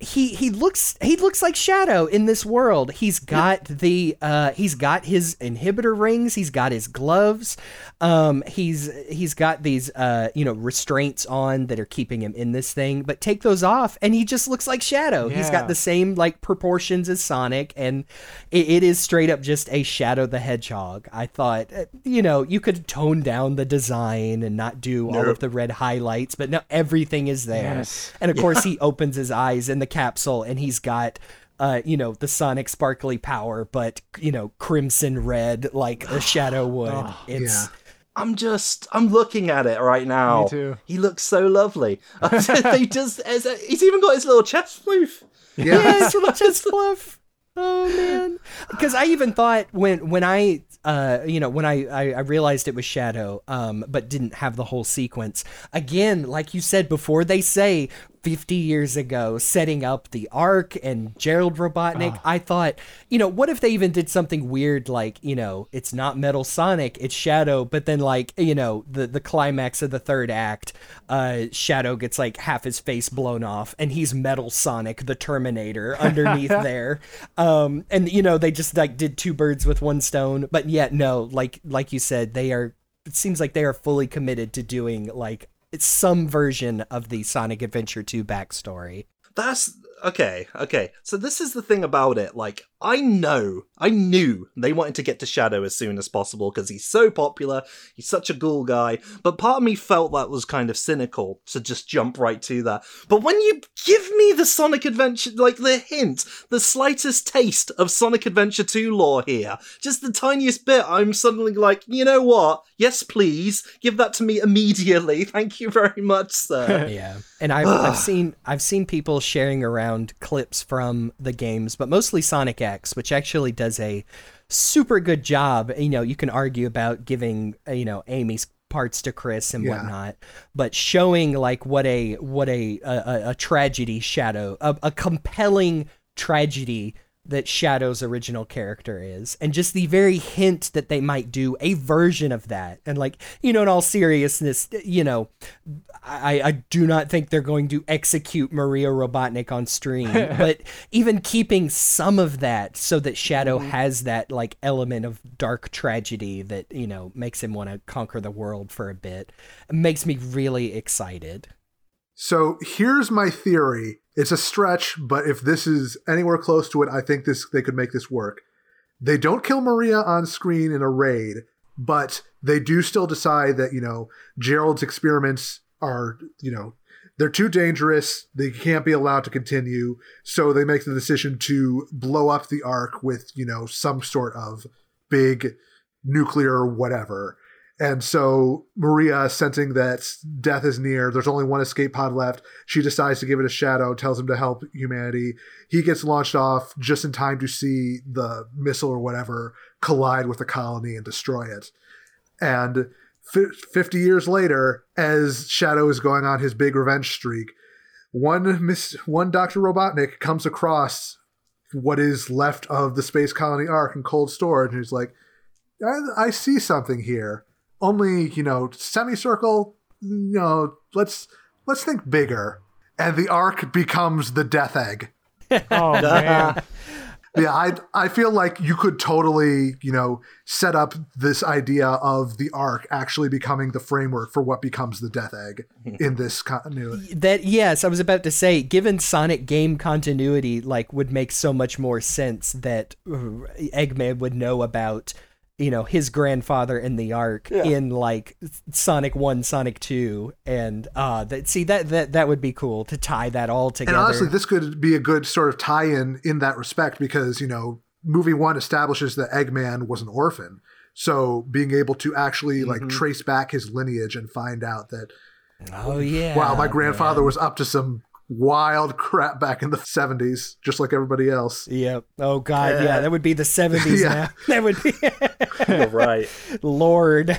He he looks he looks like Shadow in this world. He's got the uh he's got his inhibitor rings, he's got his gloves. Um he's he's got these uh you know restraints on that are keeping him in this thing, but take those off and he just looks like Shadow. He's got the same like proportions as Sonic and it, it is straight up just a Shadow the Hedgehog. I thought uh, you know, you could tone down the design and not do all of the red highlights, but no everything is there. Yes. And of course, he opens his eyes and the capsule, and he's got, uh, you know, the Sonic sparkly power, but you know, crimson red like a shadow [sighs] would. it's yeah. I'm just, I'm looking at it right now. Me too. He looks so lovely. [laughs] [laughs] as a- he's even got his little chest floof. Yeah. [laughs] yes, little chest fluff. Oh man, because I even thought when when I uh you know when I, I I realized it was Shadow um but didn't have the whole sequence again like you said before they say 50 years ago setting up the arc and Gerald Robotnik I thought you know what if they even did something weird like you know it's not Metal Sonic it's Shadow but then like you know the the climax of the third act uh Shadow gets like half his face blown off and he's Metal Sonic the Terminator [laughs] underneath there. Um and you know they just like did two birds with one stone but yet no like like you said they are it seems like they are fully committed to doing like some version of the Sonic Adventure 2 backstory. That's okay. Okay. So this is the thing about it. Like, I know, I knew they wanted to get to Shadow as soon as possible because he's so popular, he's such a cool guy, but part of me felt that was kind of cynical to just jump right to that. But when you give me the Sonic Adventure, like the hint, the slightest taste of Sonic Adventure 2 lore here, just the tiniest bit, I'm suddenly like, you know what? Yes, please, give that to me immediately. [laughs] Thank you very much, sir. [laughs] yeah and I've, I've [sighs] seen i've seen people sharing around clips from the games but mostly sonic which actually does a super good job you know you can argue about giving you know amy's parts to chris and Yeah. whatnot but showing like what a what a a, a- a tragedy shadow a, a compelling tragedy that Shadow's original character is, and just the very hint that they might do a version of that. And like, you know, in all seriousness, you know, I, I do not think they're going to execute Maria Robotnik on stream, [laughs] but even keeping some of that so that Shadow mm-hmm. has that like element of dark tragedy that, you know, makes him want to conquer the world for a bit makes me really excited. So here's my theory. It's a stretch, but if this is anywhere close to it, I think this they could make this work. They don't kill Maria on screen in a raid, but they do still decide that, you know, Gerald's experiments are, you know, they're too dangerous. They can't be allowed to continue. So they make the decision to blow up the ark with, you know, some sort of big nuclear whatever. And so Maria, sensing that death is near, there's only one escape pod left. She decides to give it a shadow, tells him to help humanity. He gets launched off just in time to see the missile or whatever collide with the colony and destroy it. And fi 50 years later, as Shadow is going on his big revenge streak, one Miss one Dr. Robotnik comes across what is left of the space colony ark in cold storage, and he's like, I, I see something here. Only, you know, semicircle, you know, let's let's think bigger. And the arc becomes the death egg. [laughs] Oh man. [laughs] Yeah, I I feel like you could totally, you know, set up this idea of the arc actually becoming the framework for what becomes the Death Egg [laughs] in this continuity. That yes, I was about to say, given Sonic game continuity, like would make so much more sense that uh, Eggman would know about, you know, his grandfather in the Ark in like Sonic One, Sonic Two, and uh, that see that that that would be cool to tie that all together. And honestly, this could be a good sort of tie-in in that respect because you know, movie one establishes that Eggman was an orphan, so being able to actually like trace back his lineage and find out that oh yeah, wow, my grandfather was up to some wild crap back in the 70s, just like everybody else. Yep. Oh god, yeah, that would be the seventies [laughs] Yeah. now. [laughs] That would be [laughs] right. Lord.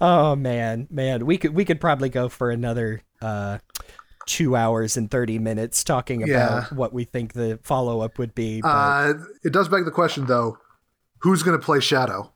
oh man, man, we could we could probably go for another uh two hours and thirty minutes talking about Yeah. what we think the follow up would be. But Uh, it does beg the question, though who's going to play Shadow?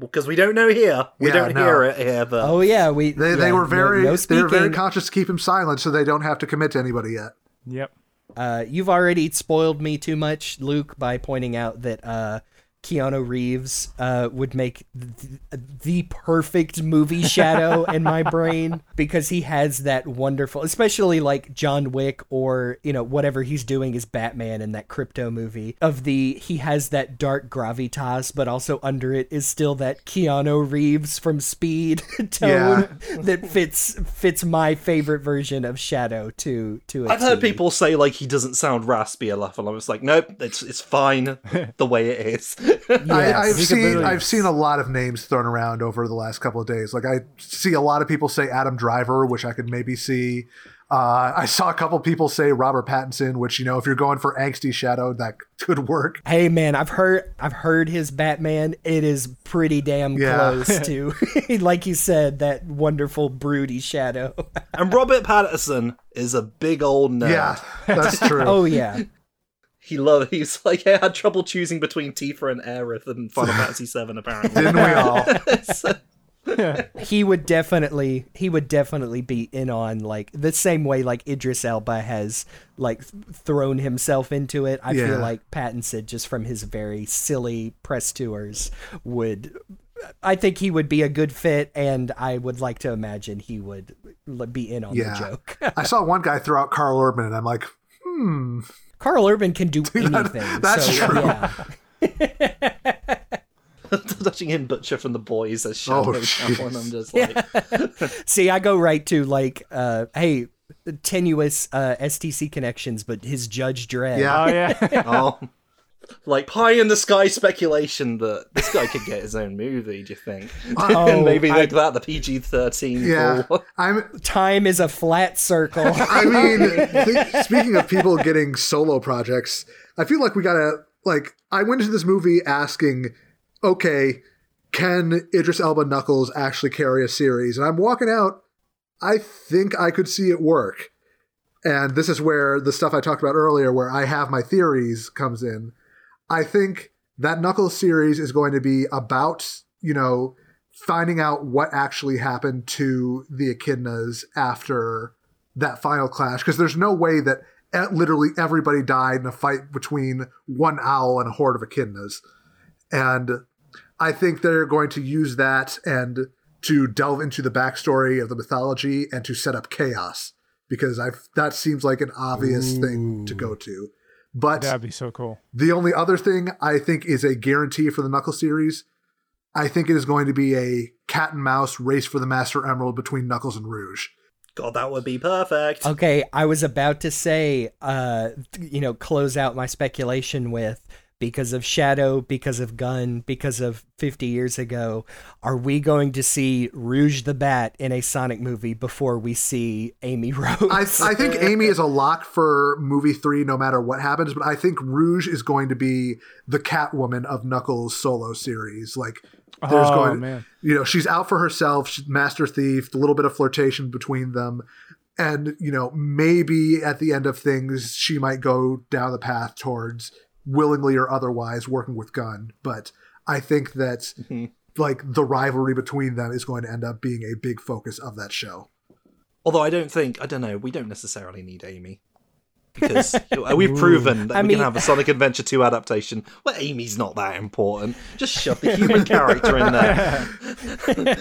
Because we don't know here. We Yeah, don't no. hear it here, but oh yeah, we They, they were very no, they were very conscious to keep him silent so they don't have to commit to anybody yet. Yep. Uh, you've already spoiled me too much, Luke, by pointing out that uh, Keanu Reeves uh, would make th- the perfect movie shadow in my brain [laughs] because he has that wonderful, especially like John Wick or you know whatever he's doing as Batman in that crypto movie. Of the he has that dark gravitas, but also under it is still that Keanu Reeves from Speed [laughs] tone [laughs] that fits fits my favorite version of Shadow to to. I've heard people say like he doesn't sound raspy enough, and I was like, nope, it's it's fine the way it is. [laughs] I, I've seen literally- I've seen a lot of names thrown around over the last couple of days. Like I see a lot of people say Adam Driver, which I could maybe see. Uh, I saw a couple people say Robert Pattinson, which you know, if you're going for angsty shadow, that could work. Hey man, I've heard I've heard his Batman. It is pretty damn Yeah. close [laughs] to [laughs] like you said that wonderful broody shadow. and Robert Pattinson is a big old nerd. Yeah, that's true. oh yeah. He loved. [laughs] He's like, I had trouble choosing between Tifa and Aerith in Final [laughs] Fantasy VII. Apparently, Didn't we all? [laughs] He would definitely he would definitely be in on like the same way like Idris Elba has like thrown himself into it. I Yeah. feel like Pattinson just from his very silly press tours would I think he would be a good fit and I would like to imagine he would be in on Yeah. the joke. I saw one guy throw out Karl Urban, and I'm like, hmm. Karl Urban can do [laughs] anything. that's so, true. Yeah. [laughs] touching in Butcher from the Boys as Shadow Oh, and I'm just like, [laughs] See, I go right to like, uh, hey, tenuous uh, STC connections, but his Judge Dredd. Yeah. Oh yeah. oh, like pie in the sky speculation that this guy could get his own movie. Do you think? [laughs] [laughs] and oh, maybe I- make that the PG-13. Yeah, for- [laughs] I'm. Time is a flat circle. I mean, th- speaking of people getting solo projects, I feel like we gotta like. I went into this movie asking, okay, can Idris Elba Knuckles actually carry a series? And I'm walking out. I think I could see it work. And this is where the stuff I talked about earlier, where I have my theories, comes in. I think that Knuckles series is going to be about, you know, finding out what actually happened to the echidnas after that final clash. Because there's no way that literally everybody died in a fight between one owl and a horde of echidnas. And I think they're going to use that and to delve into the backstory of the mythology and to set up chaos because I that seems like an obvious thing to go to. But That'd be so cool. the only other thing I think is a guarantee for the Knuckle series, I think it is going to be a cat and mouse race for the Master Emerald between Knuckles and Rouge. God, that would be perfect. Okay, I was about to say, uh, you know, close out my speculation with because of Shadow, because of Gun, because of 50 years ago, are we going to see Rouge the Bat in a Sonic movie before we see Amy [laughs] Rose? I, I think Amy is a lock for movie three, no matter what happens. But I think Rouge is going to be the Catwoman of Knuckles solo series. Like, there's Oh, going, man. you know, she's out for herself. She's master thief. A little bit of flirtation between them, and you know, maybe at the end of things, she might go down the path towards willingly or otherwise working with Gun. But I think that mm-hmm. like the rivalry between them is going to end up being a big focus of that show. Although I don't think, I don't know, we don't necessarily need Amy. Because [laughs] we've proven that I we mean- can have a Sonic Adventure 2 adaptation where Amy's not that important. Just shove the [laughs] human character in there.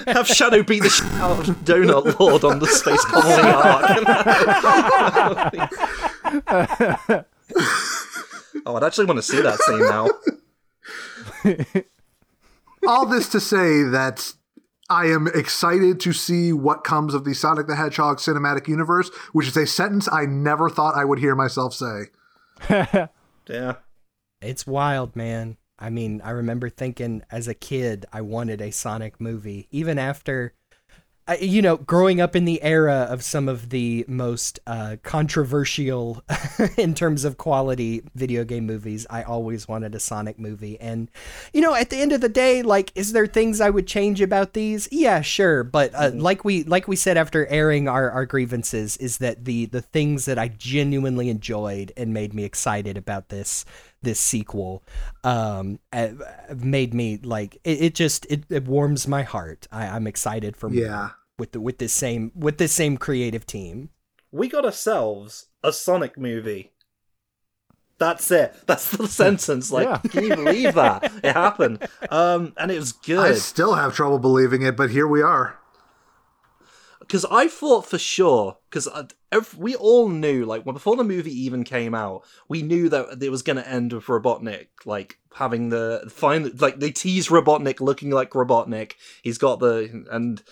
[laughs] have Shadow beat the shit out of Donut Lord on the Space Colony arc. Oh, I'd actually want to see that scene now. [laughs] all this to say that I am excited to see what comes of the Sonic the Hedgehog cinematic universe, which is a sentence I never thought I would hear myself say. [laughs] Yeah. It's wild, man. I mean, I remember thinking as a kid, I wanted a Sonic movie. Even after, I, you know, growing up in the era of some of the most uh, controversial [laughs] in terms of quality video game movies, I always wanted a Sonic movie. And, you know, at the end of the day, like, is there things I would change about these? Yeah, sure. But uh, like we like we said after airing our, our grievances, is that the the things that I genuinely enjoyed and made me excited about this this sequel um made me like it, it just it, it warms my heart I, i'm excited for more Yeah. With the with this same with this same creative team We got ourselves a Sonic movie. That's it. [laughs] That's the sentence. Like, Yeah. can you believe that? It happened. Um, and it was good. I still have trouble believing it, but here we are. because I thought for sure because we all knew like when before the movie even came out, we knew that it was going to end with Robotnik like having the final like they tease Robotnik looking like Robotnik. He's got the and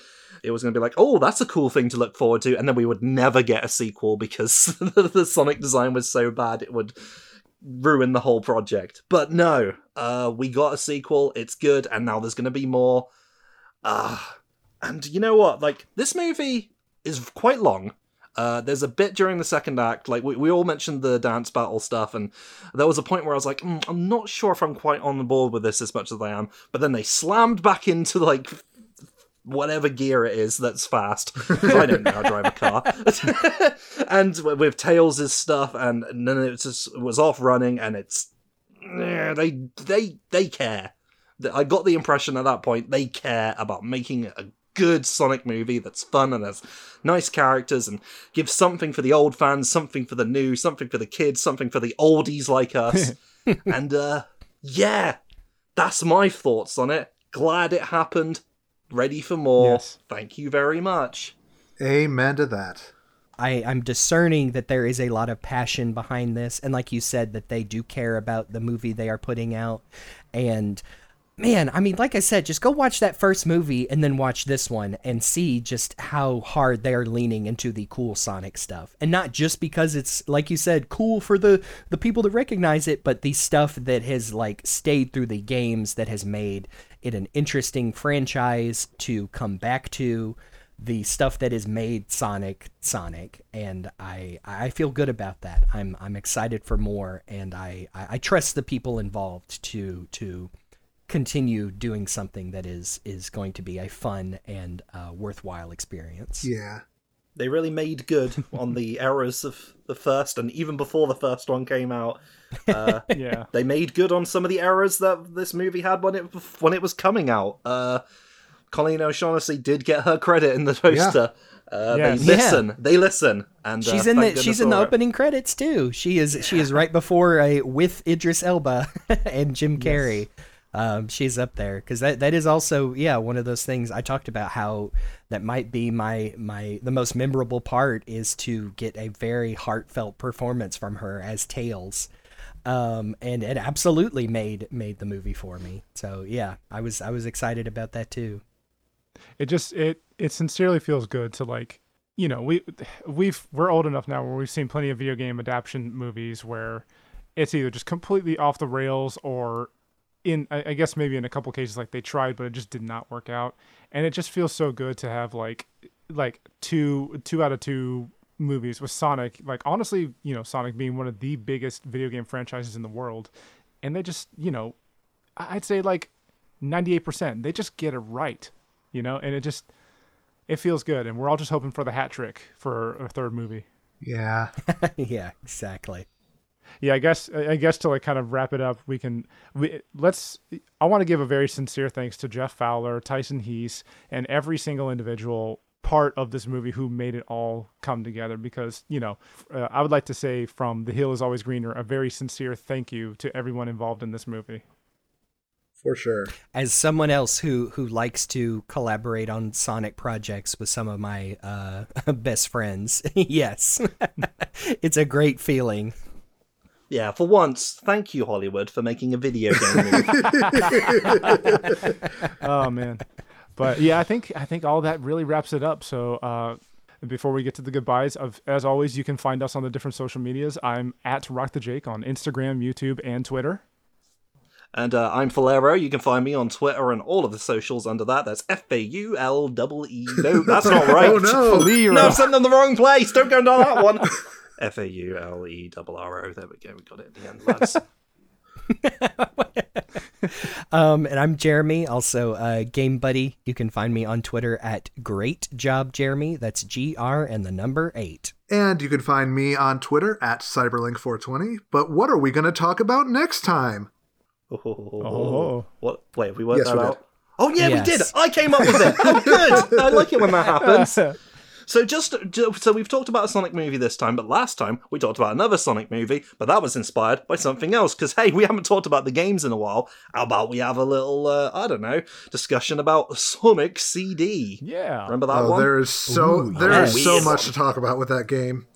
it was going to be like, oh, that's a cool thing to look forward to, and then we would never get a sequel because [laughs] the Sonic design was so bad it would ruin the whole project. But no, uh, we got a sequel. It's good, and now there's going to be more. Ah. And you know what? Like, this movie is quite long. Uh, there's a bit during the second act, like we, we all mentioned the dance battle stuff, and there was a point where I was like, "Mm, I'm not sure if I'm quite on the board with this as much as I am. But then they slammed back into like whatever gear it is that's fast. [laughs] I don't know how to drive a car. [laughs] and with Tails' stuff, and, and then it just was off running, and it's they they they care. I got the impression at that point they care about making a good Sonic movie that's fun and has nice characters and gives something for the old fans, something for the new, something for the kids, something for the oldies like us. [laughs] and uh yeah, that's my thoughts on it. Glad it happened. Ready for more. Yes. Thank you very much. Amen to that. I, I'm discerning that there is a lot of passion behind this, and like you said, that they do care about the movie they are putting out. And man, I mean, like I said, just go watch that first movie and then watch this one and see just how hard they are leaning into the cool Sonic stuff. And not just because it's like you said, cool for the the people to recognize it, but the stuff that has like stayed through the games that has made it an interesting franchise to come back to. The stuff that is made Sonic Sonic, and I I feel good about that. I'm I'm excited for more, and I I, I trust the people involved to to continue doing something that is is going to be a fun and uh, worthwhile experience. Yeah. They really made good on the [laughs] errors of the first, and even before the first one came out. Uh, [laughs] Yeah. they made good on some of the errors that this movie had when it when it was coming out. Uh, Colleen O'Shaughnessy did get her credit in the poster. Uh, Yes. They Yeah. listen. They listen. And uh, She's in the she's in the for it. opening credits too. She is she is right before a with Idris Elba [laughs] and Jim Carrey. Um, she's up there because that, that is also yeah one of those things I talked about how that might be my my the most memorable part is to get a very heartfelt performance from her as Tails, um, and it absolutely made made the movie for me. So yeah, I was I was excited about that too. it just it it sincerely feels good to like you know we we've we're old enough now where we've seen plenty of video game adaptation movies where it's either just completely off the rails or in I, I guess maybe in a couple cases like they tried but it just did not work out. And it just feels so good to have like like two two out of two movies with Sonic like honestly you know Sonic being one of the biggest video game franchises in the world. And they just you know I- I'd say like 98% they just get it right you know? And it just it feels good. And we're all just hoping for the hat trick for a third movie. Yeah. [laughs] yeah, exactly. Yeah i guess i guess to like kind of wrap it up we can we let's i want to give a very sincere thanks to jeff fowler tyson hesse and every single individual part of this movie who made it all come together because you know uh, i would like to say from the hill is always greener a very sincere thank you to everyone involved in this movie For sure. as someone else who who likes to collaborate on Sonic projects with some of my uh, [laughs] best friends, [laughs] yes, [laughs] it's a great feeling. Yeah, for once, thank you, Hollywood, for making a video game movie. [laughs] [laughs] oh man but yeah i think i think all that really wraps it up so uh before we get to the goodbyes of as always you can find us on the different social medias i'm at rock the jake on instagram youtube and twitter And uh, I'm Faulerro. You can find me on Twitter and all of the socials under that. That's F A U L E E. No, that's not [laughs] right. Oh, no. no, I've sent them the wrong place. Don't go down that one. F A U L E R R O. There we go. We got it at the end, lads. [laughs] Um, and I'm Jeremy, also uh, Game Buddy. You can find me on Twitter at Great Job Jeremy. That's G R and the number eight. And you can find me on Twitter at Cyberlink420. But what are we going to talk about next time? Oh. What? Wait, we worked Yes, that we did. Oh yeah, Yes. we did. I came up with it. Oh, good. [laughs] I like it when that happens. So just so we've talked about a Sonic movie this time, but last time we talked about another Sonic movie, but that was inspired by something else. Because hey, we haven't talked about the games in a while. How about we have a little, uh, I don't know, discussion about Sonic CD? yeah Remember that Oh, one? there is so Ooh, there yes. is so much to talk about with that game.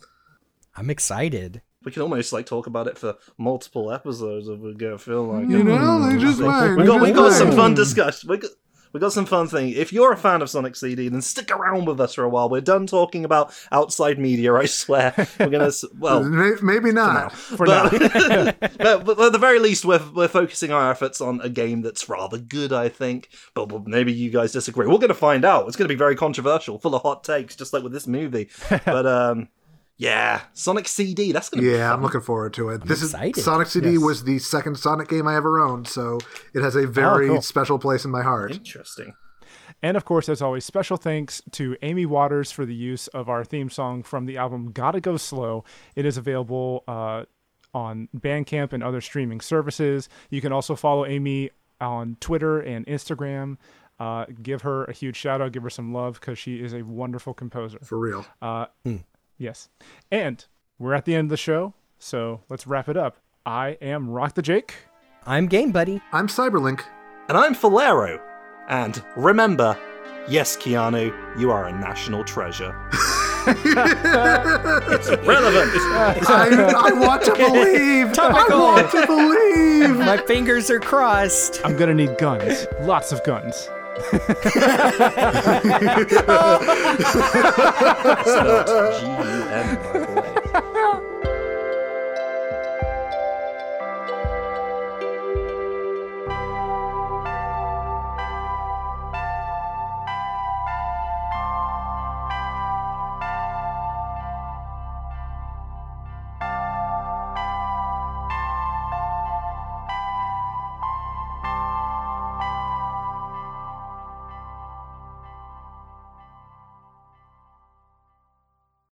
I'm excited. We can almost like talk about it for multiple episodes if we go feel like You it. know, they just. We got we got some fun discussion. We got we got some fun thing. If you're a fan of Sonic CD, then stick around with us for a while. We're done talking about outside media. I swear. We're gonna [laughs] well. Maybe not. for [laughs] [laughs] But, now but, but at the very least, we're, we're focusing our efforts on a game that's rather good, I think. But well, maybe you guys disagree. We're going to find out. It's going to be very controversial, full of hot takes, just like with this movie. but um, yeah, Sonic CD. That's going to be Yeah, fun. I'm looking forward to it. this excited. is Sonic CD Yes. was the second Sonic game I ever owned, so it has a very cool. special place in my heart. interesting. And of course, as always, special thanks to Amie Waters for the use of our theme song from the album Gotta Go Slow. It is available uh, on Bandcamp and other streaming services. You can also follow Amy on Twitter and Instagram. Uh, give her a huge shout out, give her some love because she is a wonderful composer. For real. Uh, Yes. And we're at the end of the show, so let's wrap it up. I am Rock the Jake. I'm Game Buddy. I'm Cyberlink. And I'm Faulerro. And remember, yes, Keanu, you are a national treasure. [laughs] It's relevant. [laughs] I, I want to believe. I want to believe. My fingers are crossed. I'm gonna need guns. Lots of guns. G-U-N, by the way.